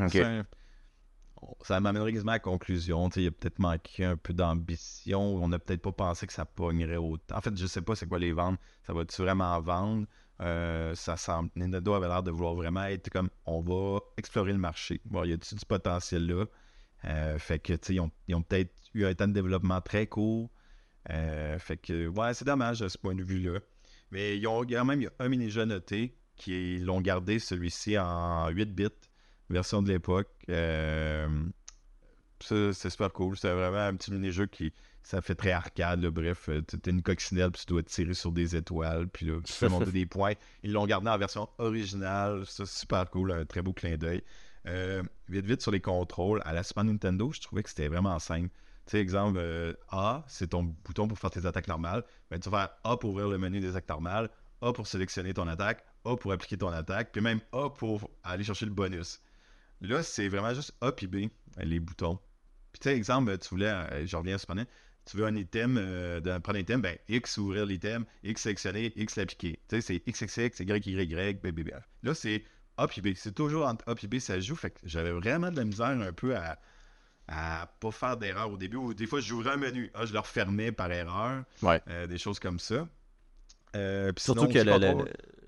[SPEAKER 2] ça m'amènerait quasiment à la conclusion. Il a peut-être manqué un peu d'ambition. On n'a peut-être pas pensé que ça pognerait autant. En fait, je sais pas c'est quoi les ventes. Ça va-tu vraiment vendre? Euh, ça semble. Nintendo avait l'air de vouloir vraiment être comme on va explorer le marché. Bon, il y a du potentiel là? Euh, fait que, tu sais, ils ont, peut-être eu un temps de développement très court. Euh, fait que, ouais, c'est dommage à ce point de vue-là. Mais ils ont quand même un mini-jeu noté qui l'ont gardé celui-ci en 8 bits, version de l'époque. Euh, ça, c'est super cool. C'est vraiment un petit mini-jeu qui ça fait très arcade. Bref, tu as une coccinelle, puis tu dois tirer sur des étoiles, puis là, tu fais monter des points. Ils l'ont gardé en version originale. C'est super cool, un très beau clin d'œil. Euh, vite, vite sur les contrôles. À la Super Nintendo, je trouvais que c'était vraiment simple. Tu sais, exemple, euh, A, c'est ton bouton pour faire tes attaques normales. Ben, tu vas faire A pour ouvrir le menu des attaques normales, A pour sélectionner ton attaque, A pour appliquer ton attaque, puis même A pour aller chercher le bonus. Là, c'est vraiment juste A puis B, euh, les boutons. Puis tu sais, exemple, tu voulais, je reviens à Super tu veux un item, de, prendre un item, ben X ouvrir l'item, X sélectionner, X l'appliquer. Tu sais, c'est XXX, Y, Y, Y, B, B, B. Là, c'est a puis B. C'est toujours entre A et B, ça joue. Fait que j'avais vraiment de la misère un peu à, à pas faire d'erreur au début. Ou des fois, je j'ouvrais un menu. Ah, je le refermais par erreur.
[SPEAKER 1] Ouais.
[SPEAKER 2] Euh, des choses comme ça. Euh,
[SPEAKER 1] Surtout que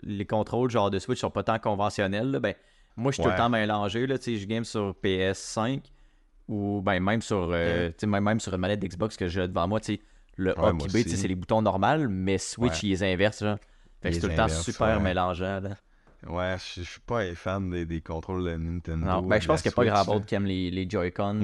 [SPEAKER 1] les contrôles genre de Switch sont pas tant conventionnels. Ben, moi, je suis tout le temps mélangé. Là, je game sur PS5 ou ben, même sur euh, même, même sur une manette d'Xbox que j'ai devant moi. Le A et B, c'est les boutons normaux, mais Switch, il les inverse. Fait que c'est tout le temps super mélangeant. Là.
[SPEAKER 2] Ouais, je, suis pas fan des, contrôles de Nintendo.
[SPEAKER 1] Non, ben, je pense qu'il n'y a pas grand monde qui aime les, les Joy-Con,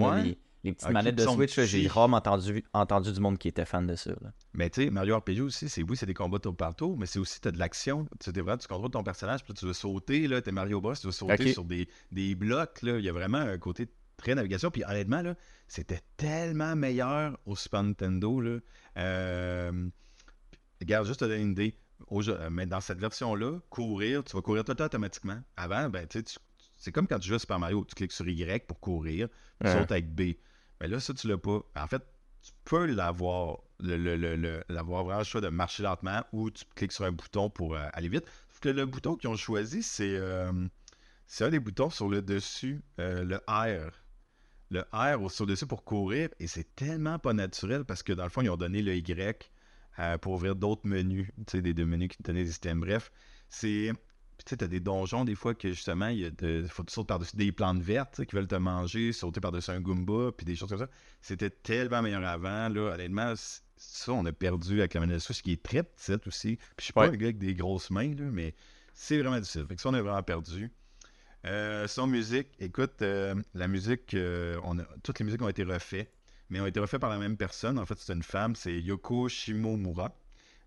[SPEAKER 1] les, petites manettes de Switch. J'ai rarement entendu, entendu du monde qui était fan de ça.
[SPEAKER 2] Mais tu sais, Mario RPG aussi, c'est oui, c'est des combats tour par tour, mais c'est aussi, tu as de l'action. Tu vrai, tu contrôles ton personnage, puis tu veux sauter, là, es Mario Bros, tu veux sauter sur des, des blocs, là. Il y a vraiment un côté très navigation. Puis honnêtement, là, c'était tellement meilleur au Super Nintendo, là. Euh, regarde, juste te donner une idée. Euh, mais dans cette version-là, courir, tu vas courir tout automatiquement. Avant, ben, tu c'est comme quand tu joues à Super Mario, tu cliques sur Y pour courir, tu sautes avec B. Mais là, ça, tu l'as pas. En fait, tu peux l'avoir, l'avoir vraiment le choix de marcher lentement ou tu cliques sur un bouton pour euh, aller vite. Que le bouton qu'ils ont choisi, c'est, euh, c'est un des boutons sur le dessus, le R. Le R sur le dessus pour courir, et c'est tellement pas naturel parce que dans le fond, ils ont donné le Y euh, pour ouvrir d'autres menus, tu sais, des, deux menus qui te donnaient des systèmes. Bref, c'est. Tu sais, t'as des donjons des fois que justement, il faut que tu sautes par-dessus des plantes vertes qui veulent te manger, sauter par-dessus un Goomba, puis des choses comme ça. C'était tellement meilleur avant, là. Honnêtement, ça, on a perdu avec la manette Switch qui est très petite aussi. Puis je suis pas un gars avec des grosses mains, là, mais c'est vraiment difficile. Fait que ça, on a vraiment perdu. Euh, son musique, écoute, euh, la musique, on a, toutes les musiques ont été refaites mais ont été refaits par la même personne. En fait, c'est une femme, c'est Yoko Shimomura.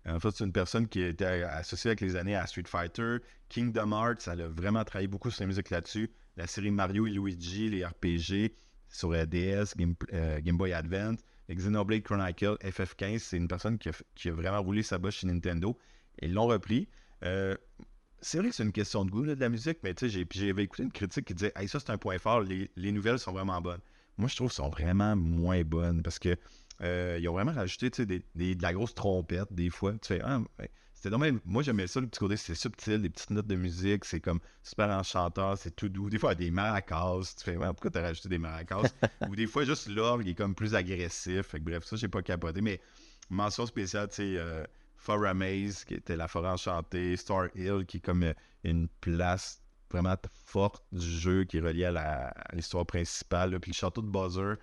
[SPEAKER 2] En fait, c'est une personne qui était associée avec les années à Street Fighter, Kingdom Hearts. Elle a vraiment travaillé beaucoup sur la musique là-dessus. La série Mario et Luigi, les RPG sur DS, euh, Game, Boy Advance, Xenoblade Chronicle, FF15. C'est une personne qui a, vraiment roulé sa bosse chez Nintendo. Ils l'ont repris. Euh, c'est vrai que c'est une question de goût de la musique, mais tu sais, j'avais écouté une critique qui disait hey, ça c'est un point fort, les, les nouvelles sont vraiment bonnes moi, je trouve sont vraiment moins bonnes parce que euh, ils ont vraiment rajouté des, de la grosse trompette des fois. Tu fais, ah, c'était normal. Moi, j'aimais ça, le petit côté, c'est subtil, des petites notes de musique, c'est comme super enchanteur, c'est tout doux. Des fois, il y a des maracas. Tu fais, ouais, pourquoi t'as rajouté des maracas? Ou des fois, juste l'orgue est comme plus agressif. Fait que, bref, ça, j'ai pas capoté. Mais mention spéciale, tu sais, euh, Maze, qui était la forêt enchantée, Star Hill, qui est comme euh, une place vraiment forte du jeu qui est reliée à l'histoire principale. Puis le château de Buzzer.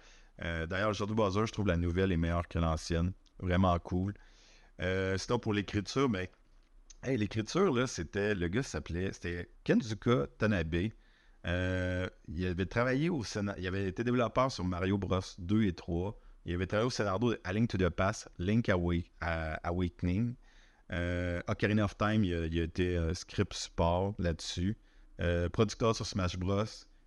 [SPEAKER 2] Euh, d'ailleurs, le château de Buzzer, je trouve la nouvelle est meilleure que l'ancienne. Vraiment cool. Euh, sinon, pour l'écriture, mais ben, l'écriture, là, c'était. Le gars s'appelait. C'était Kenzuka Tanabe. il avait travaillé au Sénat. Il avait été développeur sur Mario Bros 2 et 3. Il avait travaillé au scénario de A Link to the Past, Link Awakening. Euh, Ocarina of Time, il a, été euh, script support là-dessus. Euh, producteur sur Smash Bros.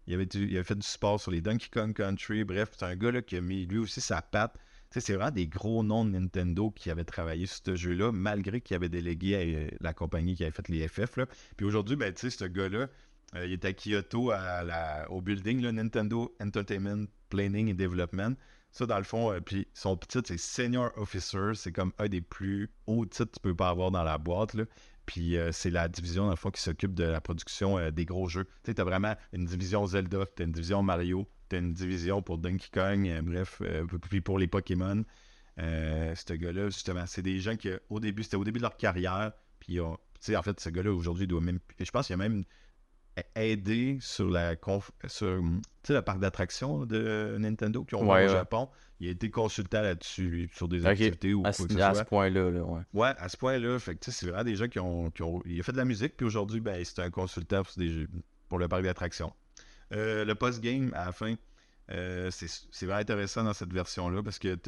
[SPEAKER 2] Il avait, fait du support sur les Donkey Kong Country. Bref, c'est un gars là, qui a mis lui aussi sa patte. c'est vraiment des gros noms de Nintendo qui avaient travaillé sur ce jeu-là, malgré qu'il avait délégué à la compagnie qui avait fait les FF. Puis aujourd'hui, ben, ce gars-là, il est à Kyoto au building Nintendo Entertainment Planning and Development. Ça, dans le fond, euh, puis son titre, c'est Senior Officer. C'est comme un des plus hauts titres que tu peux pas avoir dans la boîte. Là. Puis euh, c'est la division, dans le fond, qui s'occupe de la production euh, des gros jeux. Tu sais, tu as vraiment une division Zelda, tu as une division Mario, tu as une division pour Donkey Kong, bref, puis pour les Pokémon. ce gars-là, justement, c'est des gens qui, au début, c'était au début de leur carrière. Puis, tu sais, en fait, ce gars-là, aujourd'hui, doit même. Je pense qu'il a même aidé sur la conf... sur le parc d'attractions de Nintendo qui ont ouais, au Japon. Il a été consultant là-dessus, sur des activités ou
[SPEAKER 1] à
[SPEAKER 2] quoi
[SPEAKER 1] que ce soit. À ce point-là, là, ouais.
[SPEAKER 2] Ouais, à ce point-là. Fait que c'est vraiment des gens qui ont, qui ont, Il a fait de la musique, puis aujourd'hui, ben, c'est un consultant pour, des... pour le parc d'attractions. Euh, le post-game, à la fin, euh, c'est vraiment intéressant dans cette version-là parce que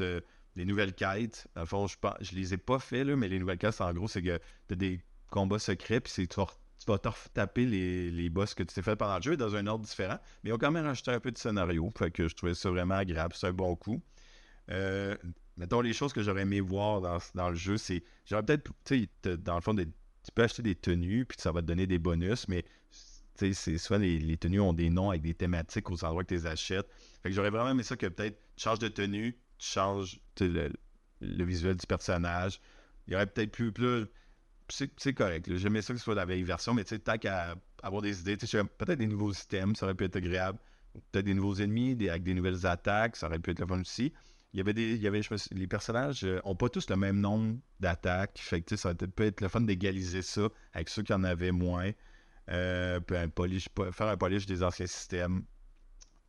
[SPEAKER 2] les nouvelles quêtes, dans le fond, je, je les ai pas fait, là, mais les nouvelles quêtes, en gros, c'est que tu as des combats secrets, puis c'est tu vas te taper les, les boss que tu t'es fait pendant le jeu dans un ordre différent. Mais ils ont quand même rajouté un peu de scénario. Fait que je trouvais ça vraiment agréable. C'est un bon coup. Euh, mettons, les choses que j'aurais aimé voir dans, le jeu, c'est. J'aurais peut-être. Tu sais, dans le fond, tu peux acheter des tenues, puis ça va te donner des bonus, mais. Tu sais, c'est soit les, tenues ont des noms avec des thématiques aux endroits que tu les achètes. Fait que j'aurais vraiment aimé ça que peut-être tu changes de tenue, tu changes le, le, visuel du personnage. Il y aurait peut-être plus, plus c'est correct. J'aimais ça que ce soit la vieille version, mais tu sais, tant qu'à avoir des idées, peut-être des nouveaux systèmes, ça aurait pu être agréable. Peut-être des nouveaux ennemis, avec des nouvelles attaques, ça aurait pu être le fun aussi. Des. Les personnages n'ont euh, pas tous le même nombre d'attaques. Fait que ça peut être le fun d'égaliser ça avec ceux qui en avaient moins. Euh, faire un polish des anciens systèmes.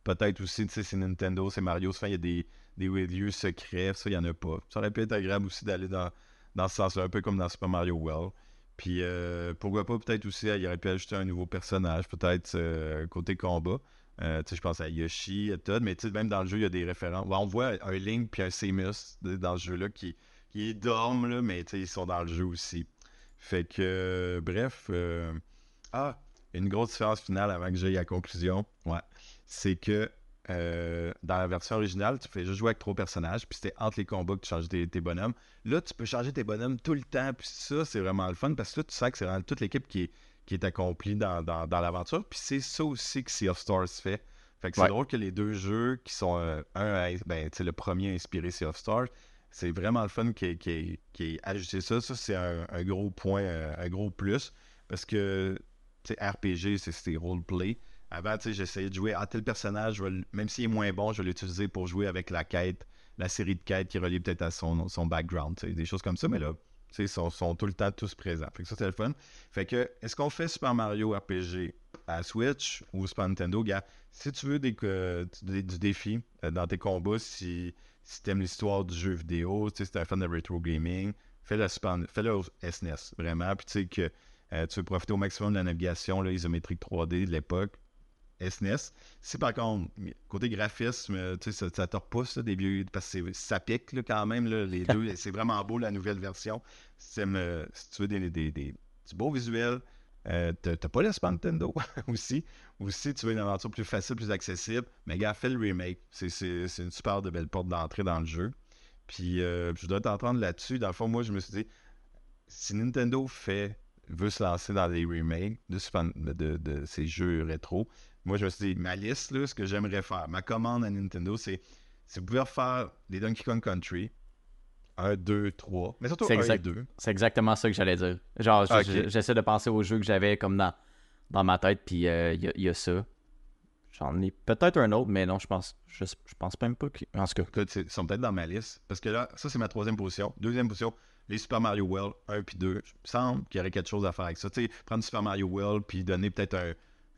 [SPEAKER 2] Peut-être aussi, tu sais, c'est Nintendo, c'est Mario, il y a des, des lieux secrets, ça, il n'y en a pas. Ça aurait pu être agréable aussi d'aller dans, dans ce sens-là, un peu comme dans Super Mario World. Puis euh, pourquoi pas, peut-être aussi, il aurait pu ajouter un nouveau personnage, peut-être euh, côté combat. Euh, je pense à Yoshi, à Todd, mais même dans le jeu, il y a des références. on voit un Link puis un Samus dans ce jeu-là qui, qui dorment, là, mais ils sont dans le jeu aussi. Fait que, bref. Ah, une grosse différence finale avant que j'aille à la conclusion. Ouais. C'est que euh, dans la version originale, tu fais juste jouer avec trois personnages, puis c'était entre les combats que tu changes tes, bonhommes. Là, tu peux changer tes bonhommes tout le temps, puis ça, c'est vraiment le fun, parce que là, tu sais que c'est vraiment toute l'équipe qui est, qui est accomplie dans, l'aventure, puis c'est ça aussi que Sea of Stars fait. Fait que c'est drôle que les deux jeux qui sont euh, un, ben, le premier inspiré Sea of Stars, c'est vraiment le fun qui ait ajouté ça. Ça, c'est un, gros point, euh, un gros plus, parce que RPG, c'est roleplay. Avant, tu sais, j'essayais de jouer à tel personnage, même s'il est moins bon, je vais l'utiliser pour jouer avec la quête, la série de quêtes qui relie peut-être à son, son background, des choses comme ça, mais là, ils sont, tout le temps tous présents. Fait que ça, c'est le fun. Fait que, est-ce qu'on fait Super Mario RPG à Switch ou Super Nintendo? Gars, si tu veux des, du défi euh, dans tes combats, si, si tu aimes l'histoire du jeu vidéo, si tu es un fan de retro gaming, fais-le fais au SNES, e vraiment. Puis tu sais que euh, tu veux profiter au maximum de la navigation là, isométrique 3D de l'époque. SNES. Si par contre, côté graphisme, tu sais, ça, te repousse des vieux. Parce que ça pique quand même, les deux. C'est vraiment beau la nouvelle version. Si, tu veux des, des, des, du beau visuel, euh, t'as pas le Super Nintendo aussi. Ou si tu veux une aventure plus facile, plus accessible, mais gars, fais le remake. C'est une super de belle porte d'entrée dans le jeu. Puis euh, je dois t'entendre là-dessus. Dans le fond, moi, je me suis dit, si Nintendo fait veut se lancer dans des remakes de, de, de ces jeux rétro, moi, je me suis dit, ma liste, là, ce que j'aimerais faire, ma commande à Nintendo, c'est si vous pouvez refaire les Donkey Kong Country, 1, 2, 3, mais surtout 1 et 2.
[SPEAKER 1] C'est exactement ça que j'allais dire. Genre, j'essaie de penser aux jeux que j'avais comme dans, dans ma tête, puis il euh, y, a ça. J'en ai peut-être un autre, mais non, je pense je, je pense même pas que. En tout cas.
[SPEAKER 2] Ils sont peut-être dans ma liste. Parce que là, ça, c'est ma troisième position. Deuxième position, les Super Mario World 1 puis 2, il me semble qu'il y aurait quelque chose à faire avec ça. Tu sais, prendre Super Mario World puis donner peut-être un,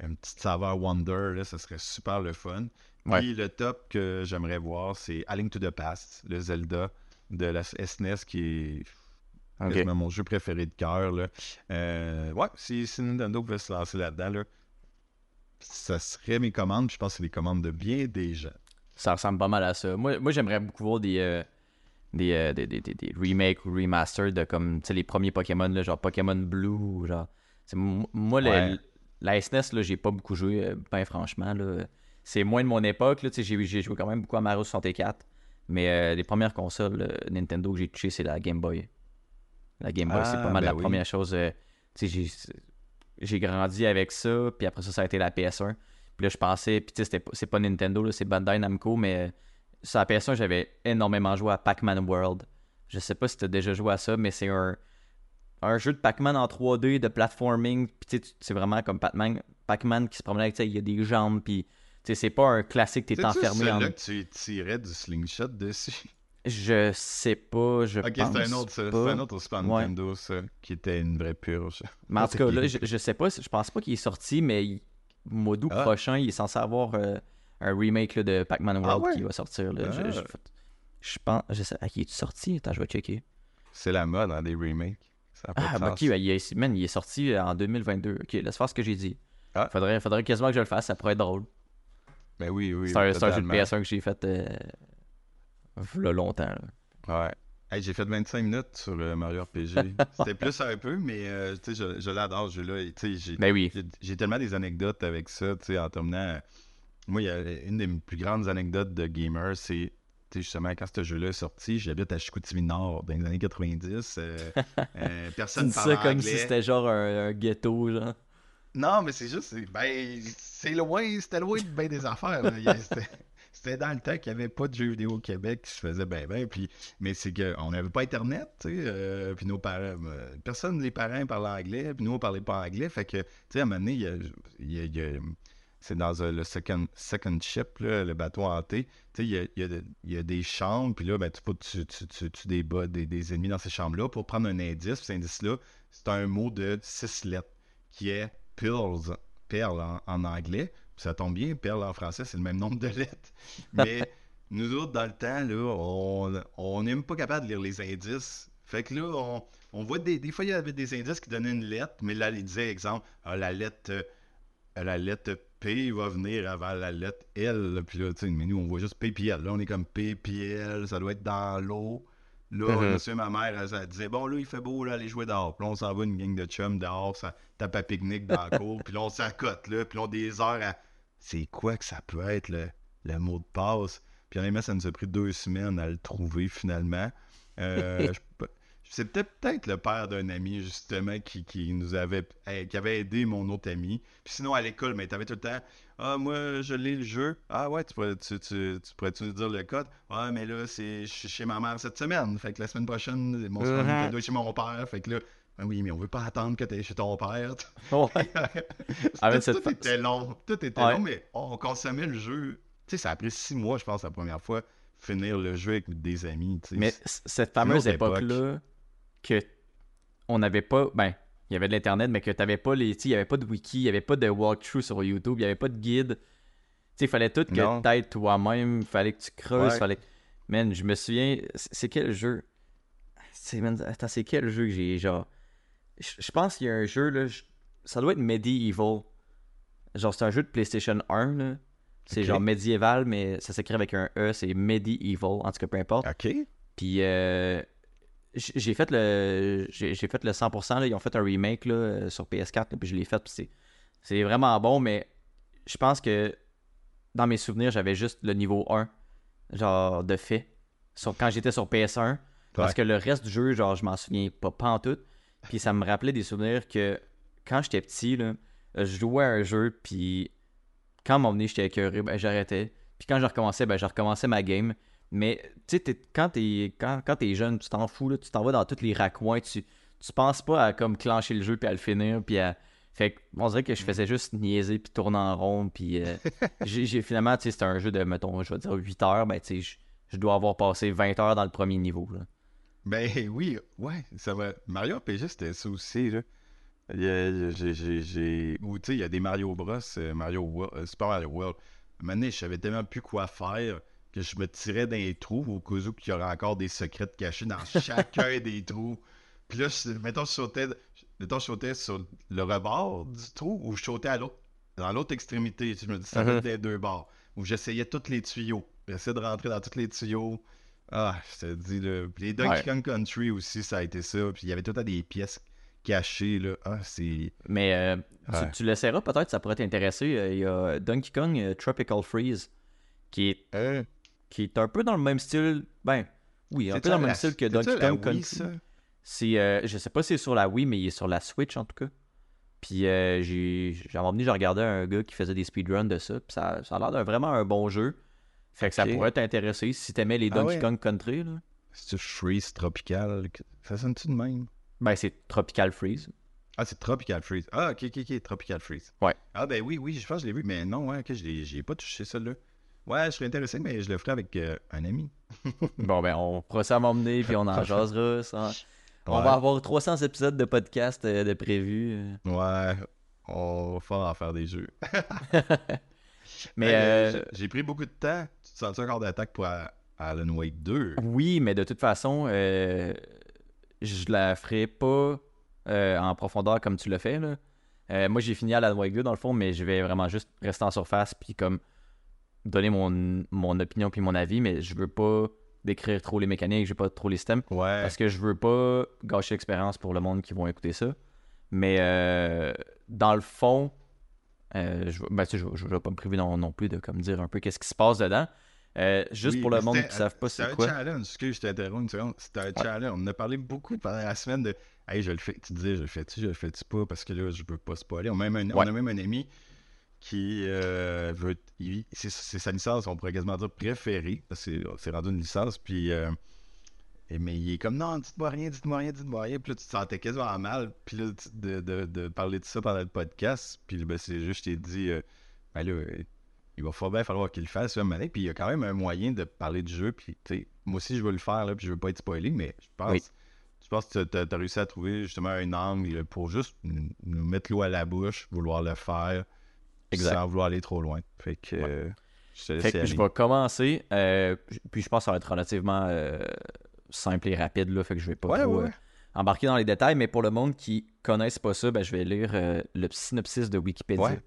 [SPEAKER 2] une petite saveur Wonder, là, ça serait super le fun.
[SPEAKER 1] Ouais.
[SPEAKER 2] Puis le top que j'aimerais voir, c'est A Link to the Past, le Zelda de la SNES qui est
[SPEAKER 1] Ok.
[SPEAKER 2] quasiment mon jeu préféré de cœur. Euh, ouais, si, si Nintendo pouvait se lancer là-dedans, là, ça serait mes commandes. Je pense que c'est les commandes de bien des gens.
[SPEAKER 1] Ça ressemble pas mal à ça. Moi, moi j'aimerais beaucoup voir des, euh, des, euh, des, des, des- des remakes ou remasters de comme tu sais, les premiers Pokémon, là, genre Pokémon Blue. Genre, moi, le- la SNES, là, j'ai pas beaucoup joué, euh, ben franchement. Là. C'est moins de mon époque. J'ai, joué quand même beaucoup à Mario 64. Mais euh, les premières consoles euh, Nintendo que j'ai touchées, c'est la Game Boy. La Game Boy, c'est
[SPEAKER 2] Ah,
[SPEAKER 1] pas mal
[SPEAKER 2] ben
[SPEAKER 1] la
[SPEAKER 2] oui.
[SPEAKER 1] première chose. euh, j'ai, j'ai grandi avec ça, puis après ça, ça a été la PS1. Puis là, je pensais, puis tu sais, c'est pas Nintendo, c'est Bandai Namco, mais sur la PS1, j'avais énormément joué à Pac-Man World. Je sais pas si tu as déjà joué à ça, mais c'est un, un jeu de Pac-Man en 3D, de platforming. Puis tu sais, tu- c'est vraiment comme Pac-Man, Pac-Man qui se promenait il y a des jambes, puis c'est pas un classique, t'es enfermé en.
[SPEAKER 2] que tu tirais du slingshot dessus?
[SPEAKER 1] Je sais pas, je
[SPEAKER 2] Ok,
[SPEAKER 1] pense
[SPEAKER 2] c'est un autre, ça. C'est un autre
[SPEAKER 1] Ouais.
[SPEAKER 2] Nintendo, ça, qui était une vraie purge.
[SPEAKER 1] Mais en tout cas, là, je, je sais pas, je pense pas qu'il est sorti, mais il- mois d'août
[SPEAKER 2] Ah.
[SPEAKER 1] prochain, il est censé avoir euh, un remake là, de Pac-Man
[SPEAKER 2] Ah
[SPEAKER 1] World
[SPEAKER 2] ouais?
[SPEAKER 1] qui va sortir. Là. Je,
[SPEAKER 2] Ah.
[SPEAKER 1] je- je pense, je sais, ah, il est sorti? Attends, je vais checker.
[SPEAKER 2] C'est la mode, hein, des remakes. Ça a pas
[SPEAKER 1] Ah,
[SPEAKER 2] de
[SPEAKER 1] bah,
[SPEAKER 2] sens.
[SPEAKER 1] ok, ben, il, est, man, il est sorti en 2022. Ok, laisse faire ce que j'ai dit.
[SPEAKER 2] Ah.
[SPEAKER 1] Faudrait, faudrait quasiment que je le fasse, ça pourrait être drôle.
[SPEAKER 2] Ben oui, oui.
[SPEAKER 1] c'est un, jeu de
[SPEAKER 2] totalement.
[SPEAKER 1] PS1 que j'ai fait euh, longtemps. là.
[SPEAKER 2] Ouais. Hey, j'ai fait 25 minutes sur euh, Mario RPG. C'était plus un peu, mais euh, je, je l'adore ce jeu-là. J'ai
[SPEAKER 1] Ben oui.
[SPEAKER 2] j'ai- j'ai tellement des anecdotes avec ça, tu sais, en terminant. Moi, il y a une des plus grandes anecdotes de gamer, c'est justement quand ce jeu-là est sorti, j'habite à Chicoutimi-Nord dans les années 90. euh, euh, personne
[SPEAKER 1] dis
[SPEAKER 2] parlait
[SPEAKER 1] ça comme
[SPEAKER 2] anglais.
[SPEAKER 1] si c'était genre un, un ghetto, genre.
[SPEAKER 2] Non, mais c'est juste, ben, c'est loin, c'était loin de bien des affaires. C'était dans le temps qu'il n'y avait pas de jeux vidéo au Québec qui se faisait bien, bien. Puis, mais c'est qu'on n'avait pas Internet, tu sais. euh, puis nos parents, euh, personne, les parents parlaient anglais, puis nous, on parlait pas anglais. Fait que, tu sais, à un moment donné, il y a- y a- y a- c'est dans euh, le second, second ship, là, le bateau hanté. Tu sais, il y y a y des chambres, puis là, ben, tu, tu, tu, tu, tu des, bas- des, des ennemis dans ces chambres-là pour prendre un indice. Puis cet indice-là, c'est un mot de six lettres qui est pearls, perle en, en anglais. Puis ça tombe bien, perle en français, c'est le même nombre de lettres. Mais nous autres, dans le temps, là, on on n'est même pas capable de lire les indices. Fait que là, on, on voit des, des fois, il y avait des indices qui donnaient une lettre, mais là, ils disaient, exemple, ah, la lettre euh, la lettre P va venir avant la lettre L. Puis là, tu sais, mais nous, on voit juste P puis L. Là, on est comme P puis L, ça doit être dans l'eau. Là,
[SPEAKER 1] Mhm.
[SPEAKER 2] monsieur, ma mère, elle, elle disait, bon, là, il fait beau, là, aller jouer dehors. Puis là, on s'en va une gang de chums dehors, ça tape à pique-nique dans la cour. Puis là, on s'accote, là. Puis là, on a des heures à. C'est quoi que ça peut être, le, le mot de passe? Puis honnêtement, ça nous a pris deux semaines à le trouver, finalement. Euh, je c'est peut-être peut-être le père d'un ami, justement, qui, qui nous avait qui avait aidé mon autre ami. Puis sinon, à l'école, mais t'avais tout le temps Ah, moi, je lis le jeu. Ah, ouais, tu pourrais, tu, tu, tu pourrais-tu nous dire le code Ah, mais là, c'est chez ma mère cette semaine. Fait que la semaine prochaine, mon Super
[SPEAKER 1] Mhm.
[SPEAKER 2] Nintendo est chez mon père. Fait que là, Ben oui, mais on veut pas attendre que tu chez ton père.
[SPEAKER 1] Ouais. Ah, mais
[SPEAKER 2] tout,
[SPEAKER 1] cette
[SPEAKER 2] tout
[SPEAKER 1] fa-
[SPEAKER 2] était long. Tout était
[SPEAKER 1] Ouais.
[SPEAKER 2] long, mais on consommait le jeu. Tu sais, ça a pris six mois, je pense, la première fois, finir le jeu avec des amis.
[SPEAKER 1] Mais cette fameuse
[SPEAKER 2] autre époque.
[SPEAKER 1] Que on n'avait pas. Ben, il y avait de l'Internet, mais que t'avais pas les. tu Il n'y avait pas de wiki, il n'y avait pas de walkthrough sur YouTube, il n'y avait pas de guide. Tu sais, il fallait tout que
[SPEAKER 2] Non.
[SPEAKER 1] t'aides toi-même, il fallait que tu creuses,
[SPEAKER 2] Ouais.
[SPEAKER 1] fallait. Man, je me souviens. C'est quel jeu? C'est man, Attends, c'est quel jeu que j'ai genre. Je pense qu'il y a un jeu, là. Ça doit être Medieval. Genre, c'est un jeu de PlayStation 1, là. C'est genre médiéval, mais ça s'écrit avec un E, c'est Medieval. En tout cas, peu importe.
[SPEAKER 2] OK.
[SPEAKER 1] Puis euh, j'ai fait le j'ai fait le 100%. Là. Ils ont fait un remake là, euh, sur PS4, là, puis je l'ai fait. Puis c'est, vraiment bon, mais je pense que dans mes souvenirs, j'avais juste le niveau 1, genre de fait, sur, quand j'étais sur PS1. Parce que le reste du jeu, genre, je m'en souviens pas, pas en tout. Puis ça me rappelait des souvenirs que quand j'étais petit, là, je jouais à un jeu, puis quand m'en venait, j'étais écœuré, ben j'arrêtais. Puis quand je recommençais, ben je recommençais ma game. Mais tu sais, quand t'es quand, quand jeune, tu t'en fous, là, tu t'en vas dans tous les raccoins, tu, tu penses pas à comme clencher le jeu puis à le finir, puis à... Fait que, on dirait que je faisais juste niaiser puis tourner en rond, puis euh, j'ai finalement, tu sais, c'était un jeu de, mettons, je vais dire 8 heures, ben tu sais, je- dois avoir passé 20 heures dans le premier niveau, là.
[SPEAKER 2] Ben oui, ouais, ça va. Mario RPG, c'était ça aussi, là. J'ai. Ou tu sais, il y a des Mario Bros, euh, Mario World, euh, Super Mario World. Donné, je savais tellement plus quoi faire que je me tirais dans les trous au cas où il y aurait encore des secrets cachés dans chacun des trous. Puis là, je- mettons, je sautais, mettons, je sautais sur le rebord du trou ou je sautais à l'autre, dans l'autre extrémité. Je me dis, ça va être des deux bords. Où j'essayais tous les tuyaux. J'essayais de rentrer dans tous les tuyaux. Ah, je te dis, là. Puis les Donkey
[SPEAKER 1] Ouais.
[SPEAKER 2] Kong Country aussi, ça a été ça. Puis il y avait tout temps des pièces cachées, là. Ah, c'est.
[SPEAKER 1] Mais euh, tu-
[SPEAKER 2] Ouais.
[SPEAKER 1] tu, l'essaieras peut-être, ça pourrait t'intéresser. Euh, Il y a Donkey Kong euh, Tropical Freeze, qui est,
[SPEAKER 2] Euh,
[SPEAKER 1] qui est un peu dans le même style. Ben, oui, un peu dans le même style que Donkey Kong Country. C'est, euh, je sais pas si c'est sur la Wii, mais il est sur la Switch en tout cas. Puis euh, j'ai, j'ai- j'ai regardé un gars qui faisait des speedruns de ça. Puis ça, ça a l'air d'un vraiment un bon jeu. Fait que ça pourrait t'intéresser si t'aimais les
[SPEAKER 2] Ah
[SPEAKER 1] Donkey
[SPEAKER 2] ouais.
[SPEAKER 1] Kong Country. Là.
[SPEAKER 2] C'est-tu Freeze Tropical? Ça sonne-tu de même?
[SPEAKER 1] Ben, c'est Tropical Freeze.
[SPEAKER 2] Ah, c'est Tropical Freeze. Ah, ok, ok, ok, Tropical Freeze.
[SPEAKER 1] Ouais.
[SPEAKER 2] Ah, ben oui, oui, je pense que je l'ai vu, mais non, ouais, ok, je l'ai j'ai pas touché celle-là. Ouais, je serais intéressé, mais je le ferai avec euh, un ami.
[SPEAKER 1] Bon, ben, on fera ça à m'emmener, puis on en jasera. ça. On
[SPEAKER 2] Ouais.
[SPEAKER 1] va avoir 300 épisodes de podcast euh, de prévu. euh.
[SPEAKER 2] Ouais, on va falloir en faire des jeux.
[SPEAKER 1] Mais euh,
[SPEAKER 2] j'ai- pris beaucoup de temps. Tu te sens encore d'attaque pour Alan Wake 2?
[SPEAKER 1] oui, mais de toute façon, euh, je la ferai pas euh, en profondeur comme tu l'as fait. Là. Moi, j'ai fini à la Wake 2 dans le fond, mais je vais vraiment juste rester en surface puis comme donner mon, mon opinion puis mon avis, mais je veux pas décrire trop les mécaniques, je veux pas trop les systèmes.
[SPEAKER 2] Ouais.
[SPEAKER 1] Parce que je veux pas gâcher l'expérience pour le monde qui vont écouter ça. Mais euh, dans le fond, euh, je, ben, tu sais, je, je vais pas me priver non, non plus de comme dire un peu qu'est-ce qui se passe dedans. Euh, juste
[SPEAKER 2] Oui,
[SPEAKER 1] pour le monde
[SPEAKER 2] c'était-
[SPEAKER 1] qui savent pas
[SPEAKER 2] C'était
[SPEAKER 1] c'est
[SPEAKER 2] un
[SPEAKER 1] quoi.
[SPEAKER 2] challenge. Excuse, je t'interromps une seconde. C'était un challenge. On a parlé beaucoup pendant la semaine de Hey, je le fais. Tu disais, je le fais-tu, je le fais-tu pas? Parce que là, je veux pas spoiler. On a même un, on a même un ami qui euh, veut. C'est sa licence, on pourrait quasiment dire préférée. C'est rendu une licence. Puis. euh, et- mais il est comme non, dites-moi rien, dites-moi rien, dites-moi rien. Puis là, tu te sentais quasiment mal. Puis là, de, de, de parler de ça pendant le podcast. Puis ben, c'est juste, je t'ai dit, euh, ben là, il va falloir bien falloir qu'il le fasse. Mané. Puis il y a quand même un moyen de parler du jeu. Puis, tu sais, moi aussi, je veux le faire, là, puis je veux pas être spoilé, mais je pense,
[SPEAKER 1] Oui.
[SPEAKER 2] je pense que tu as, réussi à trouver justement un angle pour juste nous nous mettre l'eau à la bouche, vouloir le faire,
[SPEAKER 1] Exact.
[SPEAKER 2] sans vouloir aller trop loin. Fait que
[SPEAKER 1] Ouais.
[SPEAKER 2] euh, je
[SPEAKER 1] Fait que vais commencer. euh, puis je pense que ça va être relativement euh, simple et rapide. Là, fait que je vais pas
[SPEAKER 2] Ouais,
[SPEAKER 1] trop
[SPEAKER 2] ouais,
[SPEAKER 1] embarquer dans les détails. Mais pour le monde qui connaisse pas ça, ben, je vais lire le synopsis de Wikipédia.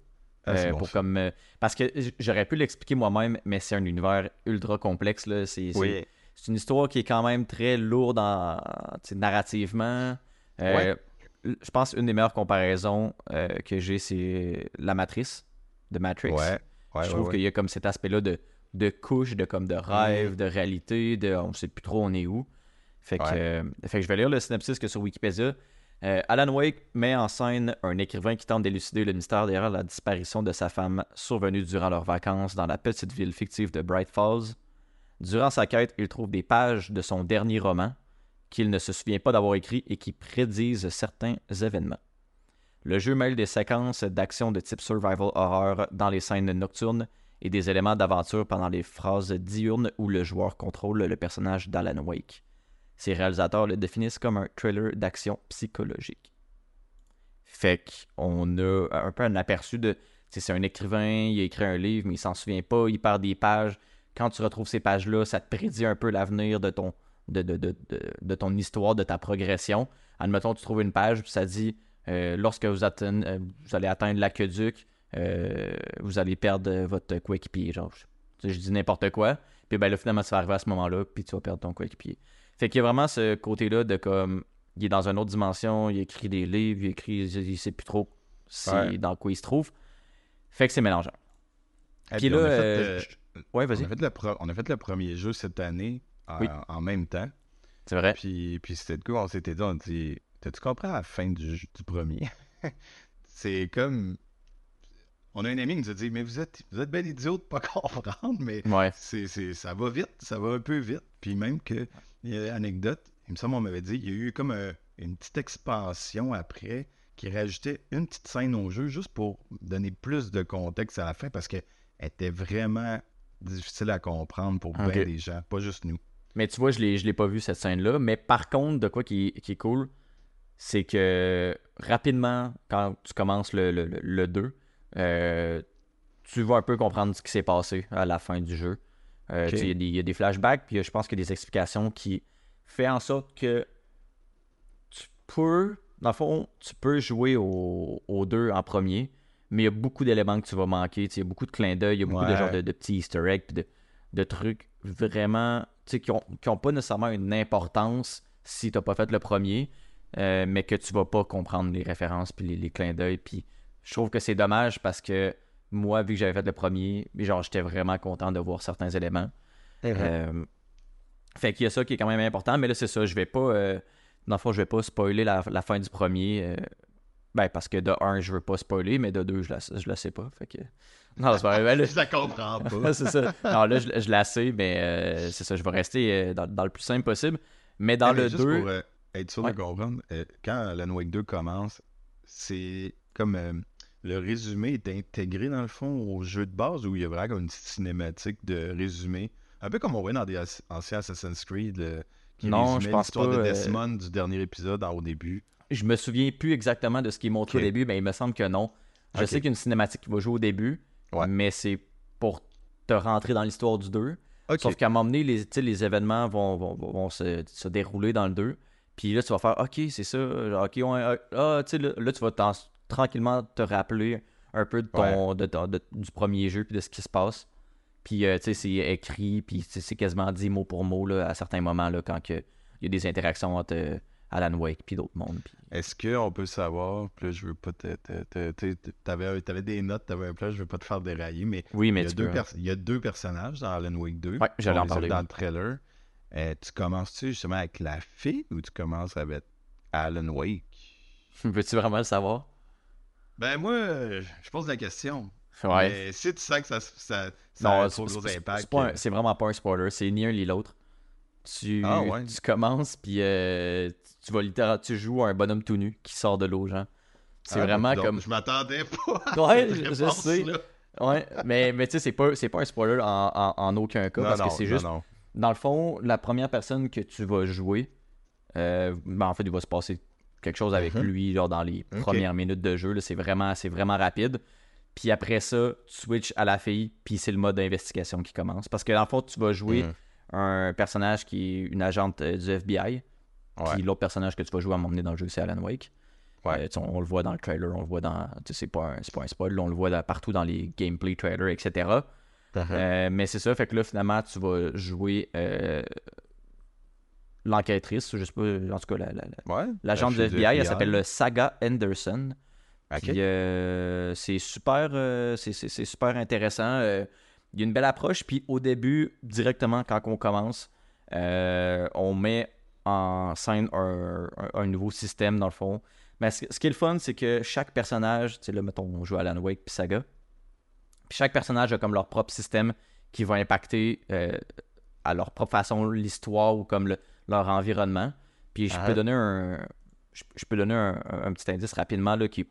[SPEAKER 2] Ah, bon,
[SPEAKER 1] pour comme parce que j'aurais pu l'expliquer moi-même mais c'est un univers ultra complexe là c'est
[SPEAKER 2] Oui.
[SPEAKER 1] une histoire qui est quand même très lourde en, narrativement je pense une des meilleures comparaisons euh, que j'ai c'est la matrice de Matrix
[SPEAKER 2] Ouais. Ouais,
[SPEAKER 1] je trouve qu'il y a comme cet aspect là de de couche de comme de rêve de réalité de on sait plus trop on est où fait que, euh, fait que je vais lire le synopsis que sur Wikipédia euh, Alan Wake met en scène un écrivain qui tente d'élucider le mystère derrière la disparition de sa femme survenue durant leurs vacances dans la petite ville fictive de Bright Falls. Durant sa quête, il trouve des pages de son dernier roman qu'il ne se souvient pas d'avoir écrit et qui prédisent certains événements. Le jeu mêle des séquences d'action de type survival horror dans les scènes nocturnes et des éléments d'aventure pendant les phrases diurnes où le joueur contrôle le personnage d'Alan Wake. Ses réalisateurs le définissent comme un thriller d'action psychologique. Fait qu'on a un peu un aperçu de. C'est un écrivain, il a écrit un livre, mais il s'en souvient pas, il perd des pages. Quand tu retrouves ces pages-là, ça te prédit un peu l'avenir de ton, de, de, de, de, ton histoire, de ta progression. Admettons, tu trouves une page, puis ça dit lorsque vous, euh, vous allez atteindre l'aqueduc, euh, vous allez perdre votre coéquipier. Genre, je, je dis n'importe quoi. Puis ben là, finalement, ça va arriver à ce moment-là, puis tu vas perdre ton coéquipier. Fait qu'il y a vraiment ce côté-là de comme. Il est dans une autre dimension, il écrit des livres, il écrit. Il, sait plus trop si,
[SPEAKER 2] Ouais.
[SPEAKER 1] dans quoi il se trouve. Fait que c'est mélangeant.
[SPEAKER 2] Et
[SPEAKER 1] Puis
[SPEAKER 2] puis, on a fait,
[SPEAKER 1] euh,
[SPEAKER 2] euh,
[SPEAKER 1] ouais, vas-y.
[SPEAKER 2] a fait le pro- on a fait le premier jeu cette année en,
[SPEAKER 1] Oui.
[SPEAKER 2] en même temps.
[SPEAKER 1] C'est vrai.
[SPEAKER 2] Puis, puis c'était de quoi on s'était dit, on dit, t'as-tu compris à la fin du, du premier? c'est comme. On a un ami qui nous a dit, mais vous êtes, vous êtes bien idiot de pas comprendre, mais
[SPEAKER 1] Ouais.
[SPEAKER 2] c'est, c'est- ça va vite, ça va un peu vite. Puis même que, il y a une anecdote, il me semble on m'avait dit, il y a eu comme un- une petite expansion après qui rajoutait une petite scène au jeu juste pour donner plus de contexte à la fin parce qu'elle était vraiment difficile à comprendre pour bien des gens, pas juste nous.
[SPEAKER 1] Mais tu vois, je l'ai, je l'ai pas vu cette scène-là. Mais par contre, de quoi qui, qui est cool, c'est que rapidement, quand tu commences le, le, le- le 2, euh, tu vas un peu comprendre ce qui s'est passé à la fin du jeu. Euh, Il y, a des- il y a des flashbacks, puis je pense qu'il y a des explications qui fait en sorte que tu peux, dans le fond, tu peux jouer au, au 2 en premier, mais il y a beaucoup d'éléments que tu vas manquer. Il y a beaucoup de clins d'œil, il y a beaucoup de genres de, de petits easter eggs, puis de, de trucs vraiment, qui ont, qui ont pas nécessairement une importance si tu n'as pas fait le premier, euh, mais que tu vas pas comprendre les références puis les, les clins d'œil. Puis je trouve que c'est dommage parce que moi, vu que j'avais fait le premier, genre, j'étais vraiment content de voir certains éléments. Euh, fait qu'il y a ça qui est quand même important, mais là, c'est ça, je vais pas. euh, dans le fond, je vais pas spoiler la, la fin du premier. euh, ben, parce que de un, je veux pas spoiler, mais de deux, je la, je la sais pas. Fait que. Non, c'est pas vrai. Ben, là,
[SPEAKER 2] Je la comprends pas.
[SPEAKER 1] c'est ça. Non, là, je, je la sais, mais euh, c'est ça, je vais rester euh, dans, dans le plus simple possible. Mais dans
[SPEAKER 2] Mais
[SPEAKER 1] le
[SPEAKER 2] juste
[SPEAKER 1] 2.
[SPEAKER 2] Euh, être sûr
[SPEAKER 1] Ouais.
[SPEAKER 2] de comprendre, euh, quand Alan Wake 2 commence, c'est comme euh, le résumé est intégré dans le fond au jeu de base où il y a vraiment une cinématique de résumé. Un peu comme on voit dans des anciens Assassin's Creed, le- qui
[SPEAKER 1] Non, je pense
[SPEAKER 2] l'histoire
[SPEAKER 1] pas,
[SPEAKER 2] de
[SPEAKER 1] euh,
[SPEAKER 2] Desmond du dernier épisode au début.
[SPEAKER 1] Je me souviens plus exactement de ce qui est montré au début, mais il me semble que non. Je sais qu'il y a une cinématique qui va jouer au début,
[SPEAKER 2] Ouais.
[SPEAKER 1] mais c'est pour te rentrer dans l'histoire du 2.
[SPEAKER 2] Ok.
[SPEAKER 1] Sauf qu'à un moment donné, les, événements vont, vont, vont- vont se, se dérouler dans le 2. Puis là, tu vas faire OK, c'est ça. OK, ah, tu sais, là, là, tu vas tranquillement te rappeler un peu de ton, de ton- de- du premier jeu puis de ce qui se passe. Puis, euh, tu sais, c'est écrit, puis c'est quasiment dit mot pour mot là, à certains moments là, quand il y a des interactions entre euh, Alan Wake puis d'autres mondes.
[SPEAKER 2] Est-ce qu'on peut savoir, puis là, je veux pas te. T'avais t'avais des notes, t'avais un plan, je veux pas te faire dérailler, mais
[SPEAKER 1] Oui,
[SPEAKER 2] il
[SPEAKER 1] mais
[SPEAKER 2] y, a
[SPEAKER 1] tu
[SPEAKER 2] deux pers- il y a deux personnages dans Alan Wake 2.
[SPEAKER 1] Ouais, j'allais en parler,
[SPEAKER 2] Dans
[SPEAKER 1] oui.
[SPEAKER 2] le trailer, Euh, tu commences-tu justement avec la fille ou tu commences avec Alan Wake?
[SPEAKER 1] Veux-tu vraiment le savoir?
[SPEAKER 2] Ben moi, je pose la question.
[SPEAKER 1] Ouais.
[SPEAKER 2] Mais si tu sens que ça, ça, ça a
[SPEAKER 1] Non,
[SPEAKER 2] trop gros impact.
[SPEAKER 1] c'est
[SPEAKER 2] euh,
[SPEAKER 1] c'est vraiment pas un spoiler. C'est ni un ni l'autre. Tu,
[SPEAKER 2] Ah ouais.
[SPEAKER 1] tu commences, puis euh, tu vas littéralement, tu joues un bonhomme tout nu qui sort de l'eau, genre. C'est
[SPEAKER 2] ah,
[SPEAKER 1] vraiment
[SPEAKER 2] donc,
[SPEAKER 1] comme.
[SPEAKER 2] Je m'attendais pas à
[SPEAKER 1] Ouais,
[SPEAKER 2] cette
[SPEAKER 1] je- sais. Ouais, mais, mais tu sais, c'est pas, c'est pas un spoiler en, en- en aucun cas,
[SPEAKER 2] Non,
[SPEAKER 1] parce
[SPEAKER 2] non,
[SPEAKER 1] que c'est
[SPEAKER 2] non,
[SPEAKER 1] juste. Dans le fond, la première personne que tu vas jouer, euh, ben, en fait, il va se passer quelque chose avec
[SPEAKER 2] Mhm.
[SPEAKER 1] lui genre, dans les premières minutes de jeu. C'est vraiment, c'est vraiment rapide. Puis après ça, tu switches à la fille, puis c'est le mode d'investigation qui commence. Parce que dans le fond, tu vas jouer
[SPEAKER 2] Mhm.
[SPEAKER 1] un personnage qui est une agente euh, du FBI.
[SPEAKER 2] Ouais.
[SPEAKER 1] Puis l'autre personnage que tu vas jouer à m'emmener dans le jeu, c'est Alan Wake.
[SPEAKER 2] Ouais.
[SPEAKER 1] Euh, on, on le voit dans le trailer, on le voit dans. tu sais, C'est pas, un- c'est pas un spoil, on le voit dans- partout dans les gameplay trailers, etc. Euh, mais c'est ça, fait que là, finalement, tu vas jouer euh, l'enquêtrice, je sais pas, en tout cas, la-
[SPEAKER 2] Ouais. fille
[SPEAKER 1] FBI, elle s'appelle le Saga Anderson.
[SPEAKER 2] Ok.
[SPEAKER 1] Puis, euh, c'est super, euh, c'est, super intéressant. euh, il y a une belle approche. Puis au début, directement quand on commence, euh, on met en scène un, un- un nouveau système dans le fond. Mais ce, ce qui est le fun, c'est que chaque personnage, tu sais là, mettons, on joue Alan Wake puis Saga. Puis chaque personnage a comme leur propre système qui va impacter euh, à leur propre façon l'histoire ou comme le- leur environnement. Puis je
[SPEAKER 2] Ah.
[SPEAKER 1] peux donner un, je, je peux donner un, un petit indice rapidement là, qui,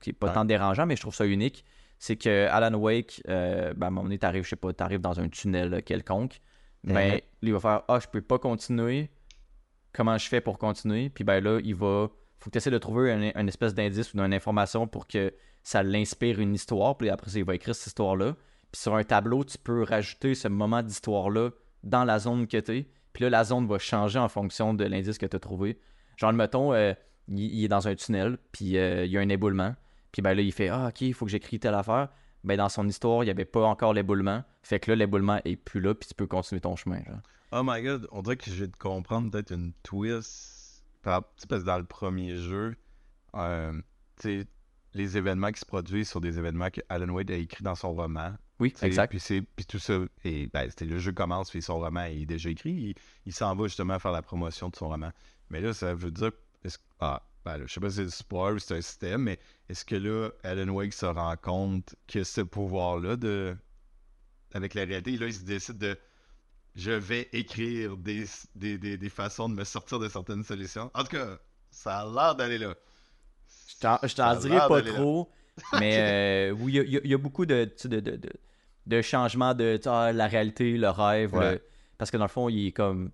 [SPEAKER 1] qui est pas tant dérangeant, mais je trouve ça unique. C'est que Alan Wake, euh, ben, à un moment donné, t'arrives, je sais pas, t'arrives dans un tunnel quelconque. Ben,
[SPEAKER 2] Mhm.
[SPEAKER 1] il va faire Ah, je peux pas continuer. Comment je fais pour continuer? Puis ben là, il va. Faut que tu essaies de trouver un, espèce d'indice ou d'une information pour que ça l'inspire une histoire. Puis après il va écrire cette histoire-là. Puis sur un tableau, tu peux rajouter ce moment d'histoire-là dans la zone que tu es. Puis là, la zone va changer en fonction de l'indice que tu as trouvé. Genre, mettons, euh, il, est dans un tunnel, puis euh, il y a un éboulement. Puis ben là, il fait Ah, ok, il faut que j'écris telle affaire. Ben dans son histoire, il n'y avait pas encore l'éboulement. Fait que là, l'éboulement est plus là, puis tu peux continuer ton chemin.
[SPEAKER 2] Oh my god, on dirait que je vais te comprendre peut-être une twist. Parce que dans le premier jeu, euh, les événements qui se produisent sont des événements que Alan Wade a écrit dans son roman.
[SPEAKER 1] Oui, exact.
[SPEAKER 2] Puis, puis tout ça, et ben, le jeu commence, puis son roman est déjà écrit. Il, il s'en va justement faire la promotion de son roman. Mais là, ça veut dire. Ah, ben là, je sais pas si c'est du spoil c'est un système, mais est-ce que là, Alan Wake se rend compte que ce pouvoir-là de. Avec la réalité, là, il se décide de. Je vais écrire des, des, des, des façons de me sortir de certaines solutions. En tout cas, ça a l'air d'aller là.
[SPEAKER 1] Je t'en- dirai pas
[SPEAKER 2] là.
[SPEAKER 1] trop, mais euh, oui, il y a- y, y beaucoup de, de, de, de, changements de ah, la réalité, le rêve.
[SPEAKER 2] Ouais.
[SPEAKER 1] Parce que dans le fond, il est comme.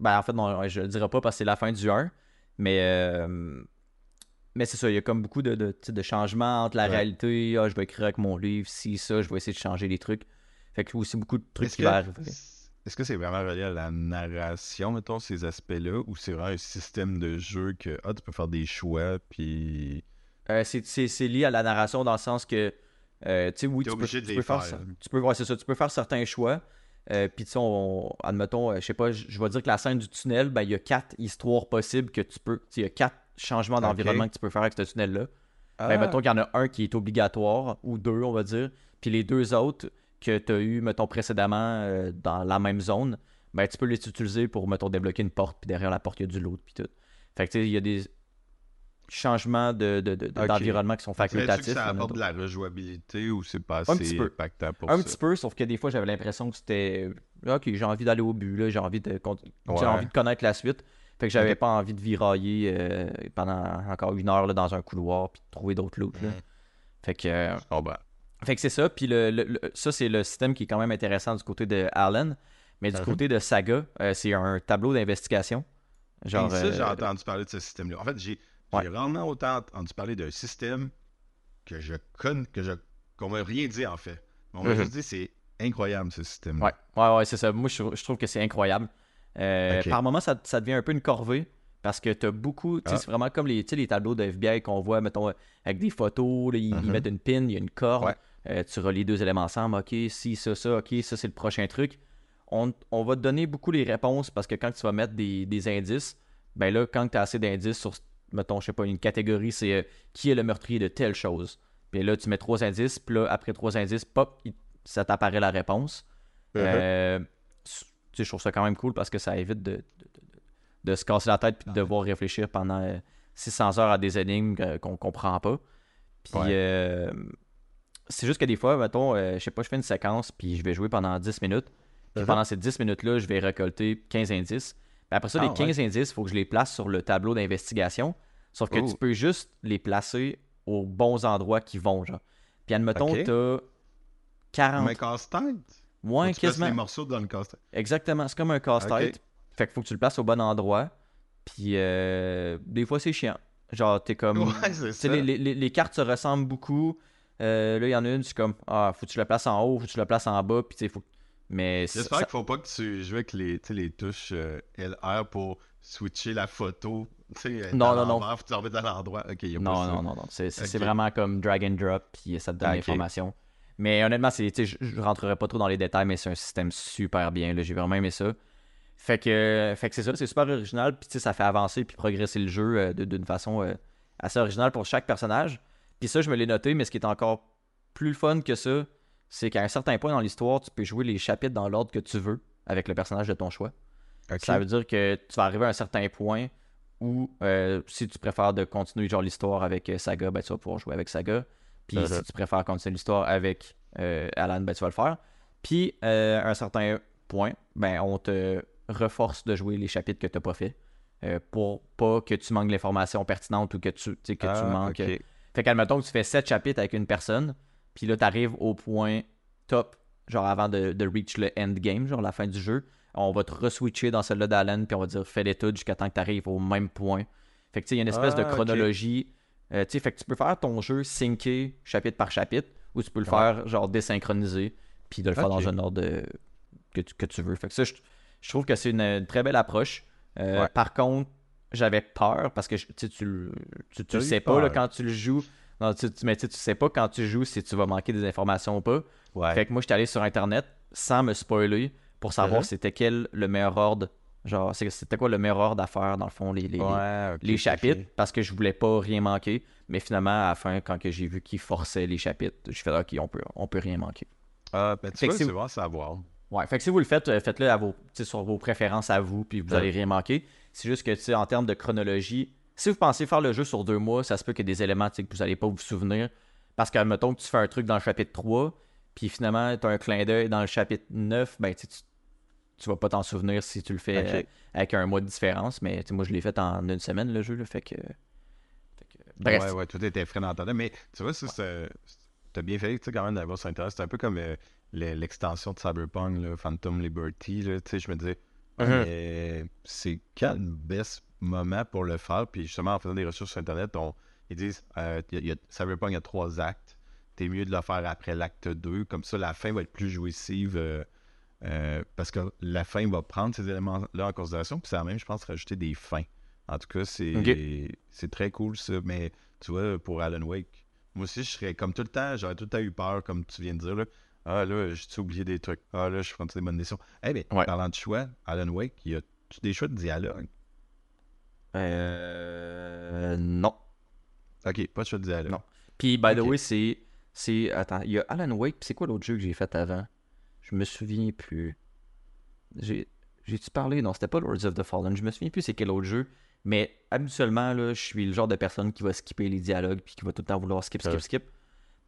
[SPEAKER 1] Ben, en fait, non, je le dirai pas parce que c'est la fin du 1. Mais. euh, Mais c'est ça, il y a comme beaucoup de, de, de changements entre la
[SPEAKER 2] Ouais.
[SPEAKER 1] réalité. Ah, je vais écrire avec mon livre, si, ça, je vais essayer de changer les trucs. Fait que aussi beaucoup de trucs qui vont arriver.
[SPEAKER 2] Est-ce que c'est vraiment relié à la narration, mettons, ces aspects-là, ou c'est vraiment un système de jeu que ah, tu peux faire des choix, puis
[SPEAKER 1] Euh, c'est- lié à la narration dans le sens que, euh, tu sais, oui, tu peux, tu faire, tu peux, ouais, ça, tu peux faire certains choix. Euh, Puis, tu sais, on- admettons, je sais pas, je vais dire que la scène du tunnel, ben, il y a quatre histoires possibles que tu peux. tu Il y a quatre changements d'environnement que tu peux faire avec ce tunnel-là.
[SPEAKER 2] Ah,
[SPEAKER 1] Ben, mettons qu'il y en a un qui est obligatoire, ou deux, on va dire. Puis les deux autres que tu as eu, mettons, précédemment euh, dans la même zone, ben, tu peux les utiliser pour, mettons, débloquer une porte, puis derrière la porte, il y a du loot, puis tout. Fait que, tu sais, il y a des changements de, d'environnement qui sont
[SPEAKER 2] Dirais-tu que
[SPEAKER 1] facultatifs.
[SPEAKER 2] ça apporte de la rejouabilité ou c'est pas
[SPEAKER 1] Un
[SPEAKER 2] assez
[SPEAKER 1] petit peu.
[SPEAKER 2] impactant pour
[SPEAKER 1] Un
[SPEAKER 2] ça?
[SPEAKER 1] petit peu, sauf que des fois, j'avais l'impression que c'était. Ok, j'ai envie d'aller au but, là, j'ai envie de con- j'ai envie de connaître la suite. Fait que j'avais pas envie de virailler euh, pendant encore une heure là, dans un couloir puis de trouver d'autres loots. là.
[SPEAKER 2] Mhm.
[SPEAKER 1] Fait que. euh,
[SPEAKER 2] Oh, ben.
[SPEAKER 1] Fait que c'est ça. Puis le, le- le- ça, c'est le système qui est quand même intéressant du côté de Allen. Mais du côté de Saga, euh, c'est un tableau d'investigation. Genre.
[SPEAKER 2] Ça, j'ai
[SPEAKER 1] euh,
[SPEAKER 2] entendu parler de ce système-là. En fait, j'ai
[SPEAKER 1] Ouais.
[SPEAKER 2] j'ai rarement autant entendu parler d'un système que je connais, que je qu'on m'a rien dit en fait. Mais On m'a
[SPEAKER 1] Mhm.
[SPEAKER 2] juste dit c'est incroyable ce système.
[SPEAKER 1] Ouais, ouais, ouais, c'est ça. Moi, je, trou- je trouve que c'est incroyable. Euh. Par moments, ça, ça devient un peu une corvée parce que t'as beaucoup. tu sais,
[SPEAKER 2] Ah.
[SPEAKER 1] C'est vraiment comme les, tu sais, les tableaux de FBI qu'on voit, mettons, avec des photos. là, ils, ils
[SPEAKER 2] Mhm.
[SPEAKER 1] mettent une pin, il y a une corde.
[SPEAKER 2] Ouais.
[SPEAKER 1] Euh, tu relis deux éléments ensemble. OK, si, ça, ça. OK, ça, c'est le prochain truc. On, on va te donner beaucoup les réponses parce que quand tu vas mettre des, des indices, ben là, quand tu as assez d'indices sur, mettons, je sais pas, une catégorie, c'est euh, qui est le meurtrier de telle chose. Puis là, tu mets trois indices, puis là, après trois indices, pop, il- ça t'apparaît la réponse.
[SPEAKER 2] Mhm.
[SPEAKER 1] Euh, tu sais, je trouve ça quand même cool parce que ça évite de, de, de- de se casser la tête puis de devoir réfléchir pendant euh, 600 heures à des énigmes qu'on comprend pas. Puis
[SPEAKER 2] Ouais.
[SPEAKER 1] C'est juste que des fois, mettons, euh, je sais pas, je fais une séquence puis je vais jouer pendant 10 minutes. Puis
[SPEAKER 2] Mhm.
[SPEAKER 1] pendant ces 10 minutes-là, je vais récolter 15 indices. Puis après ça,
[SPEAKER 2] Ah,
[SPEAKER 1] les 15 indices, il faut que je les place sur le tableau d'investigation. Sauf que
[SPEAKER 2] Oh.
[SPEAKER 1] tu peux juste les placer aux bons endroits qui vont, genre. Puis admettons,
[SPEAKER 2] Ok.
[SPEAKER 1] t'as 40...
[SPEAKER 2] Comme un casse-tête?
[SPEAKER 1] Ouais,
[SPEAKER 2] tu
[SPEAKER 1] quasiment.
[SPEAKER 2] les morceaux dans le casse-tête.
[SPEAKER 1] Exactement, c'est comme un casse-tête. Fait qu'il faut que tu le places au bon endroit. Puis euh, des fois, c'est chiant. Genre, t'es comme.
[SPEAKER 2] Ouais,
[SPEAKER 1] les- les- les cartes se ressemblent beaucoup. Euh, là, il y en a une, c'est comme Ah, faut que tu la places en haut, faut que tu la places en bas. Puis tu sais, faut. Mais
[SPEAKER 2] J'espère
[SPEAKER 1] ça-
[SPEAKER 2] qu'il faut pas que tu joues avec les, les touches euh, LR pour switcher la photo.
[SPEAKER 1] Non, non, non.
[SPEAKER 2] l'envers, Faut que tu la remettes à l'endroit. Ok, y a pas
[SPEAKER 1] Non,
[SPEAKER 2] ça.
[SPEAKER 1] non, non, non. C'est vraiment comme drag and drop, puis ça te donne l'information. Mais honnêtement, je, je rentrerai pas trop dans les détails, mais c'est un système super bien. là. J'ai vraiment aimé ça. Fait que, fait que c'est ça, c'est super original, puis ça fait avancer puis progresser le jeu euh, d'une façon euh, assez originale pour chaque personnage. Puis ça, je me l'ai noté, mais ce qui est encore plus fun que ça, c'est qu'à un certain point dans l'histoire, tu peux jouer les chapitres dans l'ordre que tu veux avec le personnage de ton choix. Ça veut dire que tu vas arriver à un certain point où, euh, si tu préfères de continuer genre l'histoire avec euh, Saga, ben, tu vas pouvoir jouer avec Saga. Puis
[SPEAKER 2] Uh-huh.
[SPEAKER 1] si tu préfères continuer l'histoire avec euh, Alan, ben, tu vas le faire. Puis, euh, à un certain point, ben, on te reforce de jouer les chapitres que tu n'as pas fait. pour pas que tu manques l'information pertinente ou que tu, que tu
[SPEAKER 2] Ah,
[SPEAKER 1] manques. Fait qu'admettons que tu fais 7 chapitres avec une personne, puis là, tu arrives au point top, genre avant de, de reach le endgame, genre la fin du jeu. On va te re-switcher dans celle-là d'Alan, puis on va dire fais l'étude jusqu'à temps que tu arrives au même point. Fait que tu sais, il y a une espèce de
[SPEAKER 2] Ah,
[SPEAKER 1] chronologie. Euh, tu sais, fait que tu peux faire ton jeu synké chapitre par chapitre, ou tu peux le
[SPEAKER 2] Ouais.
[SPEAKER 1] faire genre désynchronisé, puis de le faire dans un ordre de- que, tu, que tu veux. Fait que ça, je, je trouve que c'est une, une très belle approche. Euh,
[SPEAKER 2] Ouais.
[SPEAKER 1] Par contre, j'avais peur parce que tu tu, le- tu, sais pas là, quand tu le joues. Non, tu, mais tu sais, tu sais pas quand tu joues si tu vas manquer des informations ou pas.
[SPEAKER 2] Ouais.
[SPEAKER 1] Fait que moi, j'étais allé sur Internet sans me spoiler pour savoir
[SPEAKER 2] Mhm.
[SPEAKER 1] c'était quel le meilleur ordre. Genre, c'était quoi le meilleur ordre à faire dans le fond, les, les,
[SPEAKER 2] Ouais,
[SPEAKER 1] chapitres, parce que je voulais pas rien manquer. Mais finalement, à la fin, quand j'ai vu qu'ils forçaient les chapitres, je fais OK, on peut, on peut rien manquer.
[SPEAKER 2] Ah, ben, tu
[SPEAKER 1] Fait
[SPEAKER 2] savoir.
[SPEAKER 1] Ouais, fait que si vous le faites, euh, faites-le à vos, sur vos préférences à vous, puis vous
[SPEAKER 2] Ouais.
[SPEAKER 1] allez rien manquer. C'est juste que, tu sais, en termes de chronologie, si vous pensez faire le jeu sur deux mois, ça se peut qu'il y ait des éléments tu sais, que vous n'allez pas vous souvenir. Parce que, mettons que tu fais un truc dans le chapitre 3, puis finalement, tu as un clin d'œil dans le chapitre 9, ben, tu tu, vas pas t'en souvenir si tu le fais euh, avec un mois de différence. Mais, moi, je l'ai fait en une semaine, le jeu, là, fait que... fait que- Bref.
[SPEAKER 2] Ouais, ouais, tout était frais dans ta. Mais tu vois, ça, c'est t'as bien fait, tu sais, quand même, d'avoir Internet. C'est un peu comme euh, le- l'extension de Cyberpunk, là, Phantom Liberty, là, tu sais, je me disais, mais c'est quand le best moment pour le faire? Puis justement, en faisant des recherches sur Internet, on, ils disent, euh, y a- a- Cyberpunk, il y a trois actes. T'es mieux de le faire après l'acte 2. Comme ça, la fin va être plus jouissive. euh, euh, parce que la fin va prendre ces éléments-là en considération. Puis ça va même, je pense, rajouter des fins. En tout cas, c'est très cool ça. Mais tu vois, pour Alan Wake, moi aussi, je serais comme tout le temps, j'aurais tout le temps eu peur, comme tu viens de dire. Là. Ah là, j'ai oublié des trucs? Ah là, je prends des bonnes décisions. Eh bien,
[SPEAKER 1] Ouais.
[SPEAKER 2] parlant de choix, Alan Wake, il y a des choix de dialogue?
[SPEAKER 1] Euh. Non.
[SPEAKER 2] Ok, pas de choix de dialogue.
[SPEAKER 1] Non. Puis, by the way, c'est. c'est Attends, il y a Alan Wake, c'est quoi l'autre jeu que j'ai fait avant? Je me souviens plus. J'ai. J'ai-tu parlé? Non, c'était pas Lords of the Fallen. Je me souviens plus c'est quel autre jeu. Mais habituellement, là, je suis le genre de personne qui va skipper les dialogues puis qui va tout le temps vouloir skip, skip,
[SPEAKER 2] Ouais.
[SPEAKER 1] skip.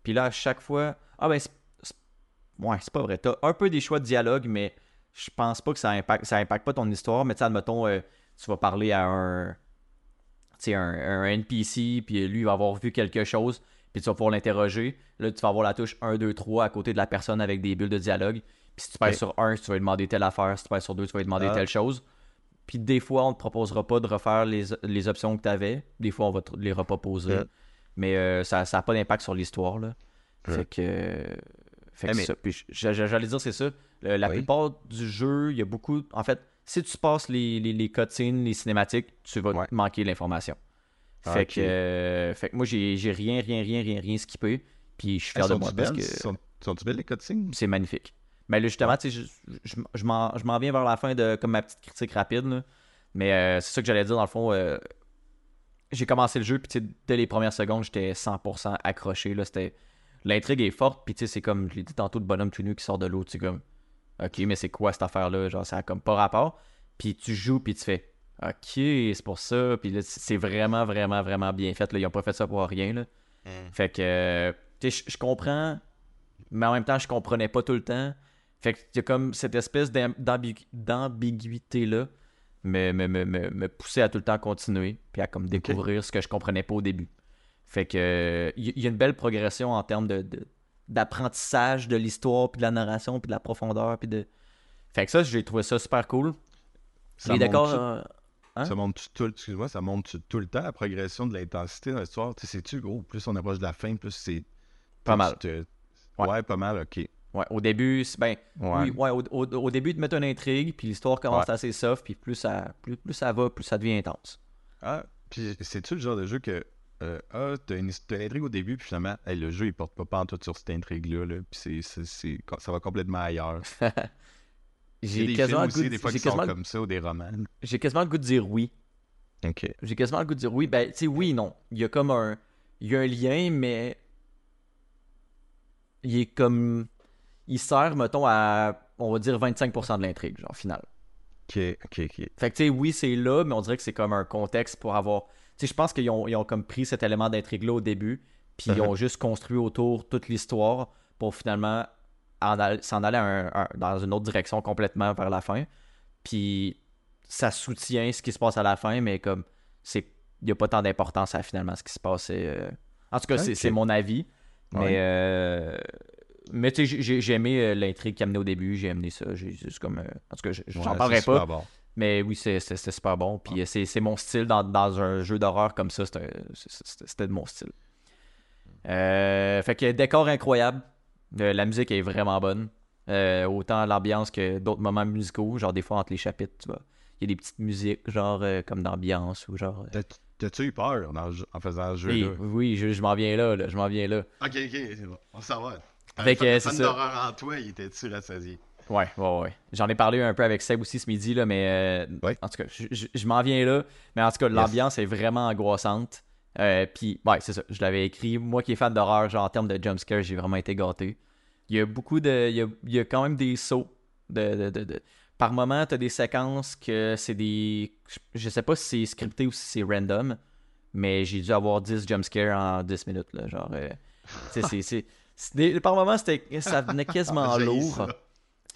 [SPEAKER 1] Puis là, à chaque fois. Ah ben, Ouais, c'est pas vrai. T'as un peu des choix de dialogue, mais je pense pas que ça impacte, ça impacte pas ton histoire. Mais tu sais, admettons, euh, tu vas parler à un. Un, un NPC, puis lui, il va avoir vu quelque chose, puis tu vas pouvoir l'interroger. Là, tu vas avoir la touche 1, 2, 3 à côté de la personne avec des bulles de dialogue. Puis si tu
[SPEAKER 2] Ok.
[SPEAKER 1] sur 1, tu vas lui demander telle affaire. Si tu pèses sur 2, tu vas lui demander
[SPEAKER 2] Ah.
[SPEAKER 1] telle chose. Puis des fois, on ne te proposera pas de refaire les, les options que tu avais. Des fois, on va te les reproposer.
[SPEAKER 2] Ouais.
[SPEAKER 1] Mais euh, ça n'a pas d'impact sur l'histoire. Là.
[SPEAKER 2] Ouais.
[SPEAKER 1] Fait que. Fait
[SPEAKER 2] Eh,
[SPEAKER 1] que
[SPEAKER 2] mais-
[SPEAKER 1] ça. Puis j'allais dire, c'est ça. Le- la
[SPEAKER 2] Oui.
[SPEAKER 1] plupart du jeu, il y a beaucoup. En fait, si tu passes les, les, les cutscenes, les cinématiques, tu vas
[SPEAKER 2] Ouais.
[SPEAKER 1] manquer l'information.
[SPEAKER 2] Ah,
[SPEAKER 1] Fait, que, euh, fait que moi, j'ai j'ai rien, rien, rien, rien, rien skippé. Puis je suis fier de moi parce
[SPEAKER 2] belles?
[SPEAKER 1] que
[SPEAKER 2] Sont- Sont-tu belles les cutscenes?
[SPEAKER 1] c'est magnifique. Mais là, justement, je, je, je m'en je m'en viens vers la fin de comme ma petite critique rapide. là. Mais euh, c'est ça que j'allais dire dans le fond. euh, j'ai commencé le jeu, puis dès les premières secondes, j'étais 100% accroché. Là, c'était... L'intrigue est forte, puis tu sais, c'est comme, je l'ai dit tantôt, le bonhomme tout nu qui sort de l'eau. Tu sais, comme, ok, mais c'est quoi cette affaire-là? Genre, ça a comme pas rapport. Puis tu joues, puis tu fais, ok, c'est pour ça. Puis là, c'est vraiment, vraiment, vraiment bien fait. Là. Ils ont pas fait ça pour rien. Là. Fait que, tu sais, je- comprends, mais en même temps, je comprenais pas tout le temps. Fait que y a comme cette espèce d'am- d'ambigu- d'ambiguïté-là me, me, me, me, me poussait à tout le temps continuer, puis à comme découvrir ce que je comprenais pas au début. Fait que, euh, y, a une belle progression en termes de, d'apprentissage de l'histoire, puis de la narration, puis de la profondeur, puis de... Fait que ça, j'ai trouvé ça super cool.
[SPEAKER 2] Ça
[SPEAKER 1] Les décors... euh, hein?
[SPEAKER 2] Ça montre tout, excuse-moi, ça montre tout le temps la progression de l'intensité dans l'histoire? Tu sais, c'est-tu gros? Plus on approche de la fin, plus c'est.
[SPEAKER 1] Pas mal.
[SPEAKER 2] te-
[SPEAKER 1] Ouais.
[SPEAKER 2] Ouais. pas mal, ok.
[SPEAKER 1] Ouais, au début, c'est ben,
[SPEAKER 2] Ouais.
[SPEAKER 1] oui, ouais, au, au- au début, de mettre une intrigue, puis l'histoire commence assez soft, puis plus ça, plus, plus ça va, plus ça devient intense.
[SPEAKER 2] Ah, puis c'est-tu le genre de jeu que. Euh, ah, t'as une, intrigue au début, puis finalement, hey, le jeu, il porte pas tout sur cette intrigue-là, là, puis c'est, ça va complètement ailleurs.
[SPEAKER 1] J'ai quasiment,
[SPEAKER 2] films
[SPEAKER 1] le goût
[SPEAKER 2] aussi,
[SPEAKER 1] de-
[SPEAKER 2] des fois, sont comme ça, ou des romans.
[SPEAKER 1] j'ai quasiment le goût de dire oui.
[SPEAKER 2] Ok.
[SPEAKER 1] J'ai quasiment le goût de dire oui. Ben, tu sais, oui, non. Il y a comme un, il y a un lien, mais il est comme, il sert, mettons, à, on va dire 25% de l'intrigue, genre, final.
[SPEAKER 2] Ok, ok, ok.
[SPEAKER 1] Fait que, tu sais, oui, c'est là, mais on dirait que c'est comme un contexte pour avoir. Je pense qu'ils ont, ils ont comme pris cet élément d'intrigue-là au début, puis ils
[SPEAKER 2] Uh-huh.
[SPEAKER 1] ont juste construit autour toute l'histoire pour finalement s'en aller un- un- dans une autre direction complètement vers la fin. Puis ça soutient ce qui se passe à la fin, mais comme c'est il n'y a pas tant d'importance à finalement ce qui se passe. euh. En tout cas, c'est mon avis. Mais,
[SPEAKER 2] Ouais.
[SPEAKER 1] euh, mais tu sais, j'ai j'ai aimé euh, l'intrigue qu'il amenait au début. J'ai amené ça. J'ai juste comme. En tout cas, je- j'en
[SPEAKER 2] Ouais,
[SPEAKER 1] parlerai pas.
[SPEAKER 2] bon.
[SPEAKER 1] Mais oui, c'était super bon. Puis euh, c'est mon style dans, dans un jeu d'horreur comme ça. C'était de mon style. Euh, fait que décor incroyable. Euh, la musique est vraiment bonne. Euh, autant l'ambiance que d'autres moments musicaux. Genre des fois entre les chapitres, tu vois. Il y a des petites musiques, genre comme d'ambiance ou genre.
[SPEAKER 2] T'as- T'as-tu eu peur en, en faisant le jeu?
[SPEAKER 1] oui,
[SPEAKER 2] là?
[SPEAKER 1] oui, je, je m'en viens là, là, je m'en viens là.
[SPEAKER 2] Ok, ok, c'est bon. On s'en va.
[SPEAKER 1] Fait que, c'est ça.
[SPEAKER 2] d'horreur en toi, il était-tu rassasié?
[SPEAKER 1] Ouais, ouais, ouais. J'en ai parlé un peu avec Seb aussi ce midi, là, mais euh,
[SPEAKER 2] Ouais.
[SPEAKER 1] en tout cas, je, m'en viens là. Mais en tout cas, l'ambiance est vraiment angoissante. Euh, Puis, ouais, c'est ça. Je l'avais écrit. Moi qui est fan d'horreur, genre en termes de jumpscare, j'ai vraiment été gâté. Il y a beaucoup de. Il y a, il y a quand même des sauts. De, de, de- de- Par moment, t'as des séquences que c'est des. je- sais pas si c'est scripté ou si c'est random, mais j'ai dû avoir 10 jumpscares en 10 minutes. Là, genre, euh, c'est- c'est. c'est des- Par moment, c'était, ça venait quasiment lourd.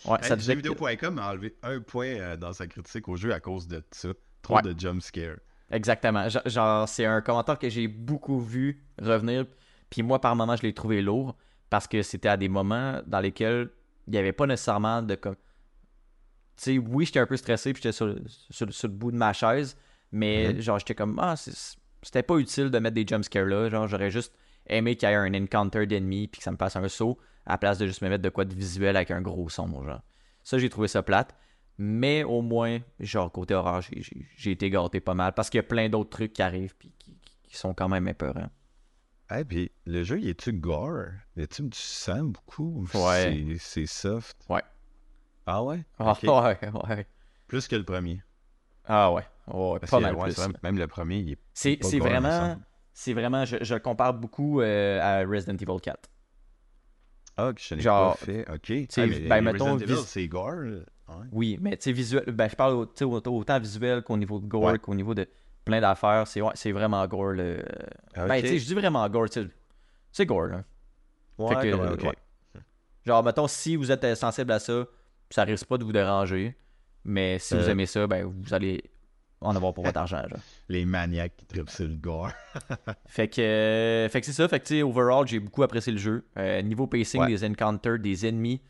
[SPEAKER 1] Ouais,
[SPEAKER 2] Hey,
[SPEAKER 1] ça devait-
[SPEAKER 2] Jeuxvideo.com a enlevé un point euh, dans sa critique au jeu à cause de ça. Trop
[SPEAKER 1] Ouais.
[SPEAKER 2] de jumpscare.
[SPEAKER 1] Exactement. Genre- c'est un commentaire que j'ai beaucoup vu revenir. Puis moi, par moment, je l'ai trouvé lourd. parce que c'était à des moments dans lesquels il n'y avait pas nécessairement de comme. Tu sais, oui, j'étais un peu stressé, puis j'étais sur, sur, sur le bout de ma chaise, mais
[SPEAKER 2] Mhm.
[SPEAKER 1] genre, j'étais comme, ah, c'était pas utile de mettre des jumpscares là. Genre, j'aurais juste aimé qu'il y ait un encounter d'ennemis, puis que ça me passe un saut, à la place de juste me mettre de quoi de visuel avec un gros son, genre. Ça, j'ai trouvé ça plate. Mais au moins, genre, côté horreur, j'ai- été gâté pas mal, parce qu'il y a plein d'autres trucs qui arrivent, puis qui, sont quand même épeurants.
[SPEAKER 2] Ah, puis le jeu, il est-tu gore? Y a-tu du sang beaucoup? ou
[SPEAKER 1] Ouais.
[SPEAKER 2] c'est- soft.
[SPEAKER 1] Ouais.
[SPEAKER 2] Ah ouais?
[SPEAKER 1] Ah, ouais, ouais.
[SPEAKER 2] Plus que le premier.
[SPEAKER 1] Ah ouais, ouais,
[SPEAKER 2] Parce
[SPEAKER 1] pas mal
[SPEAKER 2] ouais,
[SPEAKER 1] plus.
[SPEAKER 2] vrai, même le premier, il est
[SPEAKER 1] C'est
[SPEAKER 2] il
[SPEAKER 1] vraiment. C'est vraiment, je, je le compare beaucoup euh, à Resident Evil 4.
[SPEAKER 2] Ah, que je n'ai pas fait. Ok. Ah, mais
[SPEAKER 1] ben, mettons,
[SPEAKER 2] Resident Evil,
[SPEAKER 1] vis-
[SPEAKER 2] c'est gore. Ouais.
[SPEAKER 1] Oui, mais tu sais, visuel, ben, je parle autant, visuel qu'au niveau de gore,
[SPEAKER 2] Ouais.
[SPEAKER 1] qu'au niveau de plein d'affaires. C'est ouais, vraiment gore. Le...
[SPEAKER 2] Ah,
[SPEAKER 1] Ben, tu sais, je dis vraiment gore, tu sais, c'est gore. Là.
[SPEAKER 2] Ouais,
[SPEAKER 1] fait que,
[SPEAKER 2] ouais.
[SPEAKER 1] Genre, mettons, si vous êtes euh, sensible à ça, ça risque pas de vous déranger. Mais si vous
[SPEAKER 2] Euh.
[SPEAKER 1] aimez ça, ben, vous allez en avoir pour votre argent.
[SPEAKER 2] Les maniaques qui trippent sur le gore.
[SPEAKER 1] Fait que, euh, fait que c'est ça. Fait que, overall, j'ai beaucoup apprécié le jeu. Euh, niveau pacing,
[SPEAKER 2] Ouais.
[SPEAKER 1] des encounters, des ennemis,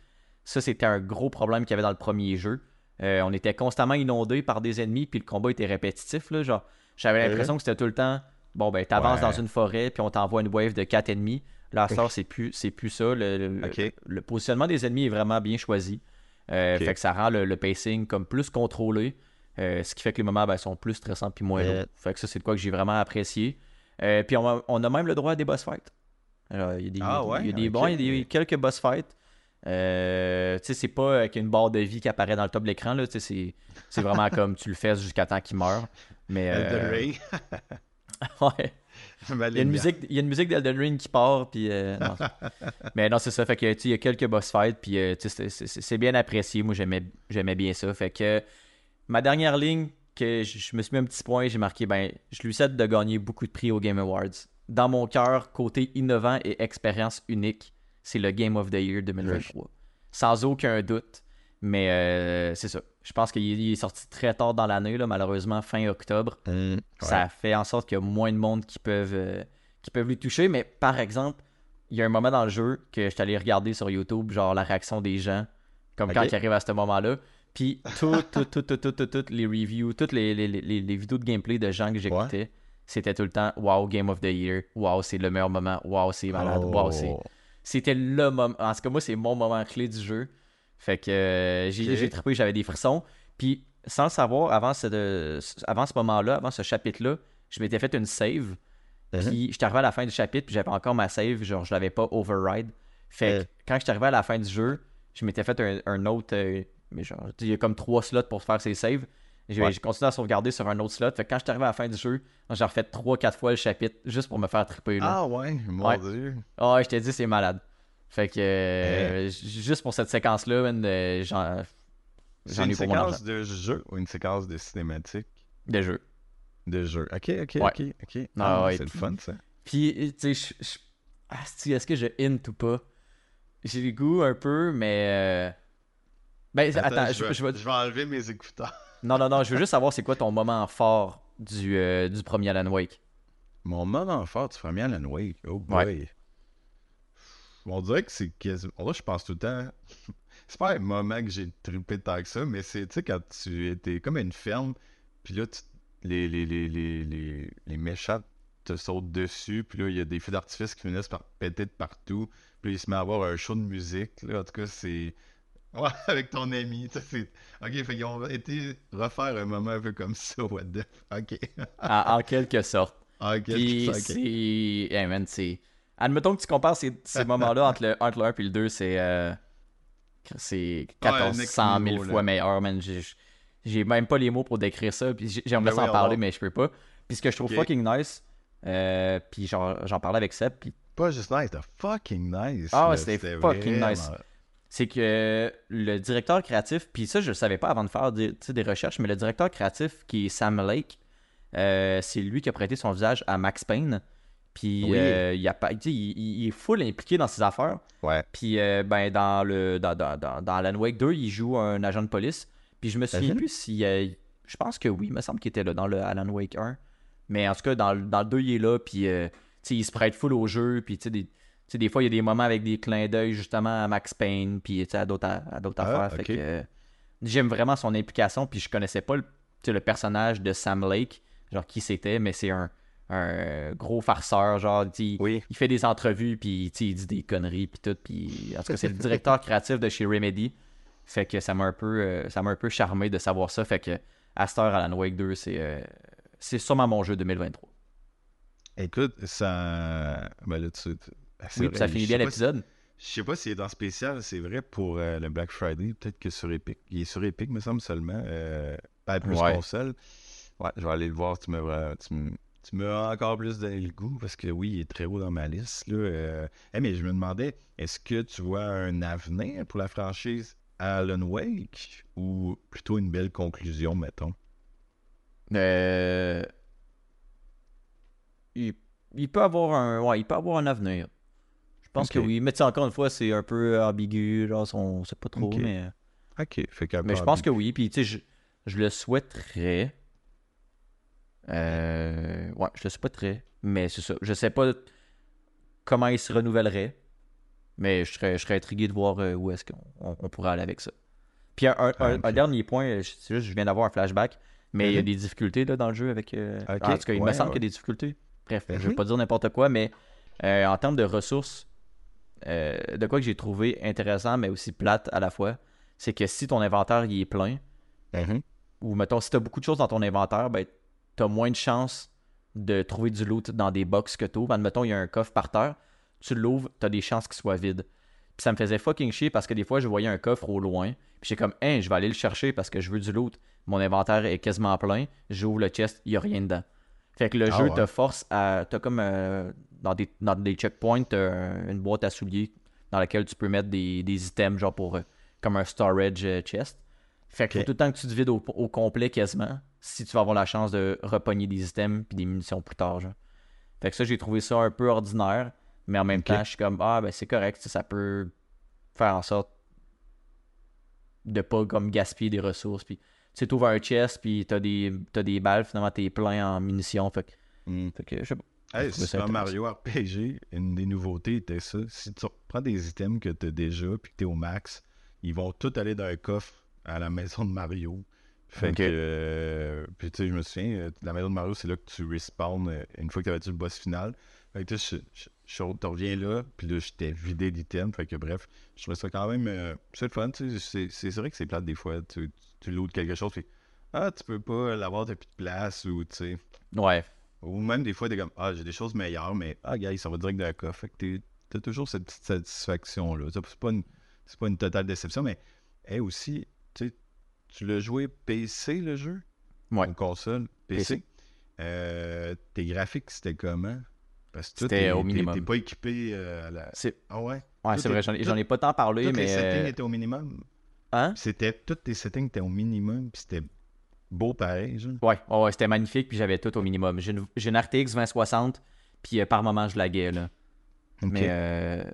[SPEAKER 1] ça, c'était un gros problème qu'il y avait dans le premier jeu. Euh, on était constamment inondé par des ennemis, puis le combat était répétitif. Là, genre, j'avais l'impression que c'était tout le temps. Bon, ben, t'avances
[SPEAKER 2] Ouais.
[SPEAKER 1] dans une forêt, puis on t'envoie une wave de 4 ennemis. Là, c'est plus, c'est plus ça. Le, le-
[SPEAKER 2] Ok.
[SPEAKER 1] le positionnement des ennemis est vraiment bien choisi. Fait que ça rend le, le pacing comme plus contrôlé. Euh, ce qui fait que les moments ben, sont plus stressants puis moins lourds. Fait que ça, c'est de quoi que j'ai vraiment apprécié. Euh, puis on a, on a même le droit à des boss fights. Alors, Il y a des,
[SPEAKER 2] Ah
[SPEAKER 1] il y a
[SPEAKER 2] ouais?
[SPEAKER 1] il y a des- il y a des- quelques boss fights. Euh, tu sais, c'est pas avec une barre de vie qui apparaît dans le top de l'écran. là, C'est c'est vraiment comme tu le fais jusqu'à temps qu'il meure. Mais,
[SPEAKER 2] Elden Ring.
[SPEAKER 1] ouais. Il y a une musique, il y a une musique d'Elden Ring qui part, puis euh, non. mais non, c'est ça. Fait que il y a quelques boss fights, puis c'est bien apprécié. Moi, j'aimais, j'aimais bien ça. Fait que ma dernière ligne, que je, je me suis mis un petit point, j'ai marqué, ben, je lui souhaite de gagner beaucoup de prix aux Game Awards. Dans mon cœur, côté innovant et expérience unique, c'est le Game of the Year 2023. Sans aucun doute. Mais euh, c'est ça. Je pense qu'il est- il sorti très tard dans l'année, malheureusement, fin octobre.
[SPEAKER 2] Hum,
[SPEAKER 1] Ça fait en sorte qu'il y a moins de monde qui peuvent, euh, qui peuvent lui toucher. Mais par exemple, il y a un moment dans le jeu que je suis allé regarder sur YouTube, genre la réaction des gens, comme quand
[SPEAKER 2] Ok.
[SPEAKER 1] ils arrivent à ce moment-là. Puis tout, tout, tout, tout, tout, tout, toutes les reviews, toutes les, les, les, les vidéos de gameplay de gens que j'écoutais, c'était tout le temps Wow, Game of the Year, Wow, c'est le meilleur moment, Wow, c'est malade, Wow, c'est.
[SPEAKER 2] Oh.
[SPEAKER 1] C'était le moment. En tout cas, moi, c'est mon moment clé du jeu. Fait que euh, j'ai trippé, j'avais des frissons. Puis, sans le savoir, avant ce, de- avant ce moment-là, avant ce chapitre-là, je m'étais fait une save.
[SPEAKER 2] Mhm.
[SPEAKER 1] Puis, j'étais arrivé à la fin du chapitre, puis j'avais encore ma save. Genre, je l'avais pas override. Fait que
[SPEAKER 2] Euh.
[SPEAKER 1] quand j'étais arrivé à la fin du jeu, je m'étais fait un, un autre. Euh, mais genre, il y a comme trois slots pour faire ses saves. J'ai
[SPEAKER 2] Ouais.
[SPEAKER 1] continué à sauvegarder sur un autre slot. Fait que quand j'étais arrivé à la fin du jeu, j'ai refait 3-4 fois le chapitre juste pour me faire tripper. Là.
[SPEAKER 2] Ah ouais, mon
[SPEAKER 1] Ouais.
[SPEAKER 2] dieu.
[SPEAKER 1] Ah ouais, je t'ai dit, c'est malade. Fait que euh, j- juste pour cette séquence-là, euh, j'en
[SPEAKER 2] une
[SPEAKER 1] ai mon argent.
[SPEAKER 2] séquence de jeu ou une séquence de cinématique?
[SPEAKER 1] De jeu.
[SPEAKER 2] de jeu? Ok, ok,
[SPEAKER 1] Ouais.
[SPEAKER 2] ok, ok.
[SPEAKER 1] Ah
[SPEAKER 2] Ah, c'est le fun ça.
[SPEAKER 1] Puis, tu sais, je- je- est-ce que je hint ou pas? J'ai le goût un peu, mais. euh, Ben, attends, je,
[SPEAKER 2] vais,
[SPEAKER 1] je vais-
[SPEAKER 2] je vais enlever mes écouteurs.
[SPEAKER 1] Non, non, non, je veux juste savoir c'est quoi ton moment fort du, euh, du premier Alan Wake.
[SPEAKER 2] Mon moment fort du premier Alan Wake. Oh boy. On dirait que c'est quasiment. Là, je pense tout le temps. c'est pas un moment que j'ai trippé tant que ça, mais c'est, tu sais, quand tu étais comme à une ferme, puis là, tu- les, les, les, les, les, les méchants te sautent dessus, puis là, il y a des feux d'artifice qui finissent par péter de partout, puis là, il se met à avoir un show de musique, là, en tout cas, c'est... Ouais, avec ton ami, sais, c'est... Ok, fait qu'ils ont été refaire un moment un peu comme ça, what the... Ok.
[SPEAKER 1] En, en quelque sorte.
[SPEAKER 2] ok,
[SPEAKER 1] Puis
[SPEAKER 2] ok.
[SPEAKER 1] c'est. Hey man, c'est. Admettons que tu compares ces, ces moments-là entre le, entre le 1 et le 2, c'est. euh, C'est
[SPEAKER 2] Ouais,
[SPEAKER 1] 1400 000
[SPEAKER 2] next
[SPEAKER 1] fois
[SPEAKER 2] level,
[SPEAKER 1] meilleur, man. J'ai- J'ai même pas les mots pour décrire ça. Puis j'ai- j'aimerais ça en
[SPEAKER 2] oui,
[SPEAKER 1] parler, mais je peux pas. Puis ce que je trouve fucking nice, euh, puis genre, j'en parlais avec Seb, puis
[SPEAKER 2] Pas juste nice, c'était fucking nice.
[SPEAKER 1] Ah ouais, c'était fucking
[SPEAKER 2] vraiment-
[SPEAKER 1] nice. C'est que le directeur créatif, puis ça, je le savais pas avant de faire des, recherches, mais le directeur créatif qui est Sam Lake, euh, c'est lui qui a prêté son visage à Max Payne. Puis
[SPEAKER 2] Oui.
[SPEAKER 1] euh, il, il, est full impliqué dans ses affaires.
[SPEAKER 2] Ouais.
[SPEAKER 1] Puis euh, ben, dans, le, dans, dans, dans, dans Alan Wake 2, il joue un agent de police. Puis je me souviens plus si. je pense que oui, il me semble qu'il était là dans le Alan Wake 1. Mais en tout cas, dans, le- dans le 2, il est là. Puis euh, il se prête full au jeu. Puis tu sais, des- sais, des fois, il y a des moments avec des clins d'œil justement à Max Payne, puis tu sais, à d'autres à, d'autres
[SPEAKER 2] Ah,
[SPEAKER 1] affaires. Fait que, euh, j'aime vraiment son implication, puis je connaissais pas le, tu sais, le personnage de Sam Lake, genre qui c'était, mais c'est un, un gros farceur, genre,
[SPEAKER 2] Oui.
[SPEAKER 1] il fait des entrevues, puis tu sais, il dit des conneries, puis tout. Puis en tout cas, c'est le directeur créatif de chez Remedy. Fait que ça m'a un peu, euh, ça m'a un peu charmé de savoir ça. Fait que à cette heure, Alan Wake 2, c'est, euh, c'est sûrement mon jeu 2023.
[SPEAKER 2] Écoute, ça. Ben là, tu. Ben,
[SPEAKER 1] Oui, puis ça finit bien
[SPEAKER 2] si-
[SPEAKER 1] l'épisode.
[SPEAKER 2] Je sais pas s'il est dans spécial, c'est vrai pour euh, le Black Friday, peut-être que sur Epic. Il est sur Epic, me semble seulement. Euh, pas plus
[SPEAKER 1] Ouais.
[SPEAKER 2] console. Ouais, je vais aller le voir. Tu me, tu me, tu me as encore plus donné le goût parce que oui, il est très haut dans ma liste. Là. Euh, eh, mais je me demandais, est-ce que tu vois un avenir pour la franchise Alan Wake ou plutôt une belle conclusion, mettons?
[SPEAKER 1] Euh, il, il peut avoir un, ouais, il peut avoir un avenir. Je pense
[SPEAKER 2] Ok.
[SPEAKER 1] que oui. Mais tu sais, encore une fois, c'est un peu ambigu. Genre, on sait pas trop,
[SPEAKER 2] Ok.
[SPEAKER 1] mais.
[SPEAKER 2] Ok, fait qu'un
[SPEAKER 1] Mais je pense
[SPEAKER 2] ambigu.
[SPEAKER 1] que oui. Puis, tu sais, je, je le souhaiterais. Euh, ouais, je le souhaiterais. Mais c'est ça. Je sais pas comment il se renouvellerait. Mais je serais, je serais intrigué de voir euh, où est-ce qu'on on- pourrait aller avec ça. Puis, un,
[SPEAKER 2] ok.
[SPEAKER 1] un dernier point, euh, je- c'est juste, je viens d'avoir un flashback. Mais il y a
[SPEAKER 2] Mhm.
[SPEAKER 1] des difficultés là, dans le jeu avec. euh,
[SPEAKER 2] Ok,
[SPEAKER 1] En tout cas, il me semble
[SPEAKER 2] ouais.
[SPEAKER 1] qu'il y a des difficultés. Bref, je
[SPEAKER 2] Mhm.
[SPEAKER 1] veux pas dire n'importe quoi, mais euh, en termes de ressources, euh, de quoi que j'ai trouvé intéressant, mais aussi plate à la fois, c'est que si ton inventaire il est plein,
[SPEAKER 2] Mhm.
[SPEAKER 1] ou mettons, si tu as beaucoup de choses dans ton inventaire, ben, tu as moins de chances de trouver du loot dans des box que tu ouvres. Admettons, il y a un coffre par terre, tu l'ouvres, tu as des chances qu'il soit vide. Puis ça me faisait fucking chier parce que des fois, je voyais un coffre au loin, puis j'étais comme, hein, je vais aller le chercher parce que je veux du loot. Mon inventaire est quasiment plein, j'ouvre le chest, il n'y a rien dedans. Fait que le
[SPEAKER 2] Ah
[SPEAKER 1] jeu
[SPEAKER 2] ouais.
[SPEAKER 1] te force à. T'as comme euh, dans, des, dans des checkpoints, un- une boîte à souliers dans laquelle tu peux mettre des, des items, genre pour euh, comme un storage euh, chest. Fait que faut tout le temps que tu te vides au, au complet quasiment si tu vas avoir la chance de repogner des items puis des munitions plus tard. Genre. Fait que ça, j'ai trouvé ça un peu ordinaire, mais en même temps, je suis comme ah ben c'est correct, ça, ça peut faire en sorte de pas comme gaspiller des ressources. Puis tu sais, t'ouvres un chest puis t'as des, t'as des balles, finalement t'es plein en munitions. Fait que,
[SPEAKER 2] Mm.
[SPEAKER 1] fait que je sais pas.
[SPEAKER 2] Hey, Super. Mario RPG, une des nouveautés était ça. Si tu prends des items que tu as déjà puis que tu es au max, ils vont tous aller dans un coffre à la maison de Mario. Fait que. euh, puis tu sais, je me souviens, euh, la maison de Mario, c'est là que tu respawns euh, une fois que tu avais le boss final. Fait que tu je, reviens là, puis là, j'étais vidé d'items. Fait que bref, je trouvais ça quand même. euh, c'est le fun, tu sais. c'est- vrai que c'est plate des fois. Tu, tu quelque chose, puis. Ah, tu peux pas l'avoir, t'as plus de place, ou tu sais.
[SPEAKER 1] Ouais.
[SPEAKER 2] Ou même des fois, t'es comme, ah, j'ai des choses meilleures, mais, ah, gars, ça va direct dans le coffre. Fait que t'es- t'as toujours cette petite satisfaction-là. C'est pas, une- pas une totale déception, mais, hey, aussi, tu tu l'as joué PC, le jeu?
[SPEAKER 1] Ouais.
[SPEAKER 2] Ou console? PC?
[SPEAKER 1] PC.
[SPEAKER 2] Euh, tes graphiques, c'était comment? Parce que
[SPEAKER 1] C'était
[SPEAKER 2] t'es-
[SPEAKER 1] au
[SPEAKER 2] t'es-
[SPEAKER 1] minimum.
[SPEAKER 2] T'es pas équipé euh, à la... Ah ouais?
[SPEAKER 1] ouais, c'est
[SPEAKER 2] est-
[SPEAKER 1] vrai, j'en ai, pas tant parlé, mais.
[SPEAKER 2] les settings
[SPEAKER 1] euh,
[SPEAKER 2] étaient au minimum?
[SPEAKER 1] Hein?
[SPEAKER 2] C'était, tous tes settings étaient au minimum, puis c'était beau pareil.
[SPEAKER 1] Ouais, ouais, ouais, c'était magnifique, puis j'avais tout au minimum. J'ai une, une RTX 2060, puis euh, par moment, je laguais, là. Mais, euh,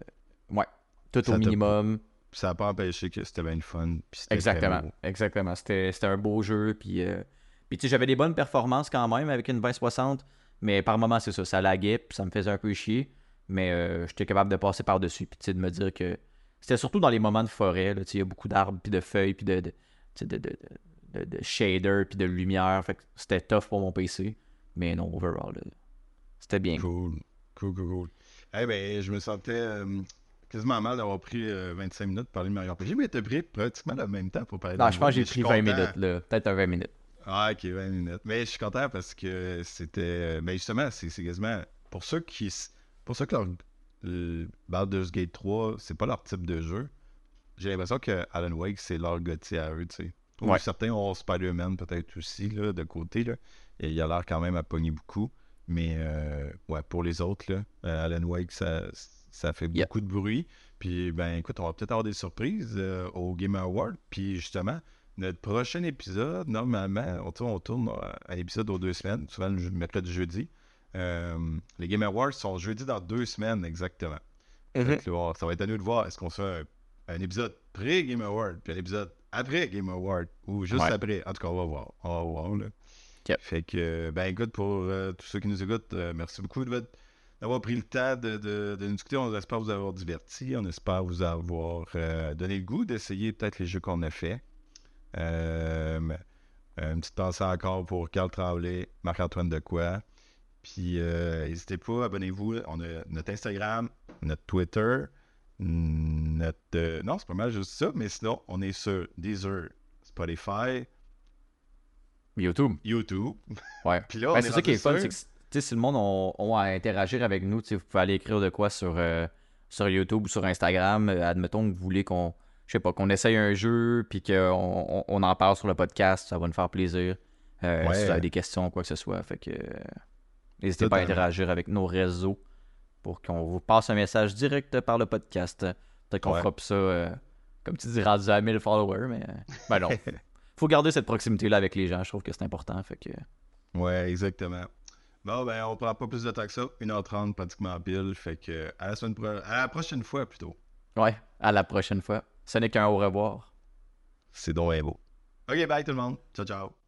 [SPEAKER 1] ouais, tout
[SPEAKER 2] Ça
[SPEAKER 1] au minimum.
[SPEAKER 2] Ça n'a pas empêché que c'était bien le fun.
[SPEAKER 1] Exactement, exactement. C'était un beau jeu, puis... euh, puis tu sais, j'avais des bonnes performances quand même avec une 2060, mais par moment, c'est ça, ça laguait, puis ça me faisait un peu chier, mais j'étais capable de passer par-dessus, puis tu sais, de me dire que... C'était surtout dans les moments de forêt, là, tu sais, il y a beaucoup d'arbres, puis de feuilles, puis de, de, tu sais, de, de, de, de- de shader, puis de lumière, fait que c'était tough pour mon PC, mais non, overall, c'était bien.
[SPEAKER 2] Cool. Cool, cool, cool. Eh ben, je me sentais euh, quasiment mal d'avoir pris euh, 25 minutes pour parler de Mario RPG, mais t'as pris pratiquement le même temps pour parler de
[SPEAKER 1] Non, je pense que j'ai
[SPEAKER 2] mais
[SPEAKER 1] pris 20
[SPEAKER 2] content.
[SPEAKER 1] minutes, là, peut-être un 20 minutes.
[SPEAKER 2] Ah, ok, 20 minutes. Mais je suis content parce que c'était. euh, Ben justement, c'est quasiment. Pour ceux qui. Pour ceux que leur. le Baldur's Gate 3, c'est pas leur type de jeu. J'ai l'impression que Alan Wake, c'est leur gothi à eux, tu sais. Ou
[SPEAKER 1] Ouais.
[SPEAKER 2] certains ont Spider-Man peut-être aussi, là, de côté, là. Et il a l'air quand même à pogner beaucoup. Mais, euh, ouais, pour les autres, là, euh, Alan Wake, ça, ça fait
[SPEAKER 1] Yep.
[SPEAKER 2] beaucoup de bruit. Puis, ben, écoute, on va peut-être avoir des surprises euh, au Game Award. Puis, justement, notre prochain épisode, normalement, on, tourne- on tourne à un épisode aux deux semaines, souvent le mercredi jeudi. Euh, les Game Awards sont jeudi dans deux semaines exactement. Là, on- ça va être à nous de voir est-ce qu'on fait un, un épisode pré-Game Award, puis un épisode après Game Award, ou juste
[SPEAKER 1] Ouais.
[SPEAKER 2] après. En tout cas, on va voir. On va voir, là.
[SPEAKER 1] Yep.
[SPEAKER 2] Fait que, ben écoute, pour euh, tous ceux qui nous écoutent, euh, merci beaucoup d'avoir pris le temps de, de, de nous discuter. On espère vous avoir diverti. On espère vous avoir euh, donné le goût d'essayer peut-être les jeux qu'on a fait. Une petite pensée encore pour Carl Tremblay, Marc-Antoine Decoy. Puis n'hésitez pas, abonnez-vous. On a notre Instagram, notre Twitter, notre. euh, non, c'est pas mal juste ça, mais sinon, on est sur Deezer, Spotify,
[SPEAKER 1] YouTube.
[SPEAKER 2] YouTube.
[SPEAKER 1] Ouais.
[SPEAKER 2] Puis là, on
[SPEAKER 1] Ben,
[SPEAKER 2] est
[SPEAKER 1] c'est ça qui est fun, c'est que si le monde ont à interagir avec nous, vous pouvez aller écrire de quoi sur, euh, sur YouTube ou sur Instagram. Euh, admettons que vous voulez qu'on, je sais pas, qu'on essaye un jeu puis qu'on on, on en parle sur le podcast, ça va nous faire plaisir. Euh,
[SPEAKER 2] Ouais.
[SPEAKER 1] Si vous avez des questions, quoi que ce soit. Fait que n'hésitez pas à interagir avec nos réseaux pour qu'on vous passe un message direct par le podcast. Peut-être qu'on
[SPEAKER 2] Ouais.
[SPEAKER 1] fera ça, euh, comme tu dis, rendu à 1000 followers, mais euh, ben non. Faut garder cette proximité-là avec les gens, je trouve que c'est important. Fait que
[SPEAKER 2] Ouais, exactement. Bon, ben, on prend pas plus de temps que ça. 1h30 pratiquement pile. Fait que à la, semaine pro- à la prochaine fois plutôt.
[SPEAKER 1] Ouais, à la prochaine fois. Ce n'est qu'un au revoir.
[SPEAKER 2] C'est donc beau. Ok, bye tout le monde. Ciao, ciao.